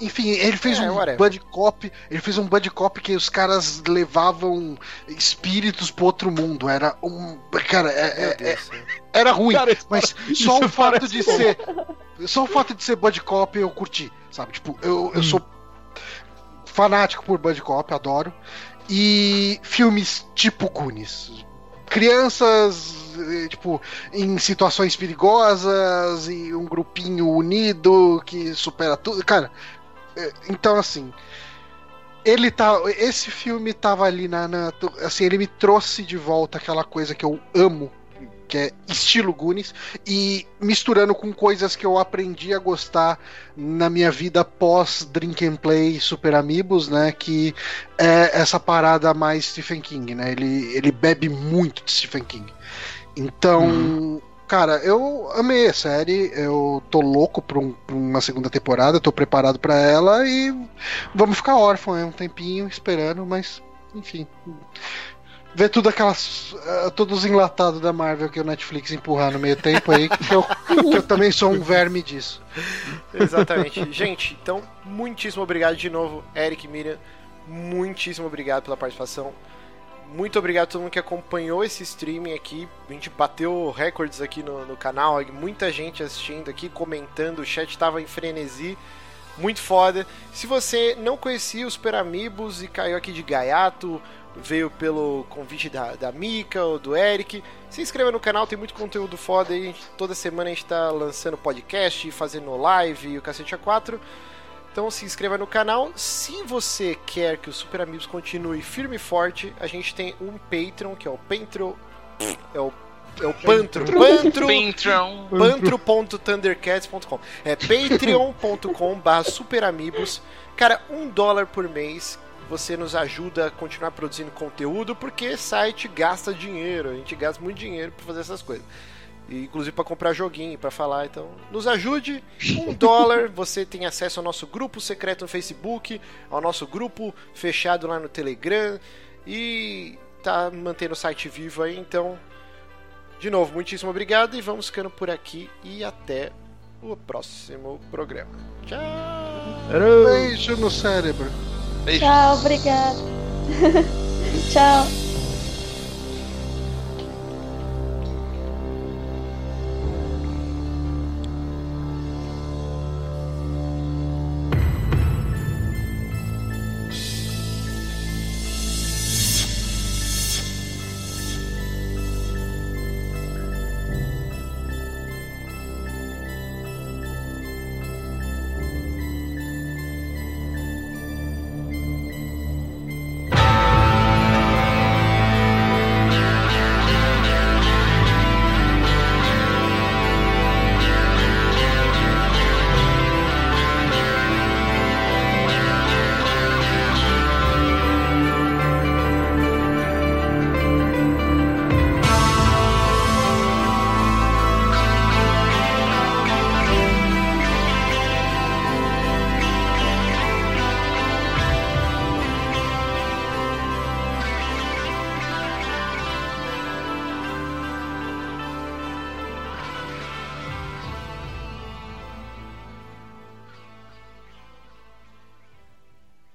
Enfim, ele fez é, um whatever. buddy cop, ele fez um buddy cop que os caras levavam espíritos pro outro mundo. Era um, cara, é, é, era ruim, cara, mas (laughs) só o (laughs) fato de bom. ser, só o fato de ser buddy cop eu curti, sabe? Tipo, eu, eu hum. sou fanático por buddy cop, adoro. E filmes tipo Goonies, crianças tipo em situações perigosas e um grupinho unido que supera tudo cara é, então, assim. Ele tá. Esse filme tava ali na, na, Assim, ele me trouxe de volta aquela coisa que eu amo, que é estilo Goonies, e misturando com coisas que eu aprendi a gostar na minha vida pós Drink and Play Super Amigos, né? Que é essa parada mais Stephen King, né? Ele, ele bebe muito de Stephen King. Então. Hum Cara, eu amei a série, eu tô louco pra, um, pra uma segunda temporada, tô preparado para ela e vamos ficar órfão aí um tempinho esperando, mas enfim. Ver tudo aquelas. Uh, todos os enlatados da Marvel que o Netflix empurrar no meio tempo aí, que eu, que eu também sou um verme disso. Exatamente. Gente, então, muitíssimo obrigado de novo, Eric Miriam. Muitíssimo obrigado pela participação. Muito obrigado a todo mundo que acompanhou esse streaming aqui. A gente bateu recordes aqui no, no canal, muita gente assistindo aqui, comentando, o chat estava em frenesi. Muito foda. Se você não conhecia os Super Amigos e caiu aqui de gaiato, veio pelo convite da, da Mika ou do Eric, se inscreva no canal, tem muito conteúdo foda aí. Toda semana a gente está lançando podcast, fazendo live e o cacete A4. Então se inscreva no canal. Se você quer que o Super Amigos continue firme e forte, a gente tem um Patreon, que é o Pantro. É o é o Pantro. Pantro. Pantro.thundercats.com. É patreon.com/barra superamigos. Cara, um dólar por mês. Você nos ajuda a continuar produzindo conteúdo, porque site gasta dinheiro. A gente gasta muito dinheiro para fazer essas coisas inclusive para comprar joguinho, para falar. Então, nos ajude. Um (laughs) dólar, você tem acesso ao nosso grupo secreto no Facebook, ao nosso grupo fechado lá no Telegram e tá mantendo o site vivo aí. Então, de novo, muitíssimo obrigado e vamos ficando por aqui e até o próximo programa. Tchau. Beijo no cérebro. Beijo. Tchau, obrigado. (laughs) Tchau.